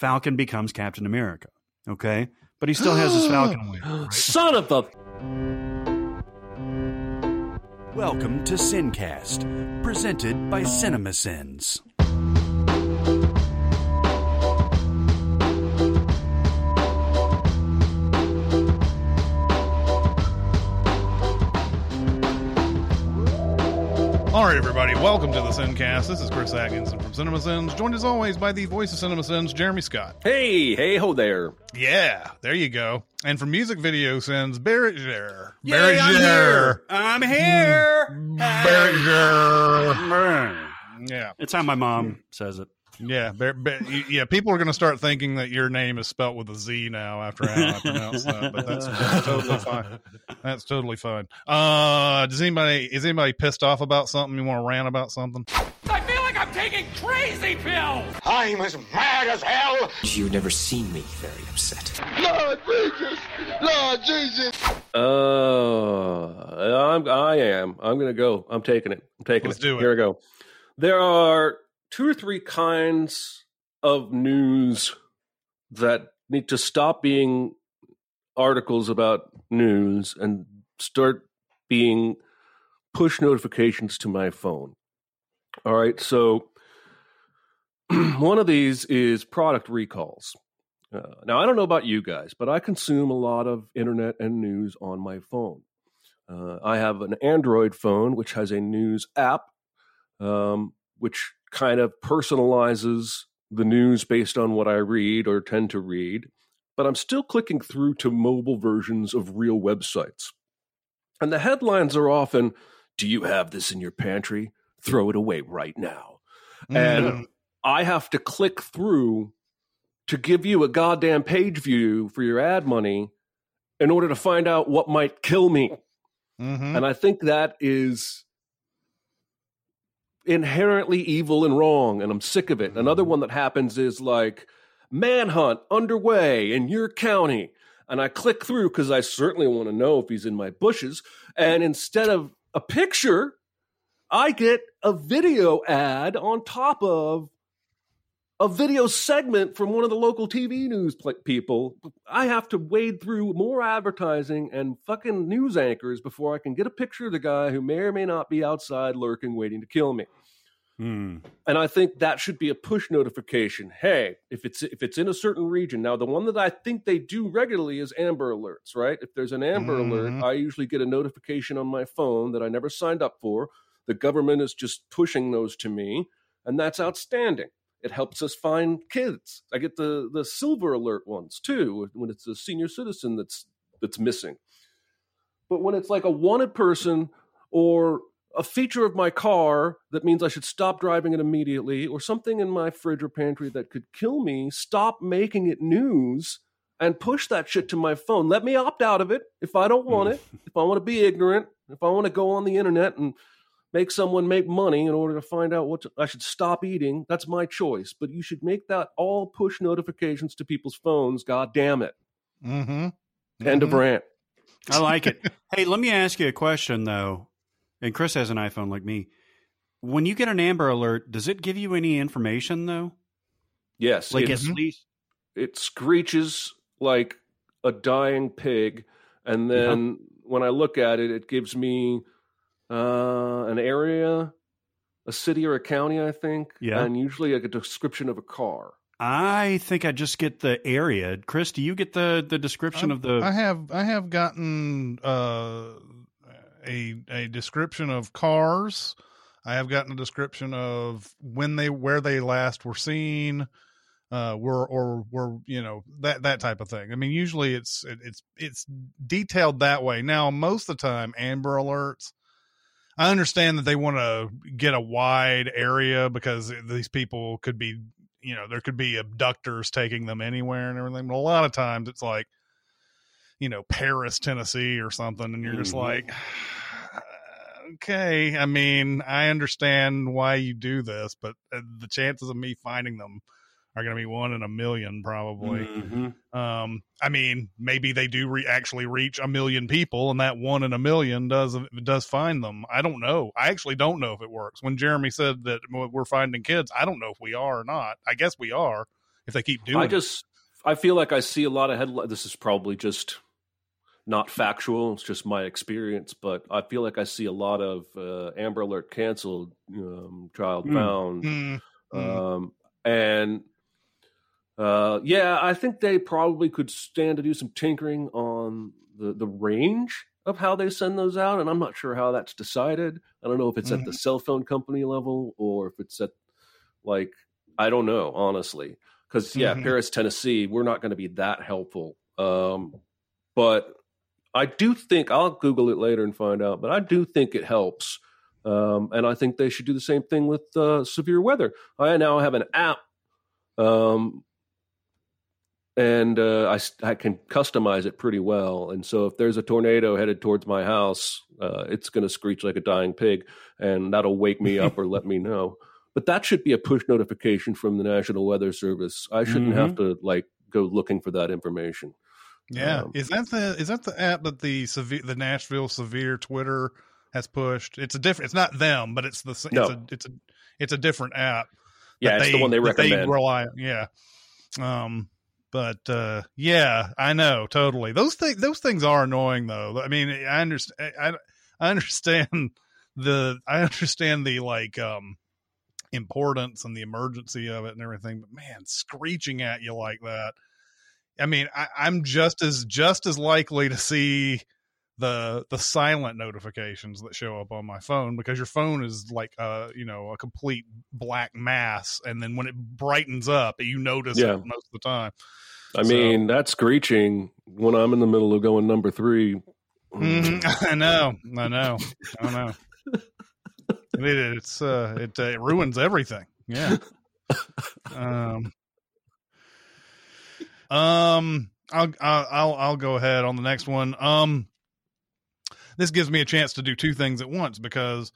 Falcon becomes Captain America. Okay, but he still has his Falcon wing. right? Son of a. Welcome to Sincast, presented by CinemaSins. All right, everybody, welcome to the Sincast. This is Chris Atkinson from CinemaSins, joined as always by the voice of CinemaSins, Jeremy Scott. Hey, hey, ho there. Yeah, there you go. And from music video sins, Barrett Jer. Yay, Barrett I'm Jer. here. I'm here. Barrett Jer. Yeah, It's how my mom says it. Yeah, Bar- Bar- yeah. People are going to start thinking that your name is spelt with a Z now after how I pronounce that, but that's, that's totally fine. That's totally fine. Uh, does anybody is anybody pissed off about something? You want to rant about something? I feel like I'm taking crazy pills! I'm as mad as hell. You've never seen me very upset. Lord Jesus! Lord Jesus! Uh, I'm, I am. I'm going to go. I'm taking it. I'm taking it. Let's it. do it. Here we go. There are two or three kinds of news that need to stop being articles about news and start being push notifications to my phone. All right. So one of these is product recalls. Uh, now, I don't know about you guys, but I consume a lot of internet and news on my phone. Uh, I have an Android phone, which has a news app, um, which kind of personalizes the news based on what I read or tend to read. But I'm still clicking through to mobile versions of real websites. And the headlines are often Do you have this in your pantry? Throw it away right now. And I have to click through to give you a goddamn page view for your ad money in order to find out what might kill me. Mm-hmm. And I think that is inherently evil and wrong. And I'm sick of it. Another one that happens is like manhunt underway in your county. And I click through because I certainly want to know if he's in my bushes. And instead of a picture, I get a video ad on top of a video segment from one of the local TV news pl- people. I have to wade through more advertising and fucking news anchors before I can get a picture of the guy who may or may not be outside lurking, waiting to kill me. Hmm. And I think that should be a push notification. Hey, if it's if it's in a certain region. Now, the one that I think they do regularly is Amber Alerts, right? If there's an Amber Mhm. Alert, I usually get a notification on my phone that I never signed up for. The government is just pushing those to me, and that's outstanding. It helps us find kids. I get the the Silver Alert ones too when it's a senior citizen that's that's missing. But when it's like a wanted person or a feature of my car that means I should stop driving it immediately, or something in my fridge or pantry that could kill me, stop making it news and push that shit to my phone. Let me opt out of it if I don't want hmm. it, if I want to be ignorant, if I want to go on the internet and make someone make money in order to find out what to- I should stop eating. That's my choice. But you should make that all push notifications to people's phones. God damn it. Mm-hmm. End of rant. I like it. hey, let me ask you a question though. And Chris has an iPhone like me. When you get an Amber Alert, does it give you any information though? Yes. Like it's- at least it screeches like a dying pig and then when i look at it it gives me uh, an area a city or a county i think Yeah. and usually like a description of a car I think I just get the area. Chris, do you get the the description I, of the? I have I have gotten uh, a a description of cars. I have gotten a description of when they where they last were seen, uh, were or were you know that that type of thing. I mean, usually it's it, it's it's detailed that way. Now, most of the time, Amber Alerts. I understand that they want to get a wide area because these people could be, you know, there could be abductors taking them anywhere and everything. But a lot of times it's like, you know, Paris, Tennessee or something. And you're just Mhm. like, okay. I mean, I understand why you do this, but uh, the chances of me finding them are going to be one in a million probably. Mhm. Um, I mean, maybe they do re- actually reach a million people, and that one in a million does does find them. I don't know. I actually don't know if it works. When Jeremy said that we're finding kids, I don't know if we are or not. I guess we are if they keep doing. I it. just I feel like I see a lot of headlines. This is probably just not factual. It's just my experience, but I feel like I see a lot of uh, Amber Alert canceled, um, child Hmm. found, Mm, mm. um, and uh, yeah, I think they probably could stand to do some tinkering on the the range of how they send those out, and I'm not sure how that's decided. I don't know if it's at the cell phone company level or if it's at like I don't know honestly, because yeah, Mhm. Paris, Tennessee, we're not going to be that helpful. Um, but I do think I'll Google it later and find out. But I do think it helps, um, and I think they should do the same thing with uh, severe weather. I now have an app, um, and uh, I I can customize it pretty well. And so if there's a tornado headed towards my house, uh, it's going to screech like a dying pig, and that'll wake me up or let me know. But that should be a push notification from the National Weather Service. I shouldn't have to like go looking for that information. Yeah, Um, is that the is that the app that the severe the Nashville Severe Twitter has pushed? It's a different. It's not them, but it's the s- No. it's a it's a it's a different app. Yeah, it's the one they recommend. rely. Yeah. Um. But uh, yeah, I know totally. Those things those things are annoying though. I mean, I understand. I, I understand the I understand the like um importance and the emergency of it and everything. But man, screeching at you like that. I mean, I, I'm just as just as likely to see the the silent notifications that show up on my phone because your phone is like a you know a complete black mass and then when it brightens up you notice Yeah. it most of the time I So- mean, that screeching when I'm in the middle of going number three. Mhm. i know i know i know it, it's uh it, uh, it ruins everything yeah um um I'll, I'll I'll I'll go ahead on the next one um this gives me a chance to do two things at once because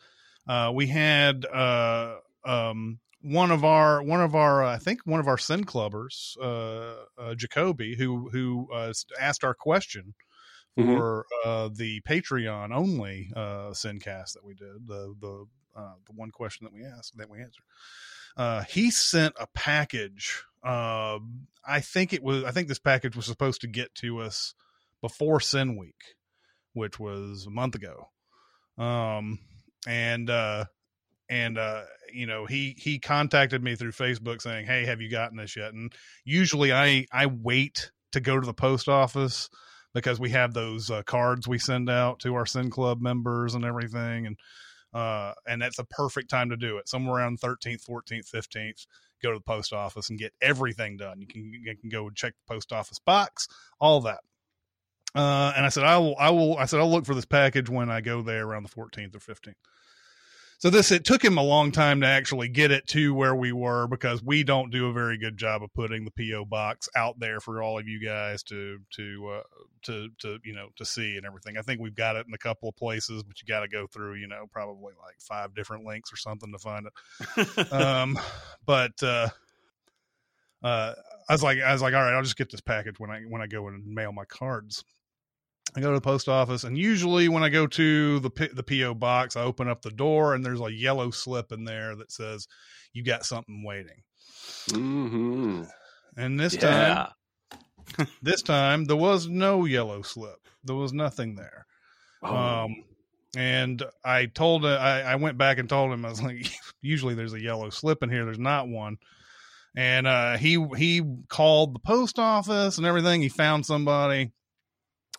uh we had uh um one of our one of our uh, I think one of our sin clubbers uh, uh Jacoby who who uh, asked our question Mhm. for uh the Patreon only uh sincast that we did the the uh the one question that we asked that we answered uh he sent a package uh I think it was I think this package was supposed to get to us before Sin Week which was a month ago. Um and uh and uh you know he he contacted me through facebook saying hey have you gotten this yet? And usually i i wait to go to the post office because we have those uh, cards we send out to our sin club members and everything. And uh and that's a perfect time to do it somewhere around 13th 14th 15th go to the post office and get everything done. You can you can go check the post office box all that uh, and I said, I will, I will, I said, I'll look for this package when I go there around the 14th or 15th. So this, it took him a long time to actually get it to where we were because we don't do a very good job of putting the PO box out there for all of you guys to, to, uh, to, to, you know, to see and everything. I think we've got it in a couple of places, but you got to go through, you know, probably like five different links or something to find it um but uh uh i was like i was like all right i'll just get this package when i when i go and mail my cards i go to the post office and usually when i go to the P- the po box i open up the door and there's a yellow slip in there that says you got something waiting hmm and this Yeah. time this time there was no yellow slip there was nothing there Oh. um, and I told I, I went back and told him I was like, usually there's a yellow slip in here. There's not one. and uh, he he called the post office and everything. He found somebody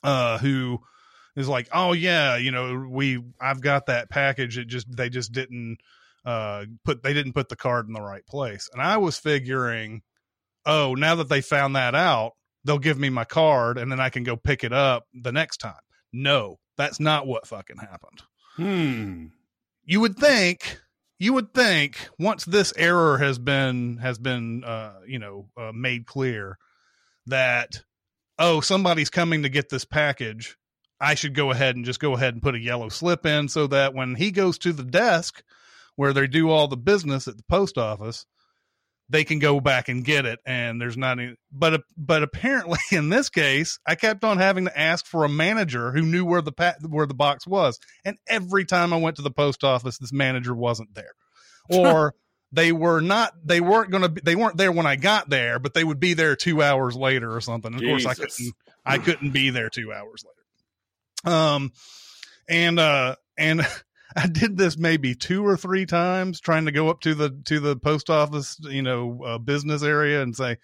uh, who is like, oh yeah, you know, we I've got that package. It just they just didn't uh, put they didn't put the card in the right place, and I was figuring, oh, now that they found that out, they'll give me my card and then I can go pick it up the next time. No, that's not what fucking happened. Hmm. You would think you would think once this error has been has been uh, you know uh, made clear that oh somebody's coming to get this package i should go ahead and just go ahead and put a yellow slip in so that when he goes to the desk where they do all the business at the post office they can go back and get it and there's not any but but apparently in this case i kept on having to ask for a manager who knew where the pa- where the box was. And every time i went to the post office this manager wasn't there. Or they were not they weren't going to be, they weren't there when i got there but they would be there 2 hours later or something of course i couldn't i couldn't be there 2 hours later um and uh and I did this maybe two or three times trying to go up to the to the post office, you know, uh, business area and say,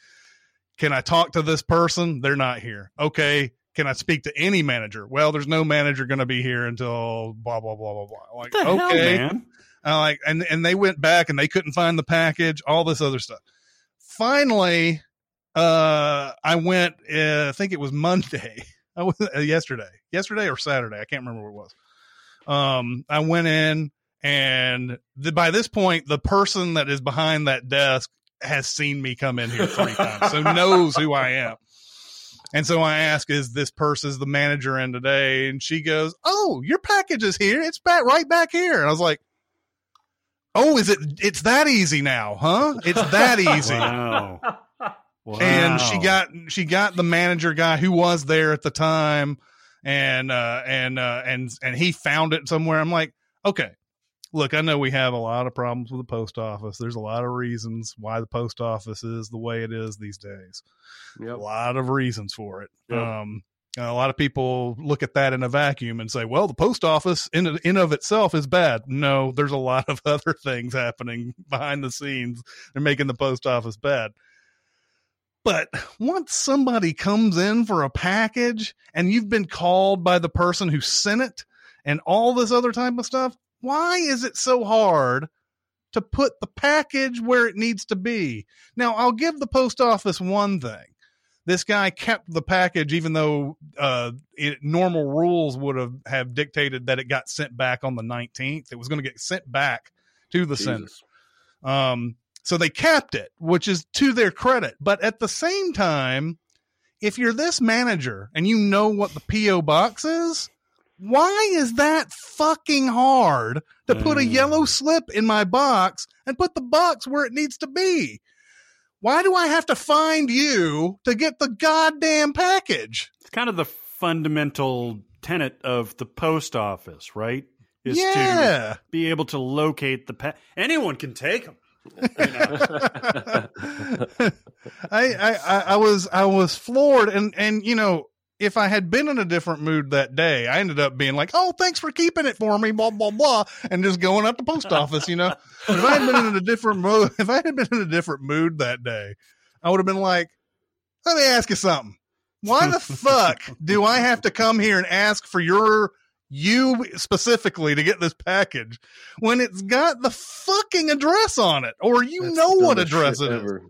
"Can I talk to this person? They're not here." Okay, can I speak to any manager? Well, there's no manager going to be here until blah blah blah blah blah. Like, What the hell, man? Like, and and they went back and they couldn't find the package, all this other stuff. Finally, uh, I went. Uh, I think it was Monday. I was uh, yesterday, yesterday or Saturday. I can't remember what it was. Um, I went in, and the, by this point, the person that is behind that desk has seen me come in here three times, so knows who I am. And so I ask, "Is this person's the manager in today?" And she goes, "Oh, your package is here. It's back right back here." And I was like, "Oh, is it? It's that easy now, huh? It's that easy." Wow. wow. and she got she got the manager guy who was there at the time and uh and uh and and he found it somewhere i'm like okay look i know we have a lot of problems with the post office there's a lot of reasons why the post office is the way it is these days a lot of reasons for it Yep. um a lot of people look at that in a vacuum and say well the post office in in of itself is bad no there's a lot of other things happening behind the scenes and making the post office bad but once somebody comes in for a package and you've been called by the person who sent it and all this other type of stuff, why is it so hard to put the package where it needs to be? Now, I'll give the post office one thing. This guy kept the package, even though uh, it, normal rules would have, have dictated that it got sent back on the 19th. It was going to get sent back to the sender. Um, so they kept it, which is to their credit. But at the same time, if you're this manager and you know what the PO box is, why is that fucking hard to put a Mm. yellow slip in my box and put the box where it needs to be? Why do I have to find you to get the goddamn package? It's kind of the fundamental tenet of the post office, right? Is to yeah. be able to locate the pa- anyone can take them. I, I, I I was I was floored and and you know if I had been in a different mood that day, I ended up being like, "Oh, thanks for keeping it for me," blah blah blah, and just going up the post office, you know. But if I had been in a different mood, if I had been in a different mood that day, I would have been like, "Let me ask you something. Why the fuck do I have to come here and ask for your you specifically to get this package when it's got the fucking address on it, or you That's know what address shit it is?" ever.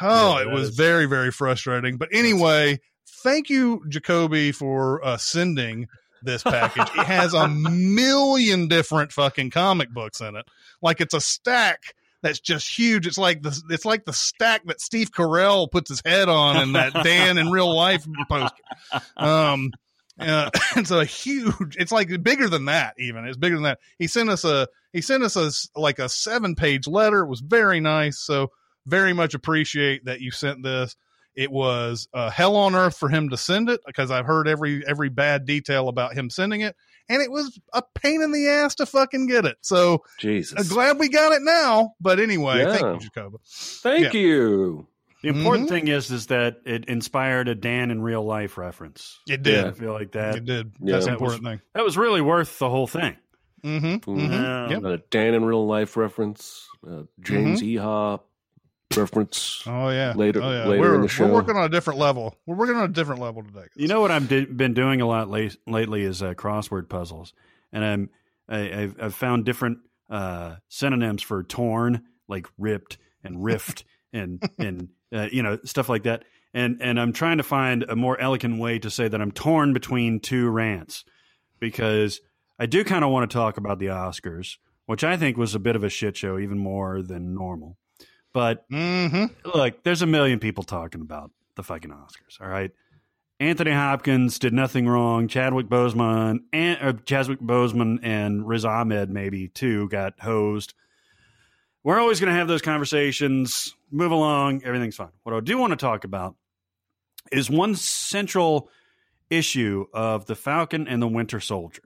Oh, Yeah, it was is- very, very frustrating. But anyway, thank you, Jacoby, for uh, sending this package. it has a million different fucking comic books in it. Like it's a stack that's just huge. It's like the it's like the stack that Steve Carell puts his head on in that Dan in real life poster. Um, uh, it's a huge. It's like bigger than that. Even it's bigger than that. He sent us a he sent us a like a seven page letter. It was very nice. So very much appreciate that you sent this. It was uh, hell on earth for him to send it because I've heard every every bad detail about him sending it, and it was a pain in the ass to fucking get it. So Jesus. I'm glad we got it now. But anyway, Yeah. thank you, Jacoba. Thank you. The important Mhm. thing is, is that it inspired a Dan in real life reference. It did. I feel like that. It did. Yeah. That's the That was- important That was really worth the whole thing. thing. Mm-hmm. Mhm. Yeah. Yep. A Dan in real life reference. Uh, James Mm-hmm. Ehop. Reference. Oh yeah, Later- oh, yeah. later we're, in the show. we're working on a different level. We're working on a different level today. You know what I've di- been doing a lot late, lately is uh, crossword puzzles, and I'm I, I've, I've found different uh, synonyms for torn, like ripped and rift, and and uh, you know stuff like that. And and I'm trying to find a more elegant way to say that I'm torn between two rants because I do kind of want to talk about the Oscars, which I think was a bit of a shit show, even more than normal. But hmm look, there's a million people talking about the fucking Oscars. All right. Anthony Hopkins did nothing wrong. Chadwick Boseman and or Chadwick Boseman and Riz Ahmed maybe too got hosed. We're always going to have those conversations. Move along. Everything's fine. What I do want to talk about is one central issue of the Falcon and the Winter Soldier.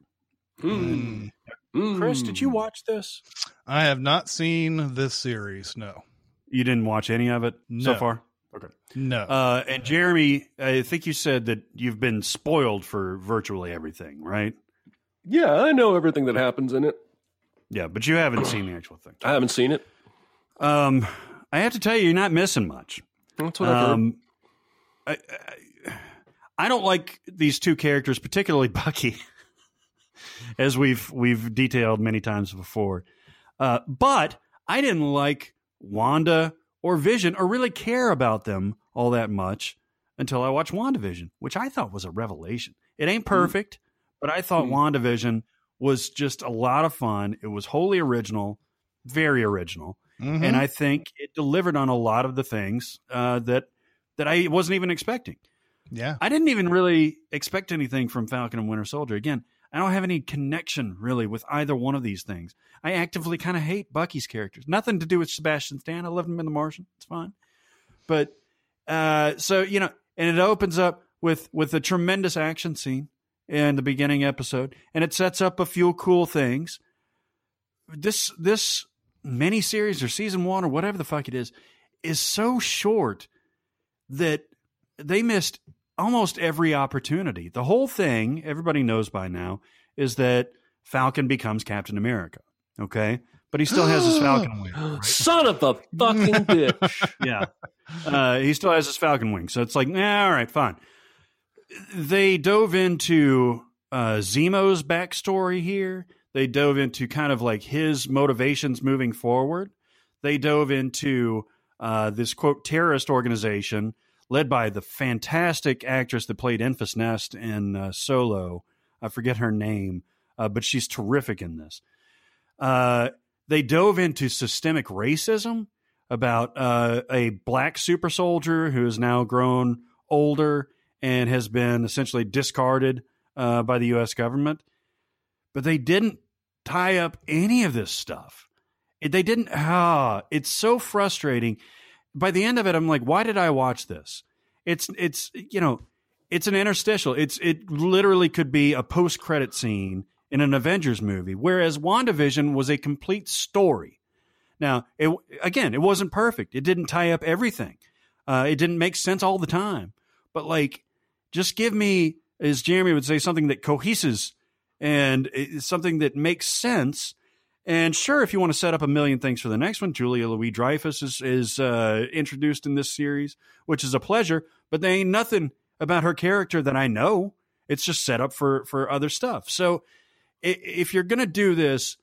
Mm. Chris, did you watch this? I have not seen this series. No, You didn't watch any of it so far. Okay. no. Uh, and Jeremy, I think you said that you've been spoiled for virtually everything, right? Yeah, I know everything that happens in it. Yeah, but you haven't seen the actual thing. I haven't seen it. Um, I have to tell you, you're not missing much. That's what I've heard. Um, I, I, I don't like these two characters, particularly Bucky, as we've we've detailed many times before. Uh, but I didn't like Wanda or Vision, or really care about them all that much until I watched WandaVision, which I thought was a revelation. It ain't perfect, but I thought WandaVision was just a lot of fun. It was wholly original, very original Mhm. and I think it delivered on a lot of the things uh, that that I wasn't even expecting. yeah, I didn't even really expect anything from Falcon and Winter Soldier. Again, I don't have any connection really with either one of these things. I actively kind of hate Bucky's characters. Nothing to do with Sebastian Stan. I love him in The Martian. It's fine, but uh, so you know, and it opens up with with a tremendous action scene in the beginning episode, and it sets up a few cool things. This this mini series or season one or whatever the fuck it is is so short that they missed almost every opportunity. The whole thing, everybody knows by now, is that Falcon becomes Captain America. Okay, but he still has his Falcon wing. right? Son of a fucking bitch. yeah. Uh, he still has his Falcon wing. So it's like, nah, all right, fine. They dove into uh, Zemo's backstory here. They dove into kind of like his motivations moving forward. They dove into uh, this quote terrorist organization led by the fantastic actress that played Enfys Nest in uh, Solo. I forget her name, uh, but she's terrific in this. Uh, they dove into systemic racism about uh, a black super soldier who has now grown older and has been essentially discarded uh, by the U.S. government. But they didn't tie up any of this stuff. They didn't. Ah, it's so frustrating. By the end of it, I'm like, why did I watch this? It's it's you know, it's an interstitial. It's it literally could be a post credit scene in an Avengers movie, whereas WandaVision was a complete story. Now, it, again, it wasn't perfect. It didn't tie up everything. Uh, it didn't make sense all the time. But like, just give me, as Jeremy would say, something that coheses and something that makes sense. And sure, if you want to set up a million things for the next one, Julia Louis Dreyfus is is uh, introduced in this series, which is a pleasure. But there ain't nothing about her character that I know. It's just set up for for other stuff. So if you're gonna do this,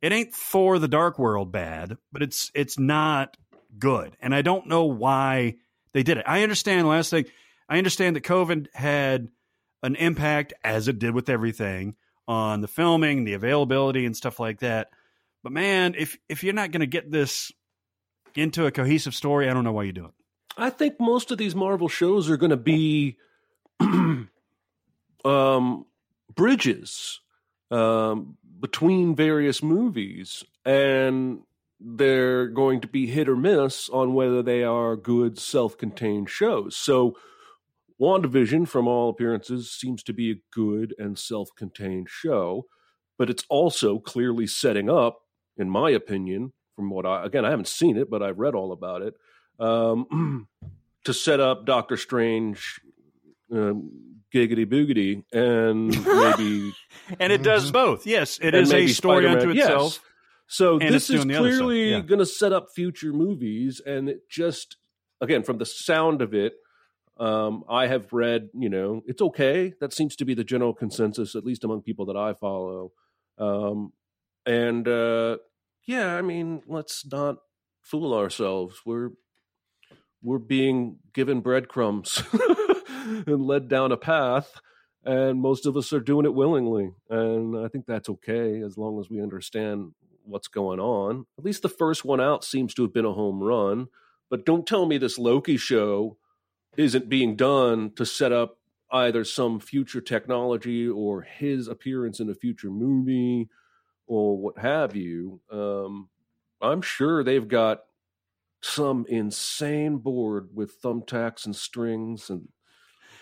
it ain't Thor: The Dark World bad, but it's it's not good, and I don't know why they did it. I understand. Last thing, I understand that COVID had an impact, as it did with everything, on the filming, the availability, and stuff like that. But man, if if you're not going to get this into a cohesive story, I don't know why you do it. I think most of these Marvel shows are going to be um, bridges um, between various movies, and they're going to be hit or miss on whether they are good self-contained shows. So, WandaVision, from all appearances, seems to be a good and self-contained show, but it's also clearly setting up, in my opinion, from what I again I haven't seen it, but I've read all about it um, to set up Doctor Strange, um, giggity boogity, and maybe And it does both. Yes, it is a story Spider-Man. unto Yes. itself. So And this is doing the other side, clearly yeah. going to set up future movies, and it just again from the sound of it, um, I have read. You know, it's okay. That seems to be the general consensus, at least among people that I follow. Um, and uh, yeah, I mean, let's not fool ourselves. We're we're being given breadcrumbs and led down a path and most of us are doing it willingly and i think that's okay as long as we understand what's going on at least the first one out seems to have been a home run but don't tell me this loki show isn't being done to set up either some future technology or his appearance in a future movie or what have you um, i'm sure they've got some insane board with thumbtacks and strings and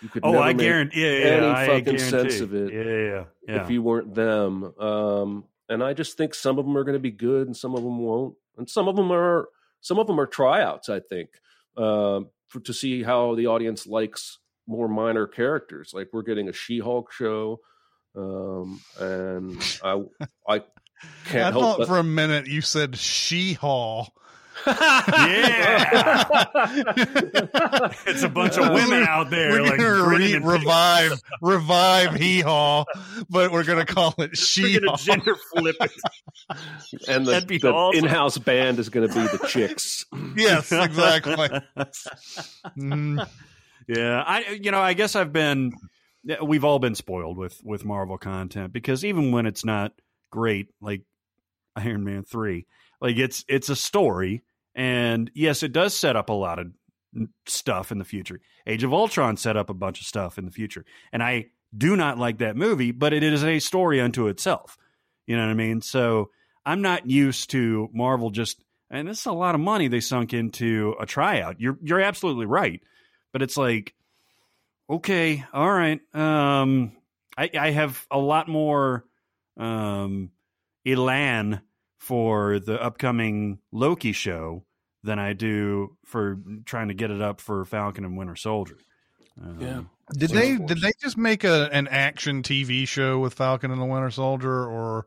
you could Oh, I guarantee. Yeah, yeah, any I fucking guarantee. sense of it Yeah, yeah, yeah. if you weren't them. Um, and I just think some of them are going to be good, and some of them won't, and some of them are some of them are tryouts. I think um, for, to see how the audience likes more minor characters. Like we're getting a She-Hulk show, um, and I I I can't help thought but for a minute you said she-hall. Yeah, it's a bunch of women out there We're like gonna re- and revive, revive hee haw, but we're gonna call it We're she gender flip it. and the, the awesome. in-house band is going to be the Chicks. Yes, exactly. Mm, Yeah, I you know I guess I've been we've all been spoiled with with Marvel content because even when it's not great like Iron Man 3 like it's it's a story and yes it does set up a lot of stuff in the future. Age of Ultron set up a bunch of stuff in the future and I do not like that movie but it is a story unto itself. You know what I mean? So I'm not used to Marvel just and this is a lot of money they sunk into a tryout. You're you're absolutely right but it's like okay all right um i i have a lot more um elan for the upcoming loki show than i do for trying to get it up for falcon and winter soldier um, Yeah. Did they did they just make a an action TV show with Falcon and the Winter Soldier, or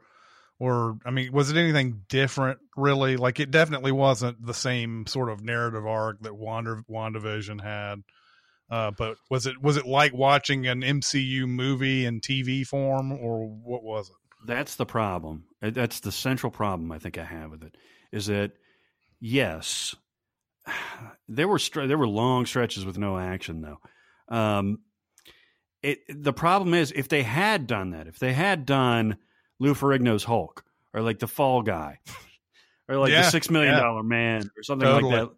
or I mean, was it anything different? Really, like it definitely wasn't the same sort of narrative arc that Wanda WandaVision had. Uh, but was it was it like watching an MCU movie in TV form, or what was it? That's the problem. Uh, That's the central problem I think I have with it is that yes, there were stre- there were long stretches with no action though. Um, it the problem is if they had done that, if they had done Lou Ferrigno's Hulk or like the Fall Guy or like Yeah, the Six Million yeah. Man or something Totally. like that,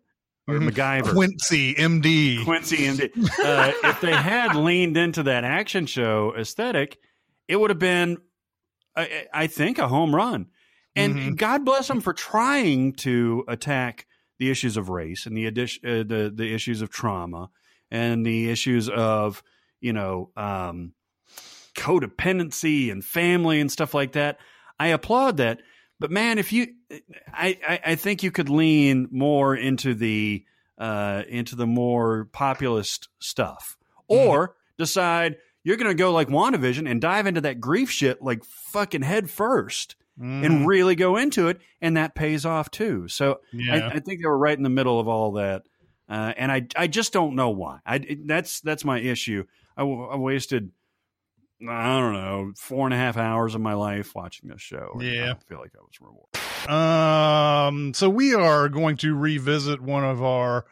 or Mhm. MacGyver. Quincy MD. Quincy MD. Uh, if they had leaned into that action show aesthetic, it would have been, I, I think, a home run. And Mhm. God bless them for trying to attack the issues of race and the addition, uh, the the issues of trauma and the issues of you know um, codependency and family and stuff like that. I applaud that, but man, if you, I, I, I think you could lean more into the uh, into the more populist stuff, or decide you're going to go like WandaVision and dive into that grief shit like fucking head first Mhm. and really go into it, and that pays off too. So yeah. I, I think they were right in the middle of all that, uh, and I I just don't know why. I it- that's that's my issue. I wasted I don't know four and a half hours of my life watching this show. Yeah. I feel like I was rewarded. Um, so we are going to revisit one of our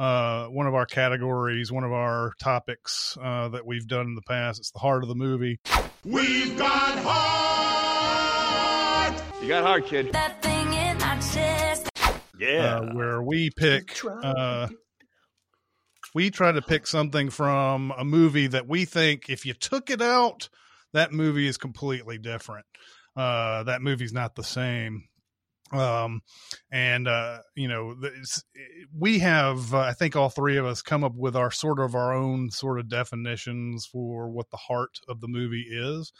uh one of our categories, one of our topics uh that we've done in the past. It's the heart of the movie. We've got heart. You got heart, kid. That thing in my chest. Yeah, uh, where we pick uh we try to pick something from a movie that we think if you took it out, that movie is completely different. Uh, that movie's not the same. Um, and, uh, you know, this- we have, uh, I think all three of us come up with our sort of our own sort of definitions for what the heart of the movie is.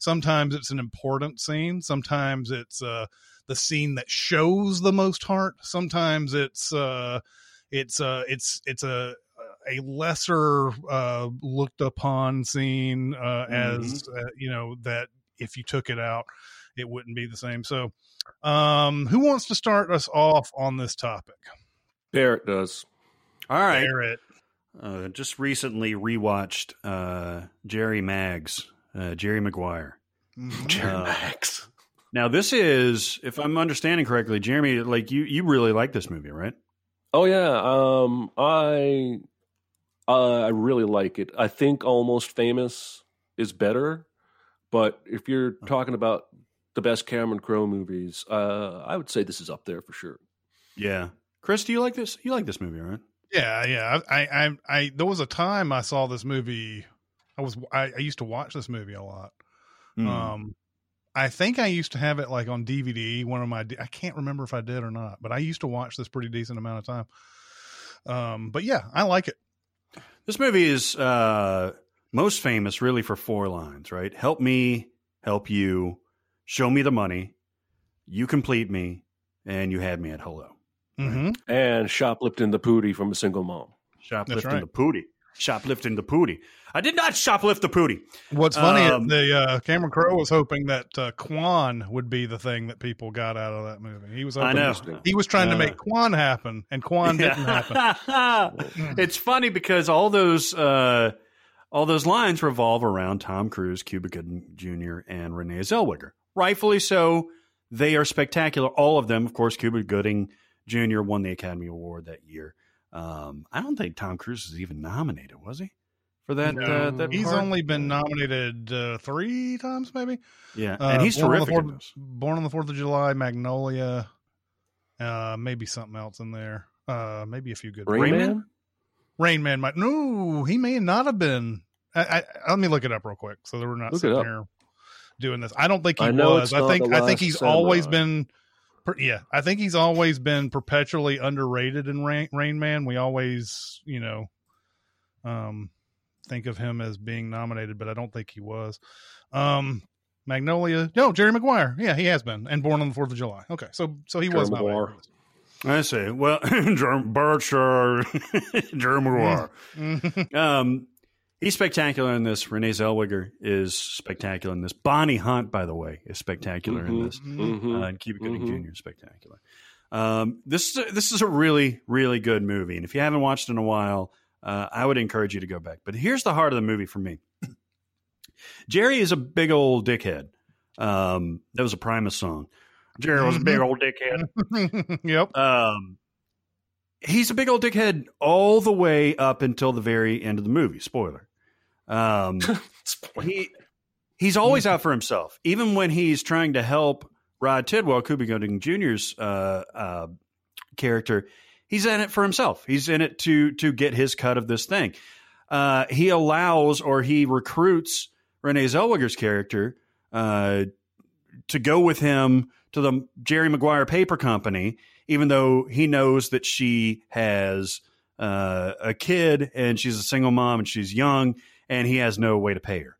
Sometimes it's an important scene. Sometimes it's, uh, the scene that shows the most heart. Sometimes it's, uh, it's, uh, it's, it's a, a lesser uh, looked upon scene uh, as uh, you know that if you took it out it wouldn't be the same. So, um, who wants to start us off on this topic? Barrett does. All right. Barrett. Uh, just recently rewatched uh, Jerry Mags, uh, Jerry Maguire. Jerry Uh, Max. Now, this is, if I'm understanding correctly, Jeremy, like you, you really like this movie, right? Oh yeah, um, I uh, I really like it. I think Almost Famous is better, but if you're talking about the best Cameron Crowe movies, uh, I would say this is up there for sure. Yeah. Chris, do you like this? You like this movie, right? Yeah, yeah. I, I, I, there was a time I saw this movie. I was, I, I used to watch this movie a lot. Hmm. Um, I think I used to have it like on DVD. One of my, I can't remember if I did or not, but I used to watch this pretty decent amount of time. Um, but yeah, I like it. This movie is uh, most famous really for four lines, right? Help me, help you, show me the money, you complete me, and you had me at hello. Mm-hmm. And shoplifting the pootie from a single mom. Shoplifting right. the pootie. Shoplifting the pootie. I did not shoplift the pootie. What's funny, Um, the uh, Cameron Crowe was hoping that uh, Quan would be the thing that people got out of that movie. He was I know. he was trying to Uh, make Quan happen, and Quan didn't happen. it's funny because all those uh, all those lines revolve around Tom Cruise, Cuba Gooding Jr., and Renee Zellweger. Rightfully so. They are spectacular. All of them, of course. Cuba Gooding Jr. won the Academy Award that year. Um, I don't think Tom Cruise was even nominated, was he? For that, uh, that He's part? only been nominated uh, three times, maybe. yeah, Uh, and he's Born on the terrific. in Fourth- Born on the Fourth of July, Magnolia, uh, maybe something else in there. Uh, maybe a few good. Rain Rain Man? Man? Rain Man might. No, he may not have been. I, I, let me look it up real quick, so that we're not Look sitting here doing this. I don't think he I know was. I think I think he's Samurai. always been. Yeah, I think he's always been perpetually underrated in Rain, Rain Man. We always, you know, um, think of him as being nominated, but I don't think he was. Um, Magnolia, no, Jerry Maguire. Yeah, he has been, and Born on the Fourth of July. Okay, so so he Jerry was Maguire. I see. Well, Jeremy Berkshire, Jeremy Maguire. Um, he's spectacular in this. Renee Zellweger is spectacular in this. Bonnie Hunt, by the way, is spectacular in Mhm. this. Mhm. Uh, and Cuba Gooding Mhm. Jr. is spectacular. Um, this is a, this is a really really good movie, and if you haven't watched it in a while, uh, I would encourage you to go back. But here's the heart of the movie for me. Jerry is a big old dickhead. Um, that was a Primus song. Jerry was a big old dickhead. yep. Um, he's a big old dickhead all the way up until the very end of the movie. Spoiler. Um, he he's always out for himself, even when he's trying to help Rod Tidwell, Cuba Gooding Jr.'s uh, uh, character. He's in it for himself. He's in it to to get his cut of this thing. Uh, he allows or he recruits Renee Zellweger's character uh, to go with him to the Jerry Maguire Paper Company, even though he knows that she has uh, a kid and she's a single mom and she's young and he has no way to pay her.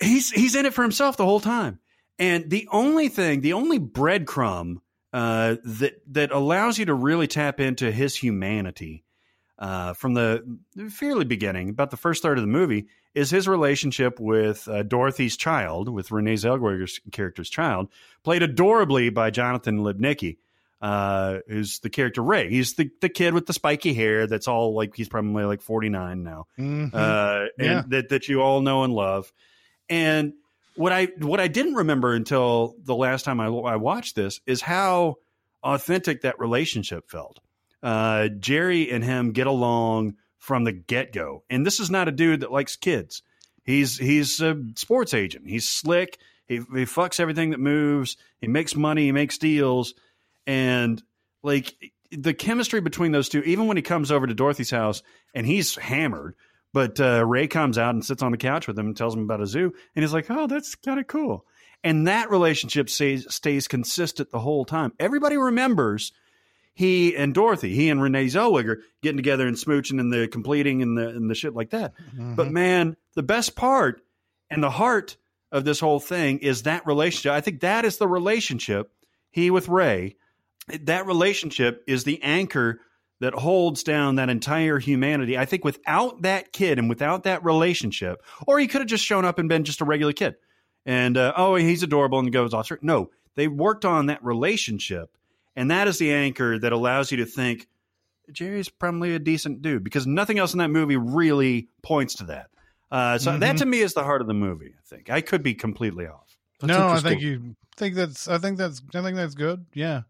He's he's in it for himself the whole time, and the only thing, the only breadcrumb uh, that that allows you to really tap into his humanity uh, from the fairly beginning, about the first third of the movie, is his relationship with uh, Dorothy's child, with Renee Zellweger's character's child, played adorably by Jonathan Lipnicki, uh, who's the character Ray. He's the, the kid with the spiky hair that's all like, he's probably like 49 now, Mhm. uh, and Yeah. that, that you all know and love. And what I, what I didn't remember until the last time I, I watched this is how authentic that relationship felt. Uh, Jerry and him get along from the get go, and this is not a dude that likes kids. He's he's a sports agent. He's slick. He he fucks everything that moves. He makes money. He makes deals, and like the chemistry between those two. Even when he comes over to Dorothy's house and he's hammered, but uh, Ray comes out and sits on the couch with him and tells him about a zoo, and he's like, "Oh, that's kind of cool." And that relationship stays stays consistent the whole time. Everybody remembers he and Dorothy, he and Renee Zellweger getting together and smooching and the completing and the and the shit like that. But man, the best part and the heart of this whole thing is that relationship. I think that is the relationship he with Ray. That relationship is the anchor that holds down that entire humanity. I think without that kid and without that relationship, or he could have just shown up and been just a regular kid and uh, oh, he's adorable and goes off. No, they worked on that relationship, and that is the anchor that allows you to think Jerry's probably a decent dude because nothing else in that movie really points to that. Uh, so that Mhm. to me is the heart of the movie. I think I could be completely off. That's no, I think you think that's. I think that's. I think that's good. Yeah.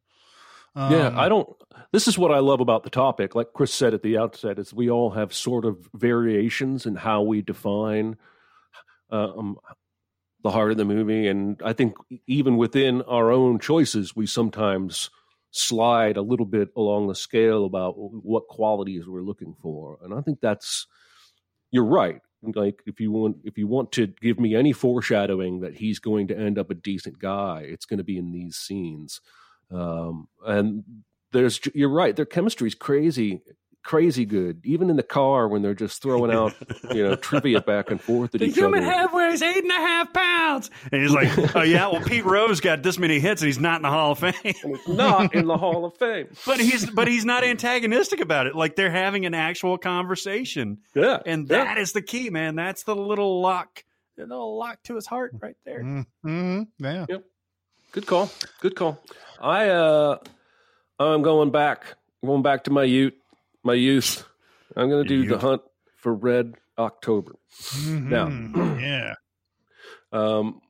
Yeah, Um, I don't. This is what I love about the topic. Like Chris said at the outset, is we all have sort of variations in how we define um, the heart of the movie, and I think even within our own choices, we sometimes slide a little bit along the scale about what qualities we're looking for, and I think that's you're right. Like if you want if you want to give me any foreshadowing that he's going to end up a decent guy, it's going to be in these scenes. Um, and there's you're right, their chemistry's crazy, crazy good. Even in the car when they're just throwing out you know trivia back and forth at The each human other. head weighs eight and a half pounds, and he's like, "Oh yeah, well Pete Rose got this many hits, and he's not in the Hall of Fame." Not in the Hall of Fame. but he's but he's not antagonistic about it. Like they're having an actual conversation, Yeah, and yeah. that is the key, man. That's the little lock, the little lock to his heart right there. mhm, yeah. Good call. Good call. I uh I'm going back. Going back to my youth my youth. I'm gonna do the hunt for red October. Now Mhm, yeah. um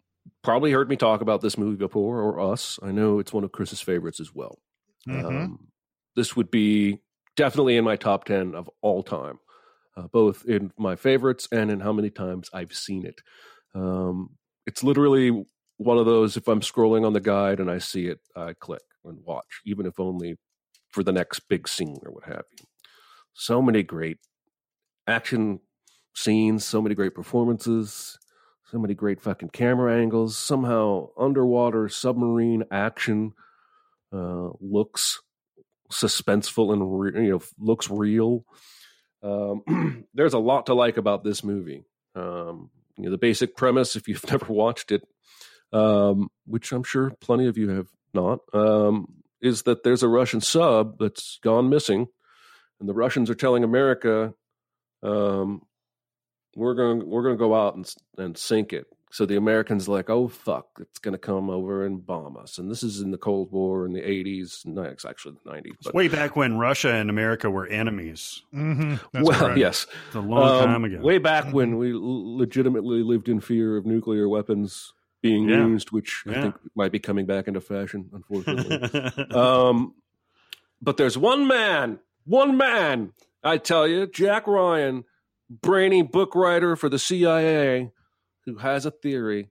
probably heard me talk about this movie before or us. I know it's one of Chris's favorites as well. Mhm. Um, this would be definitely in my top 10 of all time, uh, both in my favorites and in how many times I've seen it. Um, it's literally one of those, if I'm scrolling on the guide and I see it, I click and watch, even if only for the next big scene or what have you. So many great action scenes, so many great performances, so many great fucking camera angles. Somehow, underwater submarine action uh, looks suspenseful and re- you know looks real. Um, there's a lot to like about this movie. Um, you know, the basic premise, if you've never watched it, um, which I'm sure plenty of you have not, um, is that there's a Russian sub that's gone missing, and the Russians are telling America, um, "We're going, we're going to go out and and sink it." So the Americans are like, "Oh fuck, it's going to come over and bomb us." And this is in the Cold War in the '80s. No, it's actually the '90s. But Way back when Russia and America were enemies, Mhm, that's well, correct. yes, it's a long Um, time ago. Way back when we legitimately lived in fear of nuclear weapons being Yeah. used, which I think might be coming back into fashion, unfortunately. um, but there's one man, one man, I tell you, Jack Ryan, brainy book writer for the CIA, who has a theory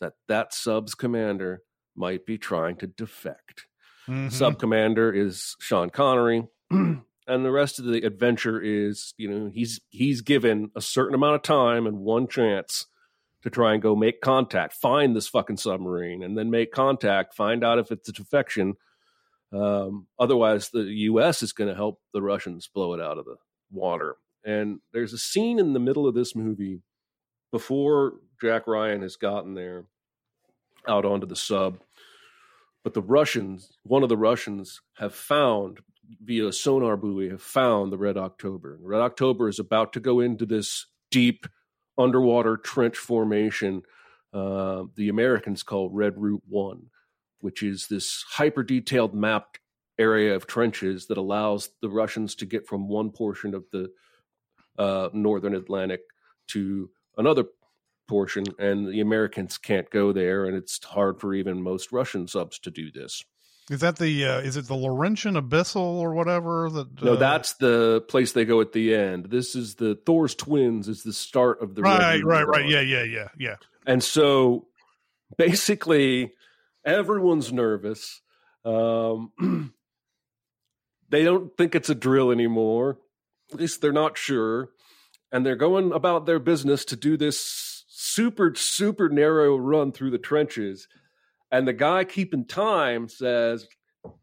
that that sub's commander might be trying to defect. Mhm. Sub commander is Sean Connery, and the rest of the adventure is, you know, he's he's given a certain amount of time and one chance to try and go make contact, find this fucking submarine, and then make contact, find out if it's a defection. Um, otherwise, the U.S. is going to help the Russians blow it out of the water. And there's a scene in the middle of this movie before Jack Ryan has gotten there out onto the sub. But the Russians, one of the Russians, have found via sonar buoy, have found the Red October. Red October is about to go into this deep underwater trench formation. Uh, the Americans call Red Route One, which is this hyper detailed mapped area of trenches that allows the Russians to get from one portion of the uh, northern Atlantic to another portion, and the Americans can't go there, and it's hard for even most Russian subs to do this. Is that the uh, is it the Laurentian Abyssal or whatever? That No, uh, that's the place they go at the end. This is the Thor's twins. Is the start of the right, right, right. Yeah, yeah, yeah, yeah. And so basically, everyone's nervous. Um, they don't think it's a drill anymore. At least they're not sure. And they're going about their business to do this super, super narrow run through the trenches. And the guy keeping time says,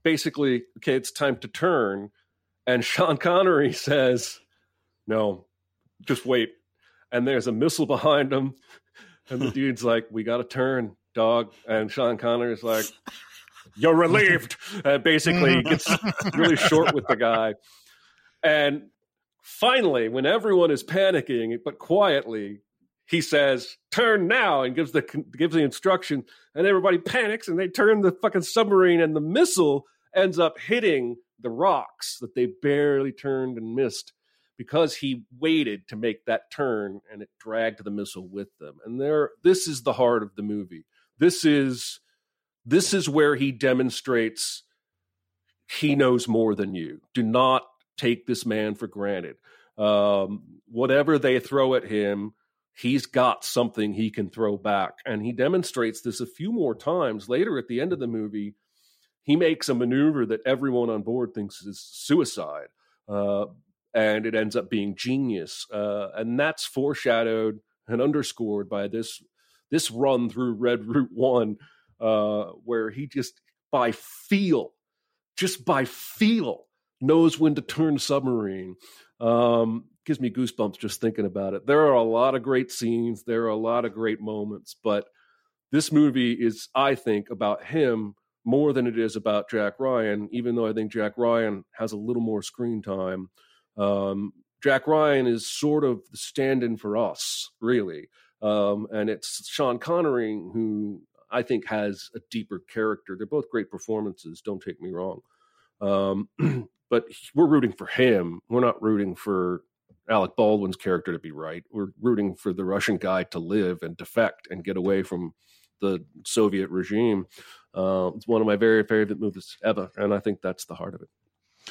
basically, okay, it's time to turn. And Sean Connery says, no, just wait. And there's a missile behind him. And the dude's like, "We got to turn, dog." And Sean Connery's like, "You're relieved." And basically, gets really short with the guy. And finally, when everyone is panicking, but quietly, he says, "Turn now," and gives the gives the instruction, and everybody panics and they turn the fucking submarine, and the missile ends up hitting the rocks that they barely turned and missed because he waited to make that turn and it dragged the missile with them. And there, this is the heart of the movie. This is this is where he demonstrates he knows more than you. Do not take this man for granted. Um, whatever they throw at him, he's got something he can throw back. And he demonstrates this a few more times later at the end of the movie. He makes a maneuver that everyone on board thinks is suicide. Uh, and it ends up being genius. Uh, and that's foreshadowed and underscored by this this run through Red Route One, uh, where he just by feel, just by feel, knows when to turn submarine. Um, gives me goosebumps just thinking about it. There are a lot of great scenes, there are a lot of great moments, but this movie is, I think, about him more than it is about Jack Ryan, even though I think Jack Ryan has a little more screen time. Um, Jack Ryan is sort of the stand in for us, really. Um, and it's Sean Connery who I think has a deeper character. They're both great performances, don't take me wrong. Um, but we're rooting for him. We're not rooting for Alec Baldwin's character to be right. We're rooting for the Russian guy to live and defect and get away from the Soviet regime. Uh, it's one of my very favorite movies ever, and I think that's the heart of it.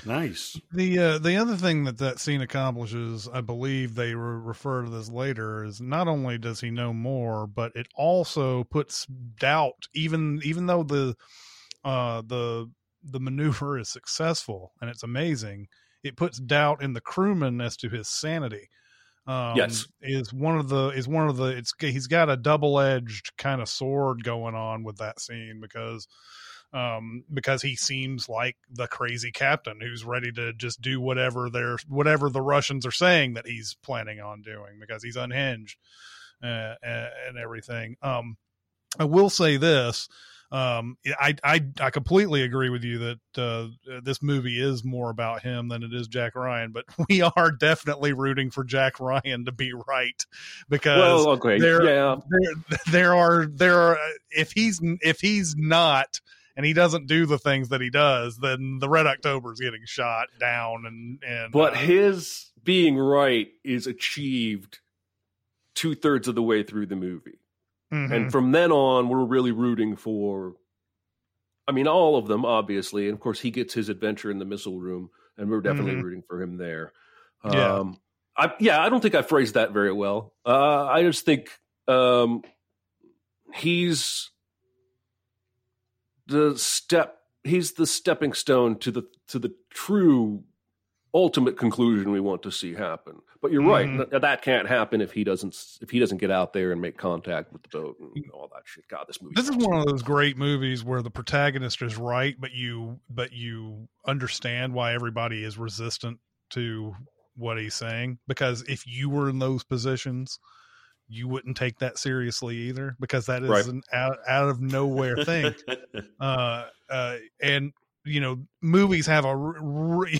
Nice. The uh, the other thing that that scene accomplishes, I believe they re- refer to this later, is not only does he know more, but it also puts doubt. Even even though the uh, the the maneuver is successful and it's amazing, it puts doubt in the crewman as to his sanity. Um, yes, is one of the is one of the it's he's got a double edged kind of sword going on with that scene because um, because he seems like the crazy captain who's ready to just do whatever they're whatever the Russians are saying that he's planning on doing because he's unhinged uh, and everything. Um, I will say this. Um, I, I, I completely agree with you that, uh, this movie is more about him than it is Jack Ryan, but we are definitely rooting for Jack Ryan to be right because well, okay. there, yeah. there, there are, there are, if he's, if he's not, and he doesn't do the things that he does, then the Red October is getting shot down. And and but uh, his being right is achieved two thirds of the way through the movie, mm-hmm. and from then on, we're really rooting for. I mean, all of them, obviously, and of course, he gets his adventure in the missile room, and we're definitely Mhm. rooting for him there. Yeah. Um, I, yeah, I don't think I phrased that very well. Uh, I just think um, he's the step. He's the stepping stone to the to the true ultimate conclusion we want to see happen. But you're right; Mhm. th- that can't happen if he doesn't if he doesn't get out there and make contact with the boat and all that shit. God, this movie. this is one of those great movies where the protagonist is right, but you but you understand why everybody is resistant to what he's saying because if you were in those positions you wouldn't take that seriously either because that is Right. an out, out of nowhere thing uh, uh, and you know movies have a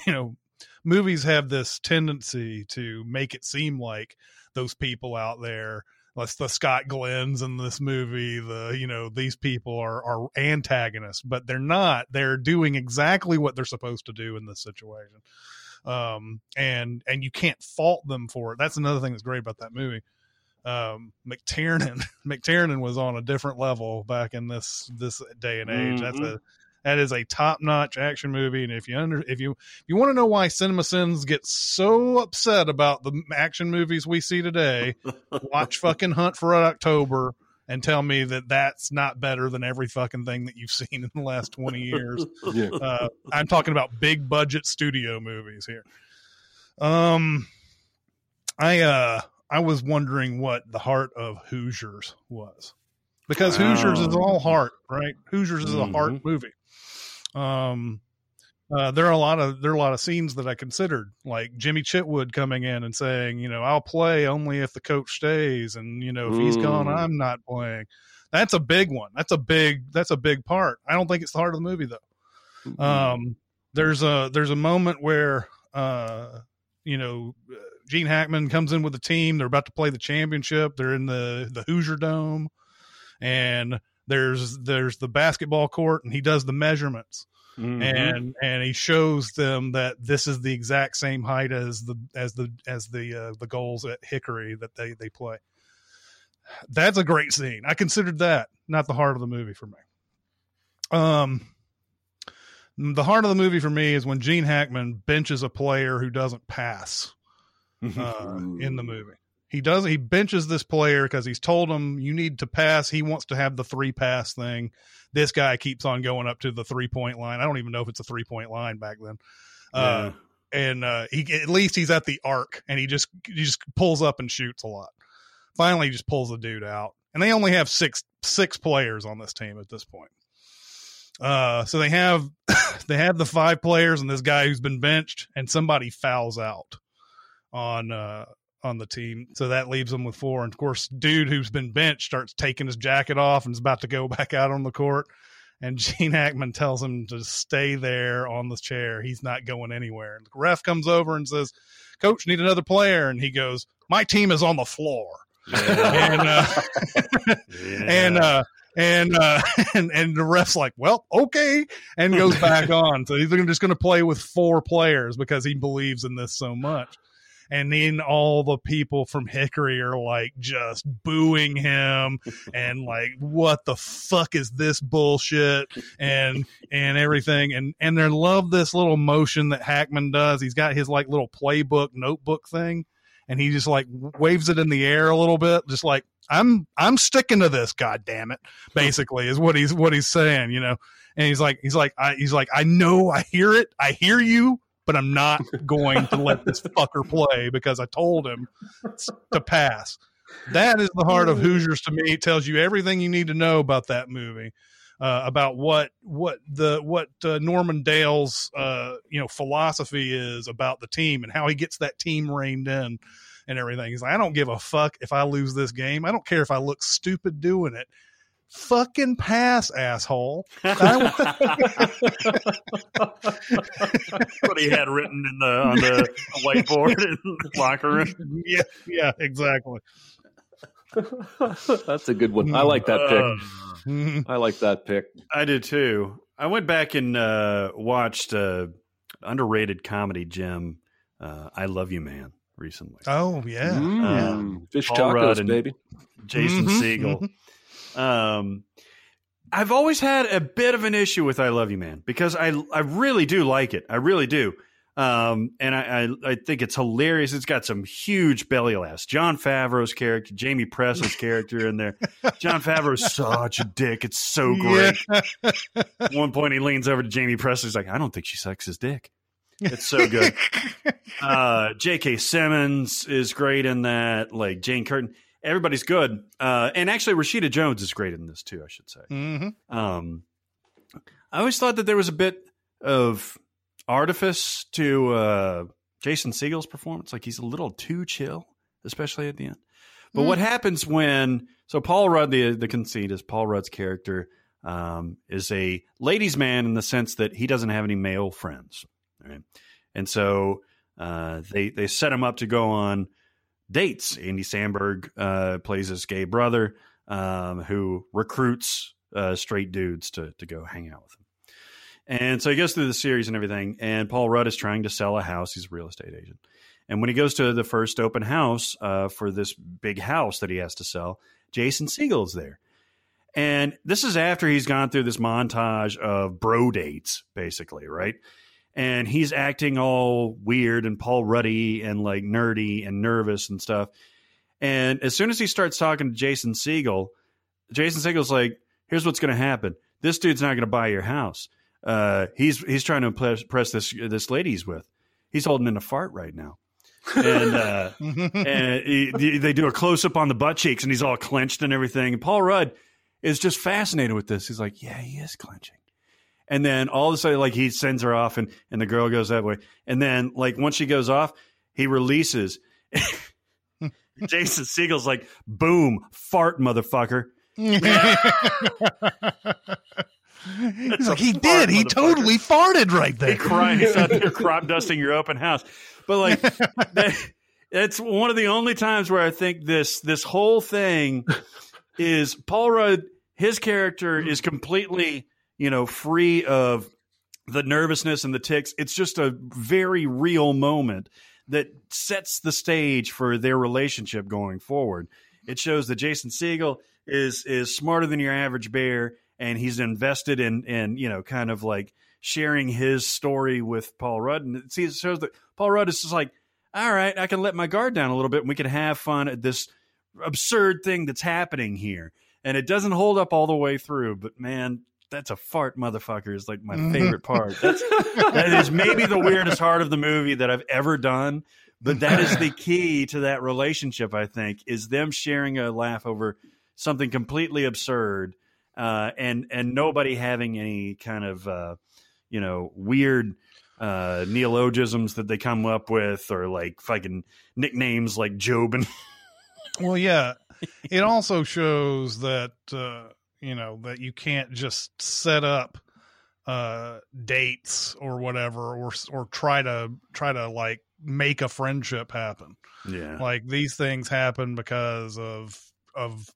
you know movies have this tendency to make it seem like those people out there like the Scott Glenn's in this movie the you know these people are are antagonists but they're not. They're doing exactly what they're supposed to do in this situation. Um and and you can't fault them for it. That's another thing that's great about that movie. Um McTiernan McTiernan was on a different level back in this this day and age. That's Mhm. a that is a top notch action movie, and if you under if you if you want to know why Cinema Sins gets so upset about the action movies we see today, watch fucking Hunt for October and tell me that that's not better than every fucking thing that you've seen in the last twenty years. Yeah. Uh, I'm talking about big budget studio movies here. Um, I uh I was wondering what the heart of Hoosiers was because Hoosiers is all heart, right? Hoosiers is a heart movie. Um, uh, there are a lot of there are a lot of scenes that I considered, like Jimmy Chitwood coming in and saying, you know, I'll play only if the coach stays, and you know, if he's gone, Mm. I'm not playing. That's a big one. That's a big. That's a big part. I don't think it's the heart of the movie though. Um, there's a there's a moment where uh, you know Gene Hackman comes in with the team. They're about to play the championship. They're in the the Hoosier Dome, and there's there's the basketball court, and he does the measurements. Mhm. and and he shows them that this is the exact same height as the as the as the uh, the goals at Hickory that they they play. That's a great scene. I considered that not the heart of the movie for me. Um, the heart of the movie for me is when Gene Hackman benches a player who doesn't pass uh, in the movie. He does. He benches this player because he's told him you need to pass. He wants to have the three pass thing. This guy keeps on going up to the three point line. I don't even know if it's a three point line back then. Uh, and uh, he at least he's at the arc, and he just he just pulls up and shoots a lot. Finally, he just pulls the dude out, and they only have six six players on this team at this point. Uh, so they have they have the five players and this guy who's been benched, and somebody fouls out on uh on the team. So that leaves them with four. And of course, dude who's been benched starts taking his jacket off and is about to go back out on the court. And Gene Hackman tells him to stay there on the chair. He's not going anywhere. And the ref comes over and says, Coach, need another player. And he goes, My team is on the floor. and uh, and uh and uh and and the ref's like well okay and goes back on so he's just going to play with four players because he believes in this so much and then all the people from Hickory are like just booing him and like what the fuck is this bullshit? And and everything. And and they love this little motion that Hackman does. He's got his like little playbook notebook thing. And he just like waves it in the air a little bit just like I'm I'm sticking to this god damn it basically is what he's what he's saying you know? And he's like he's like I he's like I know I hear it. I hear you but I'm not going to let this fucker play because I told him to pass. That is the heart of Hoosiers to me. It tells you everything you need to know about that movie, uh, about what what the what uh, Norman Dale's uh, you know philosophy is about the team and how he gets that team reined in and everything. He's like, I don't give a fuck if I lose this game. I don't care if I look stupid doing it fucking pass, asshole. what he had written in the on the whiteboard in the locker room. Yeah, yeah, exactly. That's a good one. I like that pick. Mhm. I like that pick. I did too. I went back and uh, watched uh, underrated comedy gem. Uh, I love you, man. Recently, Oh yeah. Mm, fish Paul Rudd tacos, and- baby. Jason Mhm, Segel. Um, I've always had a bit of an issue with "I Love You, Man" because I I really do like it. I really do. Um, and I, I I think it's hilarious. It's got some huge belly laughs. Jon Favreau's character, Jaime Pressly's character in there. Jon Favreau's such a dick. It's so great. At one point, he leans over to Jaime Pressly. He's like, "I don't think she sucks his dick." It's so good. uh, J.K. Simmons is great in that. Like Jane Curtin, everybody's good. Uh, and actually, Rashida Jones is great in this too. I should say. hmm Um, I always thought that there was a bit of artifice to uh, Jason Segel's performance. Like he's a little too chill, especially at the end. But what happens when? So Paul Rudd, the the conceit is Paul Rudd's character um, is a ladies' man in the sense that he doesn't have any male friends, right? And so uh, they they set him up to go on dates. Andy Samberg uh, plays this gay brother um, who recruits uh, straight dudes to to go hang out with him. And so he goes through the series and everything. And Paul Rudd is trying to sell a house. He's a real estate agent. And when he goes to the first open house uh, for this big house that he has to sell, Jason Segel's there. And this is after he's gone through this montage of bro dates, basically, right? And he's acting all weird and Paul Ruddy and like nerdy and nervous and stuff. And as soon as he starts talking to Jason Segel, Jason Segel's like, "Here's what's going to happen. This dude's not going to buy your house. Uh, he's he's trying to impress, impress this this lady he's with. He's holding in a fart right now." and uh, and he, they do a close up on the butt cheeks, and he's all clenched and everything. And Paul Rudd is just fascinated with this. He's like, "Yeah, he is clenching." And then all of a sudden, like he sends her off, and and the girl goes that way. And then, like once she goes off, he releases. Jason Segel's like, "Boom, fart, motherfucker." He's like, he did. He totally farted right there. He crying. He's out there crop dusting your open house. But like, that, it's one of the only times where I think this this whole thing is Paul Rudd. His character is completely, you know, free of the nervousness and the ticks. It's just a very real moment that sets the stage for their relationship going forward. It shows that Jason Segel is is smarter than your average bear, and he's invested in in you know kind of like sharing his story with Paul Rudd, and it shows that Paul Rudd is just like, all right, I can let my guard down a little bit, and we can have fun at this absurd thing that's happening here. And it doesn't hold up all the way through, but man, that's a fart, motherfucker, is like my favorite part. That's that is maybe the weirdest part of the movie that I've ever done. But that is the key to that relationship, I think, is them sharing a laugh over something completely absurd, uh, and and nobody having any kind of uh, you know weird uh, neologisms that they come up with, or like fucking nicknames like Job and Well, yeah. It also shows that uh, you know that you can't just set up uh dates or whatever or or try to try to like make a friendship happen. yeah. Like these things happen because of of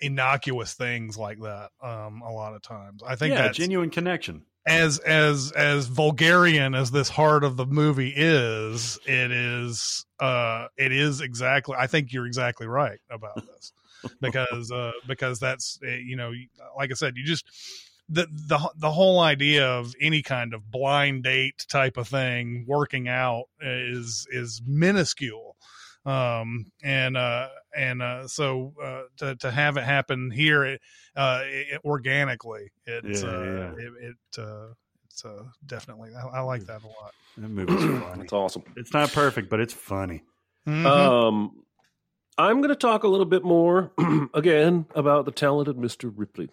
innocuous things like that um a lot of times. I think yeah, that's genuine connection. As as as vulgarian as this heart of the movie is it is uh it is exactly i think you're exactly right about this. Because uh because that's uh, you know like i said you just the the the whole idea of any kind of blind date type of thing working out is is minuscule. Um and uh and uh so uh to to have it happen here it, uh it, organically it's Yeah, uh yeah. it, it uh it's uh definitely I, I like that a lot That movie's funny. That's awesome. It's not perfect, but it's funny. Mhm. Um, I'm going to talk a little bit more again about the talented Mr. Ripley.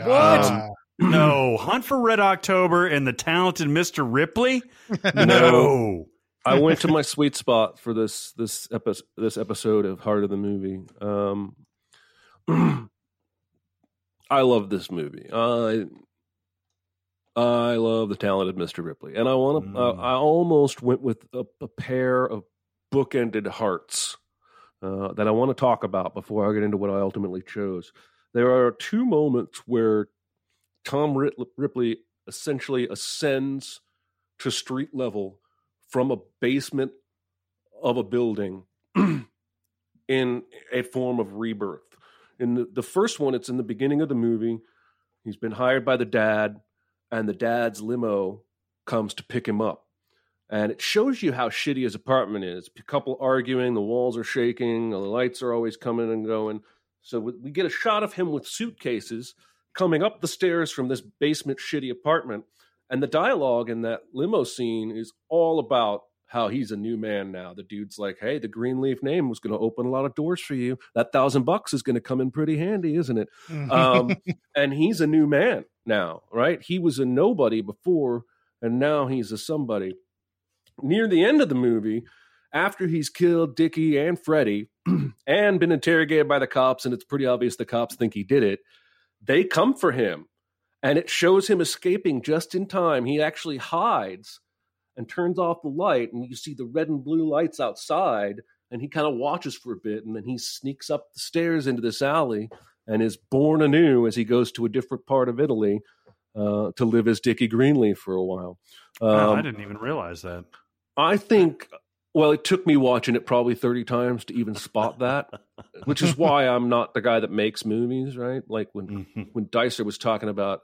Ah. No, Hunt for Red October and the talented Mr. Ripley. No, I went to my sweet spot for this this episode this episode of Heart of the Movie. Um, I love this movie. I I love the talented Mr. Ripley, and I want to. Mm. I almost went with a, a pair of bookended hearts uh, that I want to talk about before I get into what I ultimately chose. There are two moments where Tom Ripley essentially ascends to street level from a basement of a building in a form of rebirth. In the, the first one, it's in the beginning of the movie. He's been hired by the dad, and the dad's limo comes to pick him up. And it shows you how shitty his apartment is. A couple arguing, the walls are shaking, the lights are always coming and going. So we we get a shot of him with suitcases coming up the stairs from this basement shitty apartment. And the dialogue in that limo scene is all about how he's a new man now. The dude's like, hey, the Greenleaf name was going to open a lot of doors for you. That thousand bucks is going to come in pretty handy, isn't it? Um, and he's a new man now, right? He was a nobody before, and now he's a somebody. Near the end of the movie, after he's killed Dickie and Freddie and been interrogated by the cops, and it's pretty obvious the cops think he did it, they come for him. And it shows him escaping just in time. He actually hides and turns off the light, and you see the red and blue lights outside. And he kind of watches for a bit, and then he sneaks up the stairs into this alley and is born anew as he goes to a different part of Italy uh, to live as Dickie Greenleaf for a while. Wow, I Um, didn't even realize that. I think, well, it took me watching it probably 30 times to even spot that, which is why I'm not the guy that makes movies, right? Like when, Mhm. when Dicer was talking about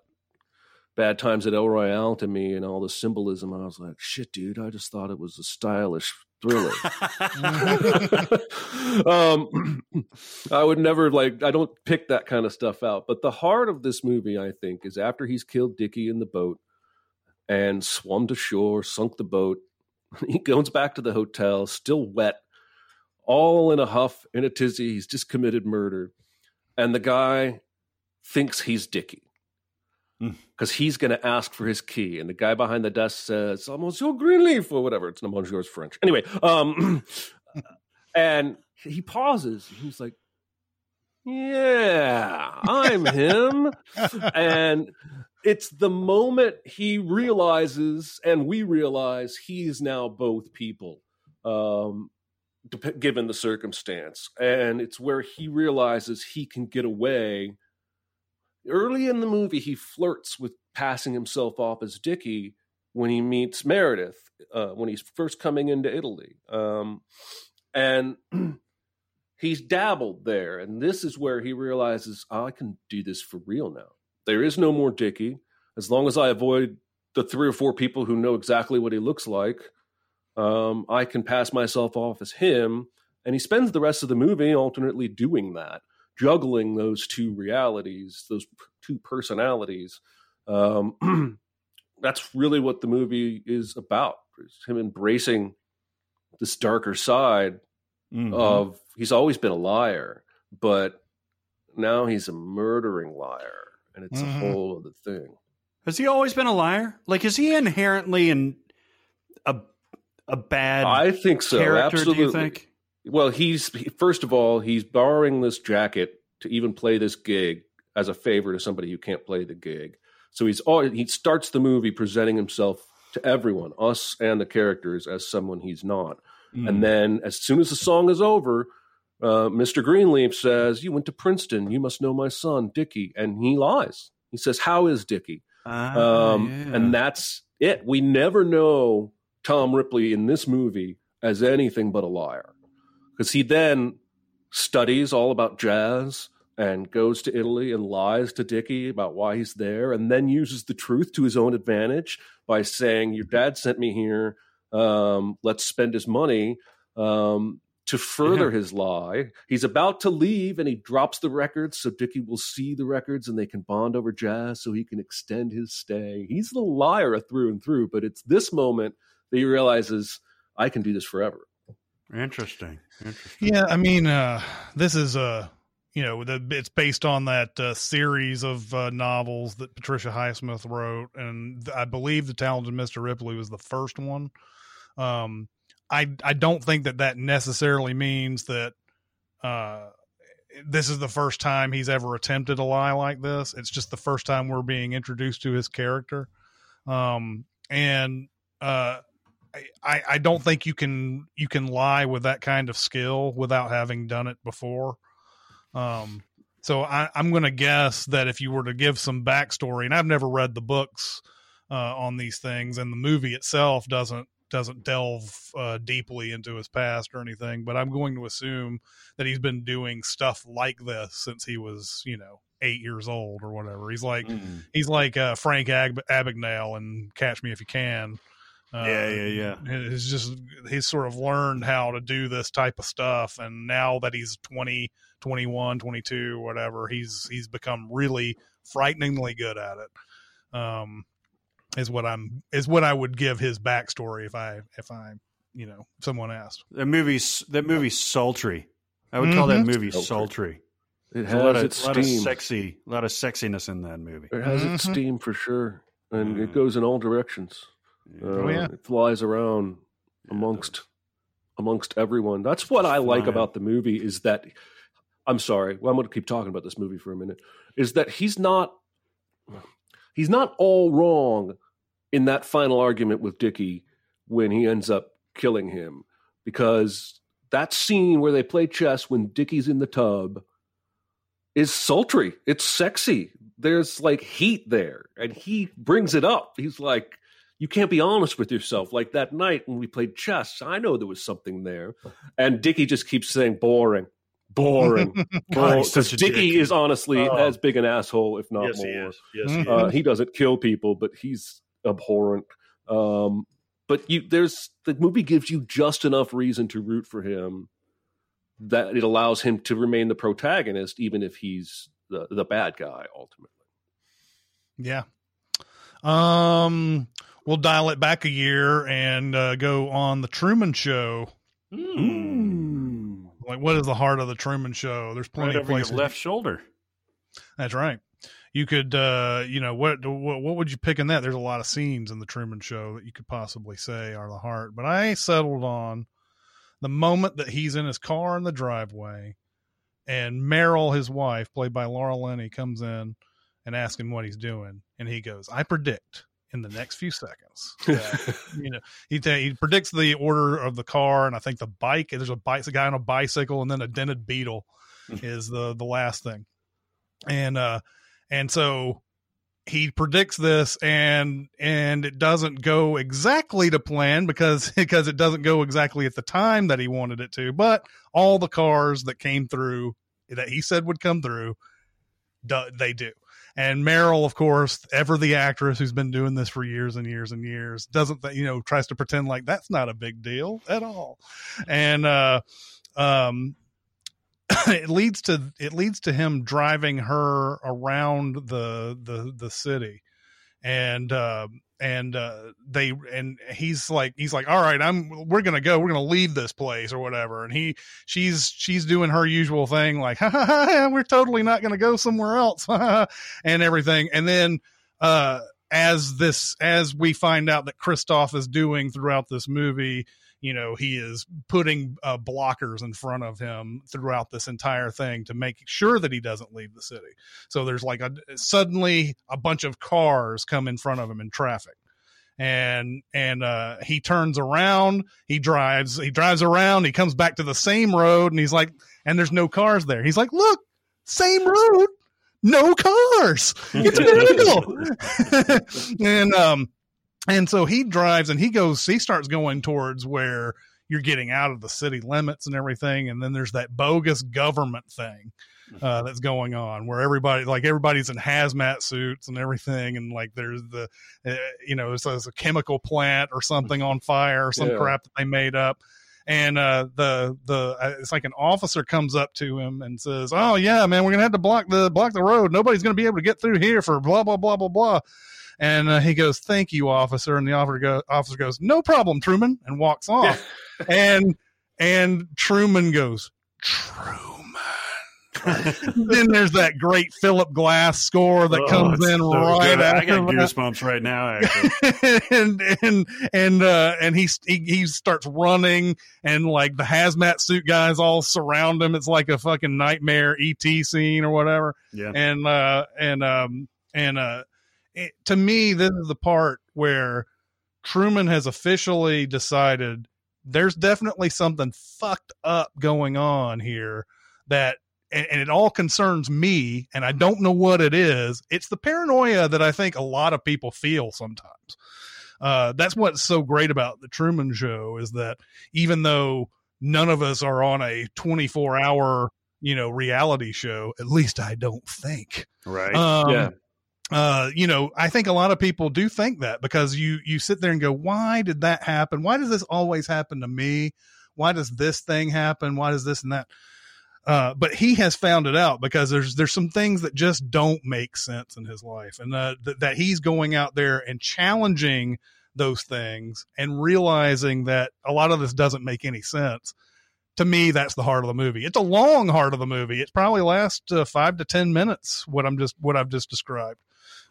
Bad Times at El Royale to me and all the symbolism, I was like, shit, dude, I just thought it was a stylish thriller. um, I would never like. I don't pick that kind of stuff out. But the heart of this movie, I think, is after he's killed Dickie in the boat and swum to shore, sunk the boat. He goes back to the hotel, still wet, all in a huff, in a tizzy. He's just committed murder, and the guy thinks he's Dickie. Because he's going to ask for his key. And the guy behind the desk says, "Oh, Monsieur Greenleaf," or whatever. It's not Monsieur's French. Anyway, um, and he pauses. He's like, "Yeah, I'm him." and it's the moment he realizes, and we realize he's now both people. Um, given the circumstance. And it's where he realizes he can get away. Early in the movie, he flirts with passing himself off as Dickie when he meets Meredith, uh, when he's first coming into Italy. Um, and he's dabbled there. And this is where he realizes, oh, I can do this for real now. There is no more Dickie. As long as I avoid the three or four people who know exactly what he looks like, um, I can pass myself off as him. And he spends the rest of the movie alternately doing that, juggling those two realities, those two personalities. Um, that's really what the movie is about. It's him embracing this darker side Mhm. of he's always been a liar, but now he's a murdering liar, and it's Mhm. a whole other thing. Has he always been a liar? Like, is he inherently in a a bad I think so. character? absolutely. Do you think? Well, he's first of all, he's borrowing this jacket to even play this gig as a favor to somebody who can't play the gig. So he's all he starts the movie presenting himself to everyone, us and the characters, as someone he's not. Mm. And then, as soon as the song is over, uh, Mr. Greenleaf says, "You went to Princeton. You must know my son, Dickie." And he lies. He says, "How is Dickie?" Ah, um, yeah. and that's it. We never know Tom Ripley in this movie as anything but a liar, because he then studies all about jazz and goes to Italy and lies to Dickie about why he's there, and then uses the truth to his own advantage by saying, "Your dad sent me here. Um, let's spend his money." Um, to further his lie, he's about to leave and he drops the records so Dickie will see the records and they can bond over jazz so he can extend his stay. He's the liar through and through, but it's this moment that he realizes I can do this forever. Interesting. Interesting. Yeah, I mean, uh, this is uh, you know, the, it's based on that uh, series of uh, novels that Patricia Highsmith wrote, and I believe the Talented Mr. Ripley was the first one. Um, I I don't think that that necessarily means that uh, this is the first time he's ever attempted a lie like this. It's just the first time we're being introduced to his character, um, and uh, I, I don't think you can you can lie with that kind of skill without having done it before. Um, so I, I'm going to guess that if you were to give some backstory, and I've never read the books uh, on these things, and the movie itself doesn't doesn't delve uh, deeply into his past or anything, but I'm going to assume that he's been doing stuff like this since he was, you know, eight years old or whatever. He's like Mm. he's like uh, Frank Ab- Abagnale and Catch Me If You Can. Uh, Yeah, yeah, yeah. He's just he's sort of learned how to do this type of stuff, and now that he's 20, 21, 22, whatever, he's he's become really frighteningly good at it. Um, is what I'm is what I would give his backstory if I if I you know someone asked. That movie's that movie's sultry. I would call that Mhm. movie Sultry. sultry. It There's a lot has of, its lot of sexy, a lot of sexiness in that movie. It has its Mhm. steam for sure, and Mm. it goes in all directions. Uh, Oh, yeah. It flies around amongst amongst everyone. That's what I like about the movie is that I'm sorry, well, I'm going to keep talking about this movie for a minute. Is that he's not he's not all wrong in that final argument with Dickie when he ends up killing him because that scene where they play chess when Dickie's in the tub is sultry. It's sexy. There's like heat there, and he brings it up. He's like, "You can't be honest with yourself." Like that night when we played chess, I know there was something there, and Dickie just keeps saying, "Boring, boring." God, Because such dick. Dickie is honestly Oh. as big an asshole, if not Yes, more. he is. Yes, he Uh, is. he doesn't kill people, but he's abhorrent. Um, but you, there's the movie gives you just enough reason to root for him that it allows him to remain the protagonist, even if he's the the bad guy ultimately. Yeah. Um, we'll dial it back a year and uh, go on the Truman Show. Mm. Like, what is the heart of the Truman Show? There's plenty Right of over your places. left shoulder. That's right. You could, uh, you know, what, what what would you pick in that? There's a lot of scenes in the Truman Show that you could possibly say are the heart, but I settled on the moment that he's in his car in the driveway, and Meryl, his wife, played by Laura Linney, comes in and asks him what he's doing, and he goes, "I predict." In the next few seconds. you know, he ta- he predicts the order of the car, and I think the bike. There's a bike, a guy on a bicycle, and then a dented beetle is the the last thing, and uh, and so he predicts this and and it doesn't go exactly to plan because because it doesn't go exactly at the time that he wanted it to but all the cars that came through that he said would come through do, they do and Meryl of course ever the actress who's been doing this for years and years and years doesn't th- you know tries to pretend like that's not a big deal at all. And uh um it leads to it leads to him driving her around the the the city. And uh and uh they and he's like he's like all right i'm we're gonna go we're gonna leave this place or whatever and he she's she's doing her usual thing like ha, ha, ha, we're totally not gonna go somewhere else and everything and then uh as this as we find out that Christof is doing throughout this movie you know he is putting uh, blockers in front of him throughout this entire thing to make sure that he doesn't leave the city. So there's like a suddenly a bunch of cars come in front of him in traffic. And and uh he turns around he drives he drives around he comes back to the same road and he's like and there's no cars there. He's like look same road no cars. It's a miracle. And um and so he drives and he goes he starts going towards where you're getting out of the city limits and everything and then there's that bogus government thing uh, that's going on where everybody like everybody's in hazmat suits and everything and like there's the uh, you know it's, it's a chemical plant or something on fire or some Yeah. crap that they made up and uh, the the uh, it's like an officer comes up to him and says, "Oh yeah, man, we're gonna have to block the block the road. Nobody's gonna be able to get through here for blah blah blah blah blah." And uh, he goes, "Thank you, officer." And the officer, go, officer goes, "No problem, Truman," and walks off. and and Truman goes, "Truman." then there's that great Philip Glass score that Oh, comes in so right good. I after got that goosebumps right now. And and and uh and he, he he starts running and like the hazmat suit guys all surround him it's like a fucking nightmare et scene or whatever yeah. and uh and um and uh it, to me this is the part where truman has officially decided there's definitely something fucked up going on here that and, and it all concerns me and i don't know what it is it's the paranoia that i think a lot of people feel sometimes uh, that's what's so great about the truman show is that even though none of us are on a 24 hour you know reality show at least i don't think Right. um, Yeah. Uh, you know, I think a lot of people do think that because you you sit there and go, why did that happen? Why does this always happen to me? Why does this thing happen? Why does this and that? Uh, but he has found it out because there's there's some things that just don't make sense in his life, and uh, th- that he's going out there and challenging those things and realizing that a lot of this doesn't make any sense. To me, that's the heart of the movie. It's a long heart of the movie. It probably lasts uh, five to ten minutes. What I'm just what I've just described.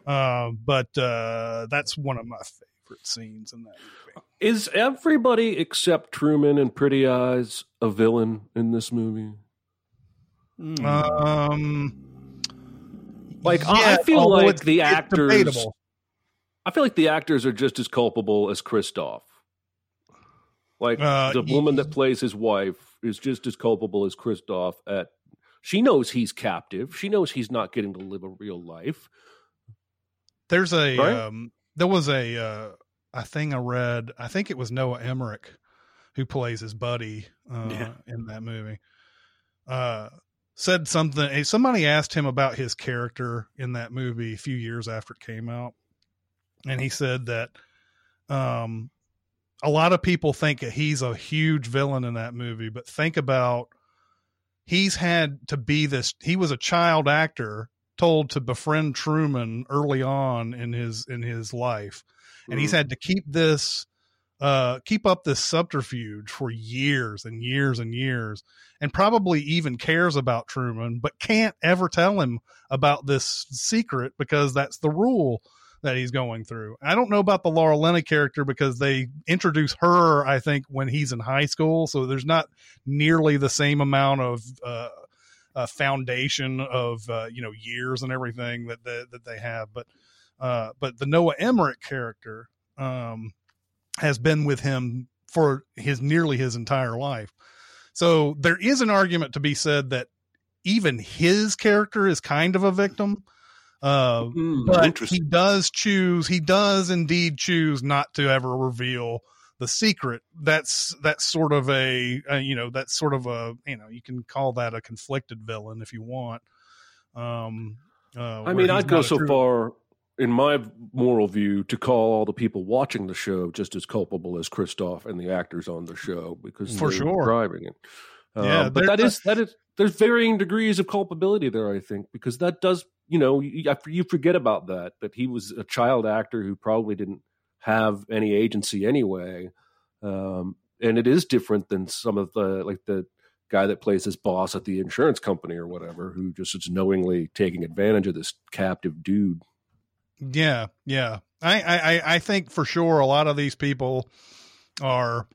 Uh, but uh, that's one of my favorite scenes in that movie. Is everybody except Truman and Pretty Eyes a villain in this movie? Hmm. Um, Like, I- I feel like it's- the it's actors- debatable. I feel like the actors are just as culpable as Christof. Like Uh, the y- woman that plays his wife is just as culpable as Christof at she knows he's captive. She knows he's not getting to live a real life. There's a Right? um, there was a uh, a thing I read. I think it was Noah Emmerich who plays his buddy uh, Yeah. in that movie. Uh, said something. eh, Somebody asked him about his character in that movie a few years after it came out, and he said that um, a lot of people think that he's a huge villain in that movie, but think about he's had to be this. He was a child actor told to befriend Truman early on in his in his life, and he's had to keep this uh keep up this subterfuge for years and years and years and probably even cares about Truman but can't ever tell him about this secret because that's the rule that he's going through. I don't know about the Laura Linney character because they introduce her I think when he's in high school so there's not nearly the same amount of uh uh, foundation of uh, you know years and everything that that, that they have. But Uh, but the Noah Emmerich character um, has been with him for his nearly his entire life. So there is an argument to be said that even his character is kind of a victim. Uh, Hmm, but he does choose, he does indeed choose not to ever reveal the secret. That's that's sort of a, uh you know that's sort of a you know you can call that a conflicted villain if you want. Um, uh, I mean, I'd go so true- far in my moral view to call all the people watching the show just as culpable as Christof and the actors on the show because For they're sure. driving it. Yeah, Um, but that is that is there's varying degrees of culpability there. I think because that does you know you, you forget about that that he was a child actor who probably didn't have any agency anyway, um, and it is different than some of the like the guy that plays his boss at the insurance company or whatever who just is knowingly taking advantage of this captive dude. Yeah, yeah. I, I, I- think for sure a lot of these people are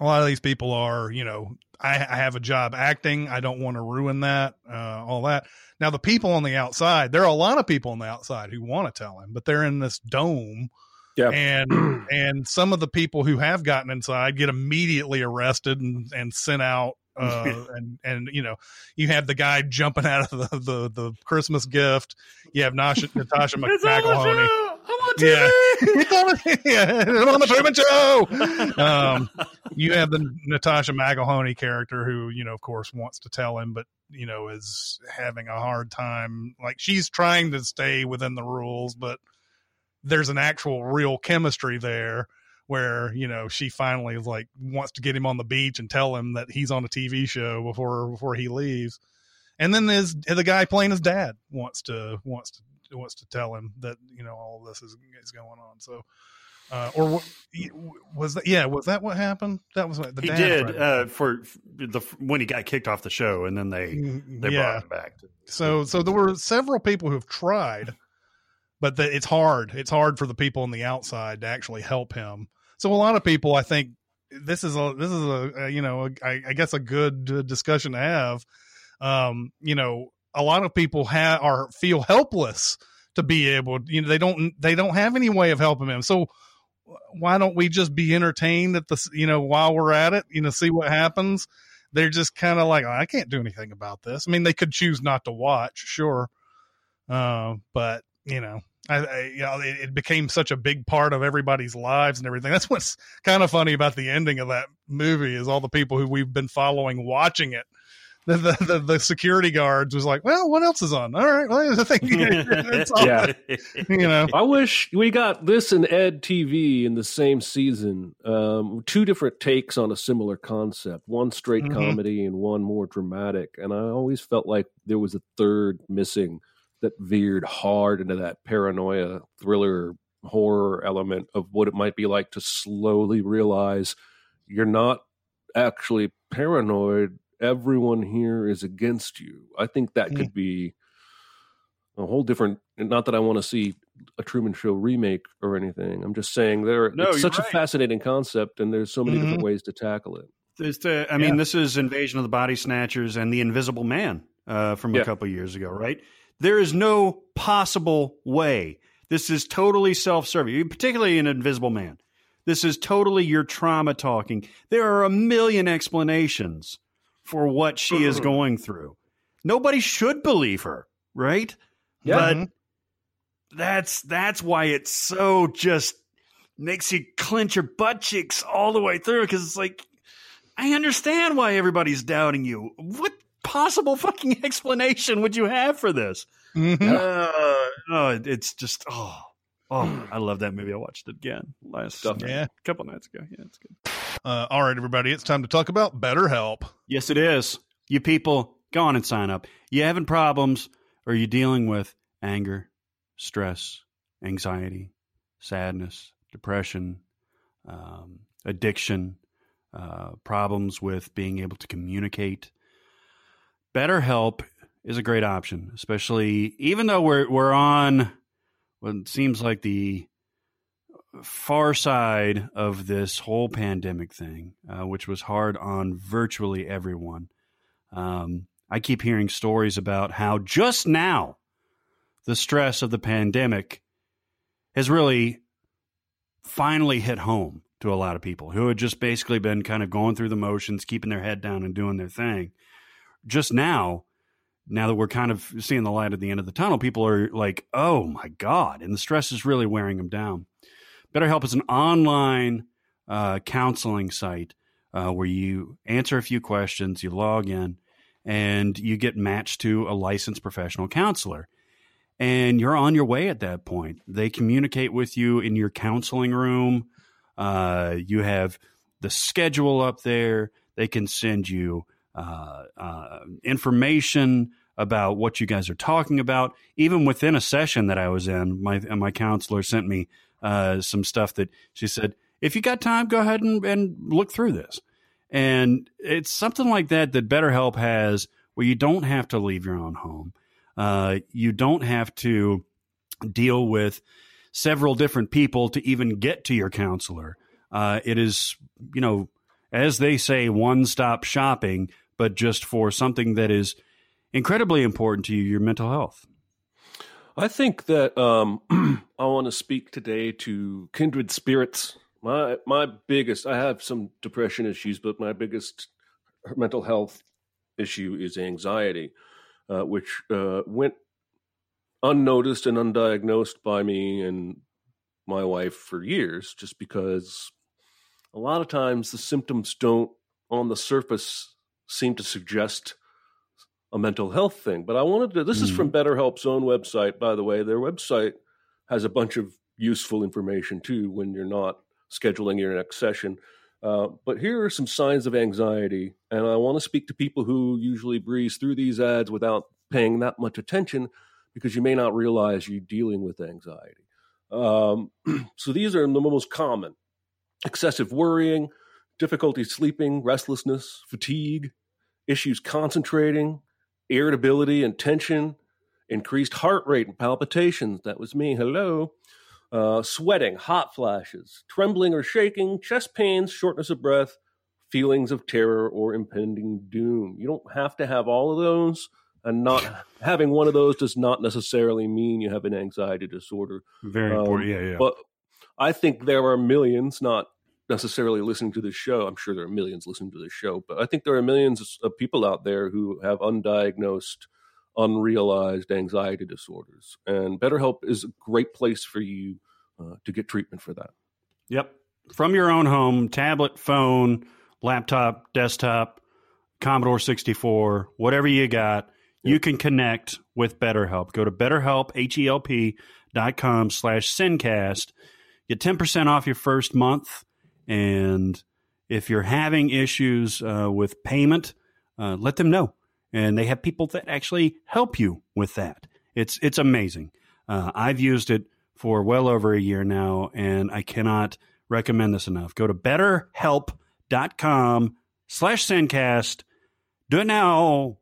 a lot of these people are, you know, I, I have a job acting. I don't want to ruin that, uh, all that. Now the people on the outside, there are a lot of people on the outside who want to tell him, but they're in this dome Yeah. and and some of the people who have gotten inside get immediately arrested and, and sent out uh and and you know you have the guy jumping out of the the, the christmas gift you have Natasha, Natasha McMahoney. Yeah. It's on, yeah, on the Truman Show. Um, you have the Natasha McElhoney character who, you know, of course, wants to tell him, but you know, is having a hard time. Like she's trying to stay within the rules, but there's an actual real chemistry there where you know she finally is like wants to get him on the beach and tell him that he's on a TV show before before he leaves. And then there's the guy playing his dad wants to wants to wants to tell him that you know all of this is is going on. So, uh, or what- was that? Yeah, was that what happened? That was what the he did uh, for the when he got kicked off the show, and then they Mm, they yeah. brought him back. So so there were several people who have tried, but the, it's hard. It's hard for the people on the outside to actually help him. So a lot of people, I think, this is a this is a, a you know a, I, I guess a good discussion to have. Um, you know, a lot of people have are feel helpless to be able. You know, they don't they don't have any way of helping him. So why don't we just be entertained at the you know while we're at it? You know, see what happens they're just kind of like, "Oh, I can't do anything about this. I mean, they could choose not to watch, sure, uh, but you know, I, I you know, it, it became such a big part of everybody's lives and everything. That's what's kind of funny about the ending of that movie is all the people who we've been following watching it. The, the, the, the security guards was like, well, what else is on? All right, well, I think it's all, Yeah. you know, I wish we got this and EDtv in the same season. Um, two different takes on a similar concept, one straight Mhm. comedy and one more dramatic. And I always felt like there was a third missing that veered hard into that paranoia thriller horror element of what it might be like to slowly realize you're not actually paranoid. Everyone here is against you. I think that Mm. could be a whole different. Not that I want to see a Truman Show remake or anything. I'm just saying there. No, it's such a fascinating concept, and there's so many different Mhm. ways to tackle it. The, I mean, Yeah. this is Invasion of the Body Snatchers and the Invisible Man uh, from Yeah. a couple years ago, right? There is no possible way. This is totally self-serving, particularly in Invisible Man. This is totally your trauma talking. There are a million explanations for what she is going through. Nobody should believe her, right? Yeah. But Mhm. that's that's why it's so just makes you clench your butt cheeks all the way through because it's like I understand why everybody's doubting you. What possible fucking explanation would you have for this? Mhm. Uh, oh, it's just oh oh I love that movie. I watched it again last Stuff. Yeah. couple nights ago. Yeah, it's good. Uh, all right, everybody, it's time to talk about BetterHelp. Yes, it is. You people, go on and sign up. You having problems or you dealing with anger, stress, anxiety, sadness, depression, um, addiction, uh, problems with being able to communicate. BetterHelp is a great option, especially even though we're we're on what seems like the far side of this whole pandemic thing, uh, which was hard on virtually everyone. Um, I keep hearing stories about how just now the stress of the pandemic has really finally hit home to a lot of people who had just basically been kind of going through the motions, keeping their head down and doing their thing. Just now, now that we're kind of seeing the light at the end of the tunnel, people are like, oh my God. And the stress is really wearing them down. BetterHelp is an online uh, counseling site uh, where you answer a few questions, you log in, and you get matched to a licensed professional counselor. And you're on your way at that point. They communicate with you in your counseling room. Uh, you have the schedule up there. They can send you uh, uh, information about what you guys are talking about. Even within a session that I was in, my my counselor sent me uh, some stuff that she said, if you got time, go ahead and, and look through this. And it's something like that that BetterHelp has where you don't have to leave your own home. Uh, you don't have to deal with several different people to even get to your counselor. Uh, it is, you know, as they say, one stop shopping, but just for something that is incredibly important to you, your mental health. I think that um, I want to speak today to kindred spirits. My my biggest, I have some depression issues, but my biggest mental health issue is anxiety, uh, which uh, went unnoticed and undiagnosed by me and my wife for years, just because a lot of times the symptoms don't, on the surface, seem to suggest a mental health thing. But I wanted to, this mm. is from mm-hmm. BetterHelp's own website, by the way. Their website has a bunch of useful information too when you're not scheduling your next session. Uh, but here are some signs of anxiety, and I want to speak to people who usually breeze through these ads without paying that much attention because you may not realize you're dealing with anxiety. Um, so these are the most common excessive worrying, difficulty sleeping, restlessness, fatigue, issues concentrating, irritability and tension, increased heart rate and palpitations. That was me. Hello. Uh, sweating, hot flashes, trembling or shaking, chest pains, shortness of breath, feelings of terror or impending doom. You don't have to have all of those. And not having one of those does not necessarily mean you have an anxiety disorder. Very um, important. Yeah, yeah. But I think there are millions, not necessarily listening to this show. I'm sure there are millions listening to this show, but I think there are millions of people out there who have undiagnosed, unrealized anxiety disorders. And BetterHelp is a great place for you uh, to get treatment for that. Yep. From your own home, tablet, phone, laptop, desktop, Commodore 64, whatever you got, yep. you can connect with BetterHelp. Go to BetterHelp, H-E-L-P dot com slash Sincast. Get 10% off your first month and if you're having issues uh, with payment, uh, let them know. And they have people that actually help you with that. It's it's amazing. Uh, I've used it for well over a year now, and I cannot recommend this enough. Go to betterhelp.com slash Sincast. Do it now.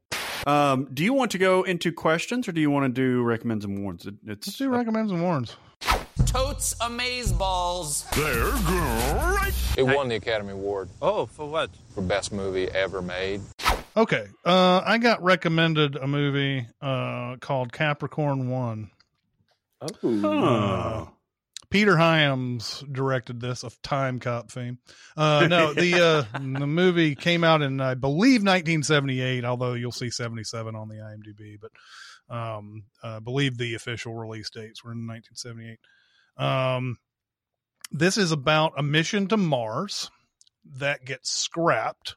Um, do you want to go into questions or do you want to do recommends and warns? It, it's, Let's do recommends and warns totes amaze balls. They're great. It won the Academy Award. Oh, for what? For best movie ever made. Okay, uh, I got recommended a movie uh, called Capricorn One. Oh. Uh, Peter Hyams directed this of Timecop fame. Uh, no, the uh, the movie came out in I believe 1978, although you'll see 77 on the IMDb, but um, I believe the official release dates were in 1978. Um, this is about a mission to Mars that gets scrapped,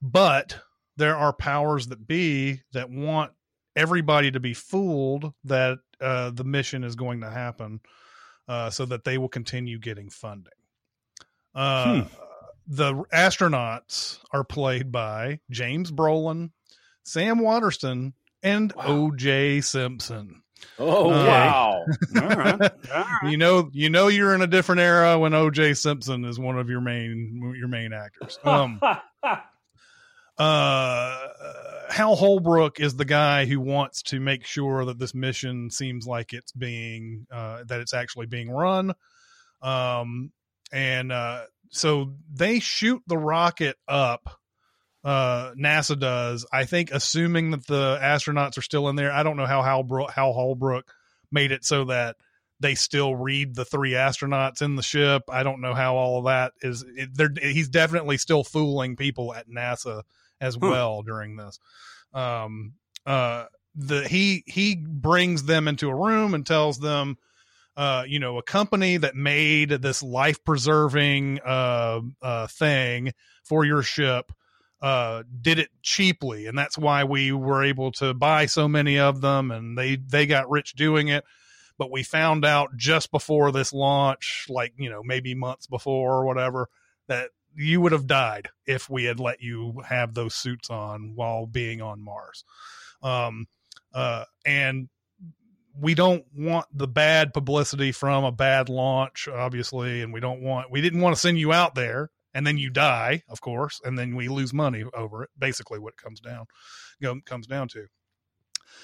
but there are powers that be that want everybody to be fooled that uh, the mission is going to happen uh, so that they will continue getting funding. Uh, hmm. The astronauts are played by James Brolin, Sam Waterston, and wow. O.J. Simpson. Oh uh, wow! All right. All right. You know, you know, you're in a different era when O.J. Simpson is one of your main your main actors. Um, uh, Hal Holbrook is the guy who wants to make sure that this mission seems like it's being uh, that it's actually being run. Um, and uh, so they shoot the rocket up uh, NASA does. I think assuming that the astronauts are still in there. I don't know how Hal, Bro- Hal Holbrook made it so that they still read the three astronauts in the ship. I don't know how all of that is. It, they're, he's definitely still fooling people at NASA as Huh. well during this. Um, uh, the he he brings them into a room and tells them, uh, you know, a company that made this life preserving uh, uh, thing for your ship uh did it cheaply and that's why we were able to buy so many of them and they they got rich doing it. But we found out just before this launch like you know maybe months before or whatever that you would have died if we had let you have those suits on while being on Mars. Um uh and we don't want the bad publicity from a bad launch obviously and we don't want we didn't want to send you out there and then you die of course and then we lose money over it basically what it comes down comes down to.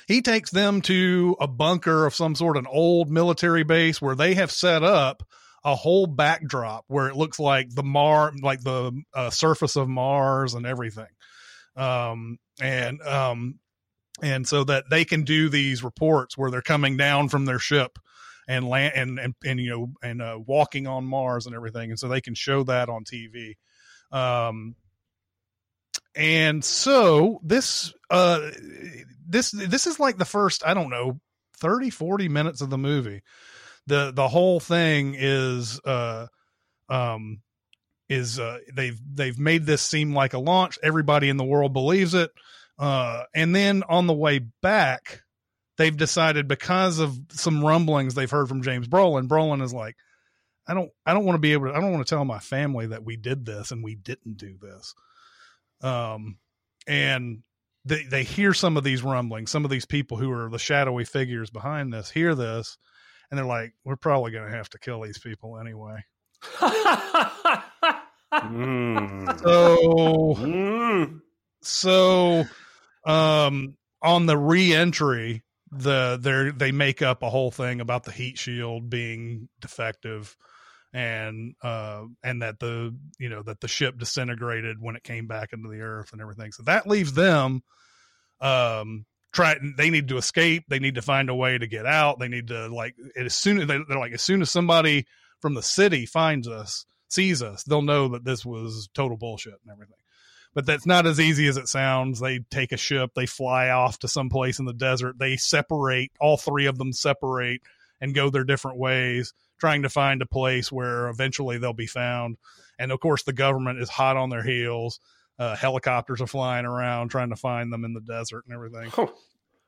He takes them to a bunker of some sort an old military base where they have set up a whole backdrop where it looks like the mar like the uh, surface of mars and everything. Um and um and so that they can do these reports where they're coming down from their ship and land and and, and you know and uh, walking on Mars and everything, and so they can show that on TV. Um, and so this uh this this is like the first I don't know 30 40 minutes of the movie. The the whole thing is uh um is uh they've they've made this seem like a launch. Everybody in the world believes it. Uh and then on the way back they've decided because of some rumblings they've heard from James Brolin. Brolin is like, I don't, I don't want to be able to, I don't want to tell my family that we did this and we didn't do this. Um, and they they hear some of these rumblings. Some of these people who are the shadowy figures behind this hear this, and they're like, we're probably going to have to kill these people anyway. Mm. So, Mm. so, um, on the re-entry, the they they make up a whole thing about the heat shield being defective and uh and that the you know that the ship disintegrated when it came back into the earth and everything. So that leaves them um try they need to escape. They need to find a way to get out. They need to like as soon as they, they're like as soon as somebody from the city finds us sees us they'll know that this was total bullshit and everything but that's not as easy as it sounds. They take a ship, they fly off to some place in the desert, they separate, all three of them separate and go their different ways, trying to find a place where eventually they'll be found. And of course, the government is hot on their heels. Uh, helicopters are flying around trying to find them in the desert and everything.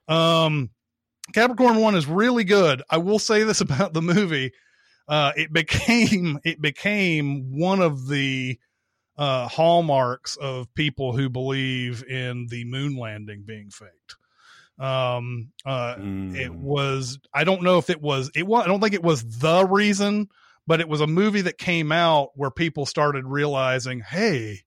Um, Capricorn One is really good. I will say this about the movie: uh, it became it became one of the uh, hallmarks of people who believe in the moon landing being faked. Um, uh, it was, I don't know if it was, it was, I don't think it was the reason, but it was a movie that came out where people started realizing, hey,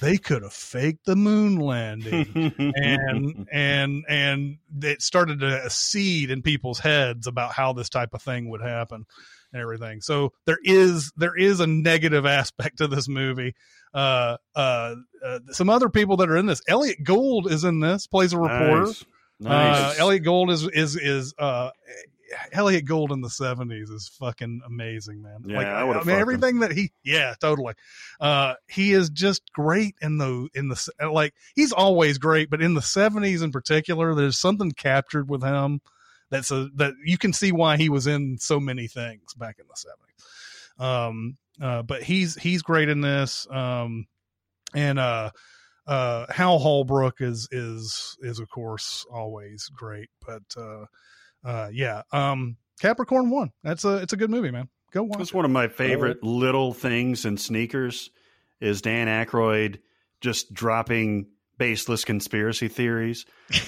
they could have faked the moon landing. And and and it started to seed in people's heads about how this type of thing would happen and everything so there is there is a negative aspect to this movie uh uh, uh some other people that are in this elliot gould is in this plays a reporter Nice. uh Nice. elliot gould is is is uh Elliot Gould in the seventies is fucking amazing, man. Yeah, like, I I mean, fucked him. everything that he, yeah, totally. Uh, he is just great in the in the like. He's always great, but in the seventies in particular, there's something captured with him that's a that you can see why he was in so many things back in the seventies. Um, uh, but he's he's great in this. Um, and uh, uh, Hal Holbrook is is is of course always great, but uh, uh, yeah, um, Capricorn one. That's a it's a good movie, man. Go watch. That's it. one of my favorite little things in sneakers is Dan Aykroyd just dropping baseless conspiracy theories.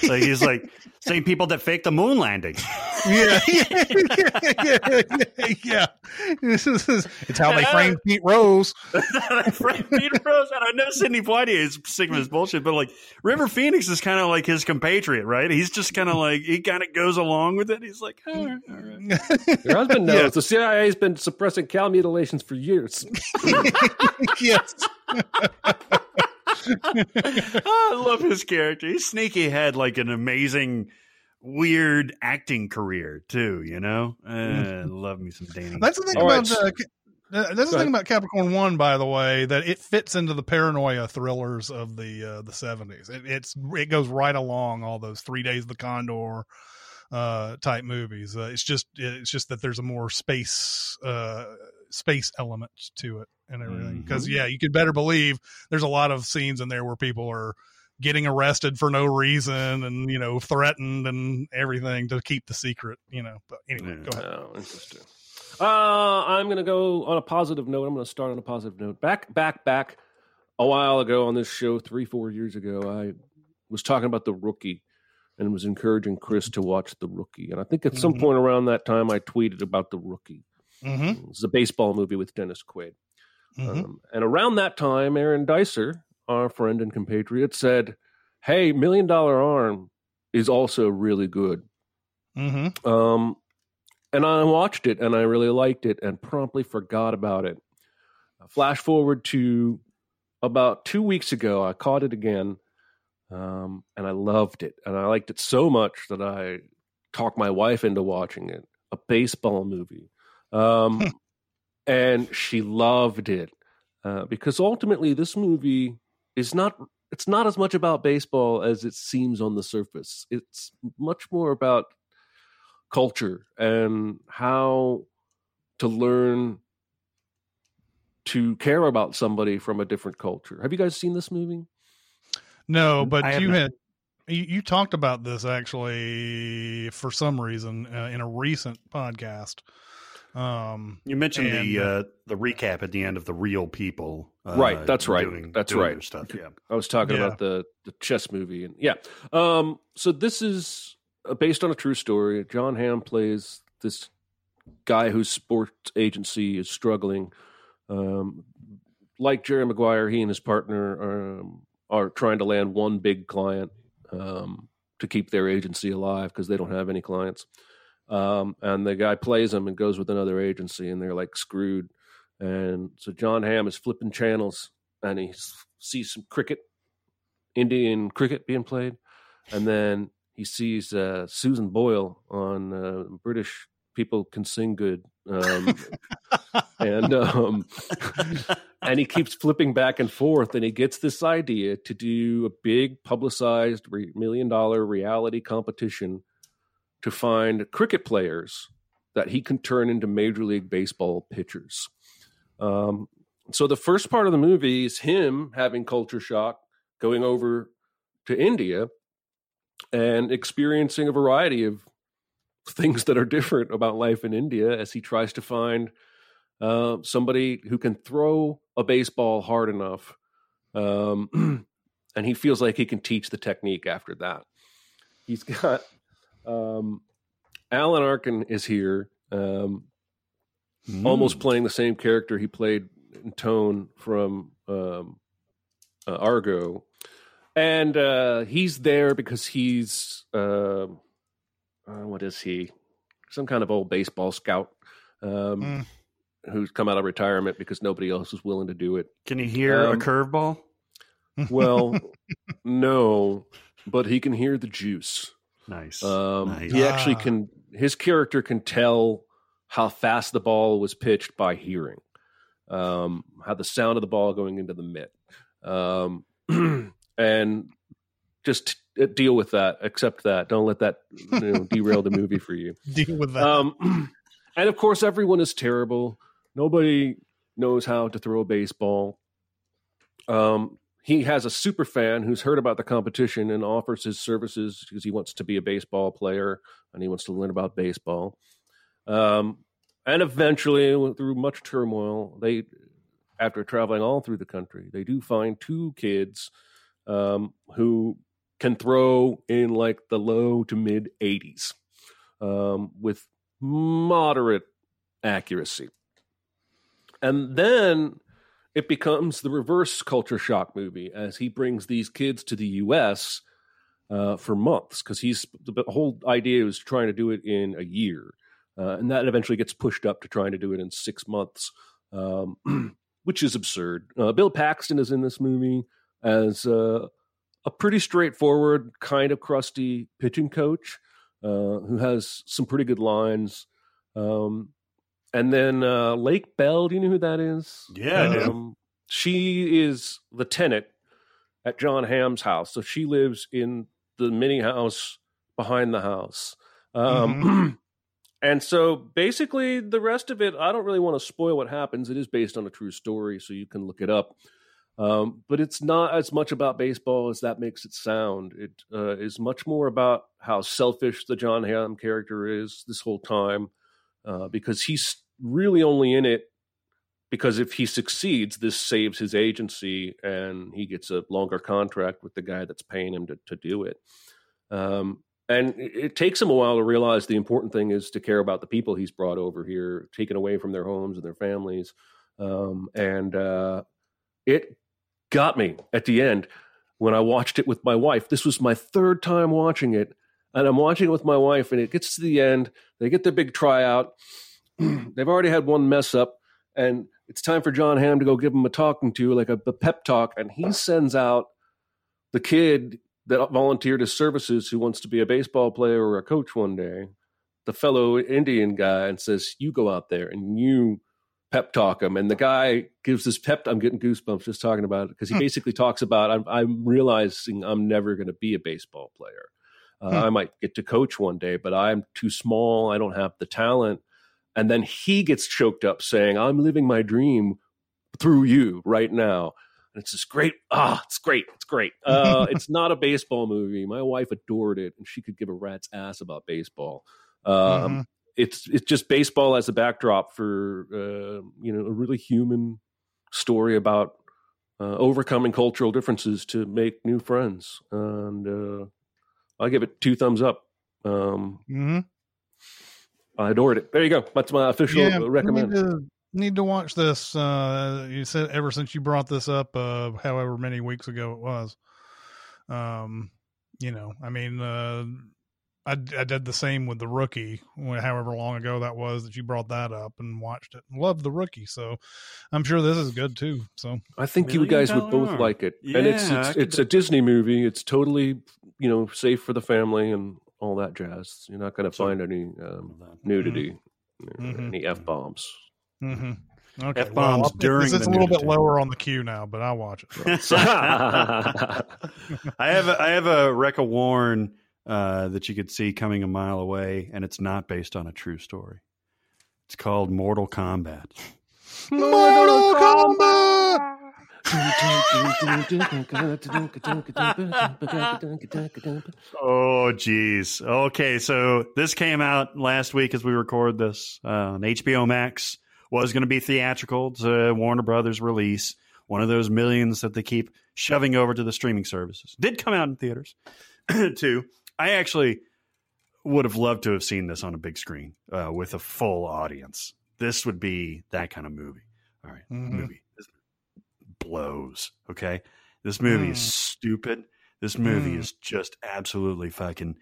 Like he's like same people that faked the moon landing. yeah, yeah, yeah, yeah, yeah. This is, it's how they framed Pete Rose. Frank Peter Rose, and I know Sidney Poitier is sick of his bullshit, but like River Phoenix is kind of like his compatriot, right? He's just kind of like he kind of goes along with it. He's like, all right, all right. Your husband knows Yeah. the CIA has been suppressing cow mutilations for years. yes. I love his character. He's sneaky had like an amazing weird acting career too. You know, uh, love me some Danny. That's the thing All about right. Ca- uh, that's the thing about Capricorn One, by the way, that it fits into the paranoia thrillers of the uh, the seventies. It, it's it goes right along all those Three Days of the Condor uh, type movies. Uh, it's just it's just that there's a more space uh, space element to it and everything. Because Mhm. yeah, you could better believe there's a lot of scenes in there where people are getting arrested for no reason and you know threatened and everything to keep the secret. You know, but anyway, go ahead. Oh, interesting. Uh, I'm going to go on a positive note. I'm going to start on a positive note. Back, back, back a while ago on this show, three, four years ago, I was talking about the rookie and was encouraging Chris to watch the rookie. And I think at some Mhm. point around that time, I tweeted about the rookie. Mm-hmm. It's a baseball movie with Dennis Quaid. Mhm. Um, and around that time, Aaron Dicer, our friend and compatriot, said, Hey, Million Dollar Arm is also really good. Mm-hmm. Um, and I watched it and I really liked it and promptly forgot about it. Flash forward to about two weeks ago, I caught it again um, and I loved it. And I liked it so much that I talked my wife into watching it a baseball movie. Um, and she loved it uh, because ultimately, this movie is not. It's not as much about baseball as it seems on the surface. It's much more about culture and how to learn to care about somebody from a different culture. Have you guys seen this movie? No, but I you had you, you talked about this actually for some reason uh, in a recent podcast. Um, You mentioned the uh, the recap at the end of the real people. Uh, Right, that's right. doing- That's doing right. their Stuff. Yeah. I was talking Yeah. about the the chess movie, and yeah. Um, so this is uh, based on a true story. John Hamm plays this guy whose sports agency is struggling. Um, like Jerry Maguire, he and his partner um, are trying to land one big client um, to keep their agency alive because they don't have any clients. Um, and the guy plays them and goes with another agency, and they're like screwed. And so John Hamm is flipping channels, and he sees some cricket, Indian cricket being played, and then he sees uh, Susan Boyle on uh, British People Can Sing Good, um, and um, and he keeps flipping back and forth, and he gets this idea to do a big publicized re- million dollar reality competition to find cricket players that he can turn into Major League Baseball pitchers. Um, so the first part of the movie is him having culture shock, going over to India and experiencing a variety of things that are different about life in India as he tries to find uh, somebody who can throw a baseball hard enough. Um, and he feels like he can teach the technique after that. He's got um, Alan Arkin is here, um, almost playing the same character he played in Tone from um, uh, Argo, and uh, he's there because he's uh, uh, what is he? Some kind of old baseball scout um, Mm. who's come out of retirement because nobody else is willing to do it. Can you hear a Um, curveball? Well, no, but he can hear the juice. Nice. Um, Nice. He actually Ah. can. His character can tell how fast the ball was pitched by hearing, um, how the sound of the ball going into the mitt, um, and just uh, deal with that. Accept that. Don't let that you know, derail the movie for you. deal with that. Um, and of course, everyone is terrible. Nobody knows how to throw a baseball. Um, he has a super fan who's heard about the competition and offers his services because he wants to be a baseball player and he wants to learn about baseball. Um, and eventually, through much turmoil, they, after traveling all through the country, they do find two kids um, who can throw in like the low to mid 80s um, with moderate accuracy. And then it becomes the reverse culture shock movie as he brings these kids to the U.S. Uh, for months because he's the whole idea was trying to do it in a year, uh, and that eventually gets pushed up to trying to do it in six months, um, which is absurd. Uh, Bill Paxton is in this movie as uh, a pretty straightforward, kind of crusty pitching coach. uh, who has some pretty good lines. Um, and then uh, Lake Bell, do you know who that is? Yeah, I do. Um, she is the tenant at John Hamm's house. So she lives in the mini house behind the house. Um, and so basically, the rest of it, I don't really want to spoil what happens. It is based on a true story, so you can look it up. Um, but it's not as much about baseball as that makes it sound. It uh, is much more about how selfish the John Hamm character is this whole time, uh, because he's really only in it because if he succeeds, this saves his agency and he gets a longer contract with the guy that's paying him to, to do it. Um, and it, takes him a while to realize the important thing is to care about the people he's brought over here, taken away from their homes and their families. Um, and uh, it got me at the end when I watched it with my wife. This was my third time watching it. And I'm watching it with my wife, and it gets to the end. They get their big tryout. They've already had one mess up, and it's time for John Hamm to go give him a talking to, like a, a pep talk. And he sends out the kid that volunteered his services who wants to be a baseball player or a coach one day, the fellow Indian guy, and says, You go out there and you pep talk him. And the guy gives this pep. I'm getting goosebumps just talking about it because he basically talks about, I'm, I'm realizing I'm never going to be a baseball player. Uh, Hmm. I might get to coach one day, but I'm too small. I don't have the talent. And then he gets choked up saying, I'm living my dream through you right now. And it's just great. Ah, it's great. It's great. Uh, it's not a baseball movie. My wife adored it, and she could give a rat's ass about baseball. Um, Mhm. It's it's just baseball as a backdrop for uh, you know a really human story about uh, overcoming cultural differences to make new friends. And uh, I give it two thumbs up. Um, Mhm. I adored it. There you go. That's my official Yeah, recommend. Need to, need to watch this. Uh, you said ever since you brought this up, uh, however many weeks ago it was. Um, you know, I mean, uh, I, I did the same with the rookie, however long ago that was that you brought that up and watched it. Loved the rookie, so I'm sure this is good too. So I think you guys would both Arm. like it, and it's it's, it's a Disney movie. It's totally you know safe for the family and all that jazz. You're not going to find any um, nudity, Mhm. any f bombs. hmm okay, F-bombs well, during it's, it's a little bit lower on the queue now, but I'll watch it. I have a, I have a Rekka Warren uh, that you could see coming a mile away, and it's not based on a true story. It's called Mortal Kombat. Mortal Kombat. Oh, geez. Okay, so this came out last week as we record this. Uh, on HBO Max was going to be theatrical. to Warner Brothers release. One of those millions that they keep shoving over to the streaming services. Did come out in theaters too. I actually would have loved to have seen this on a big screen uh, with a full audience. This would be that kind of movie. All right, Mhm. movie blows. Okay, this movie is Mm. stupid. This movie Mm. is just absolutely fucking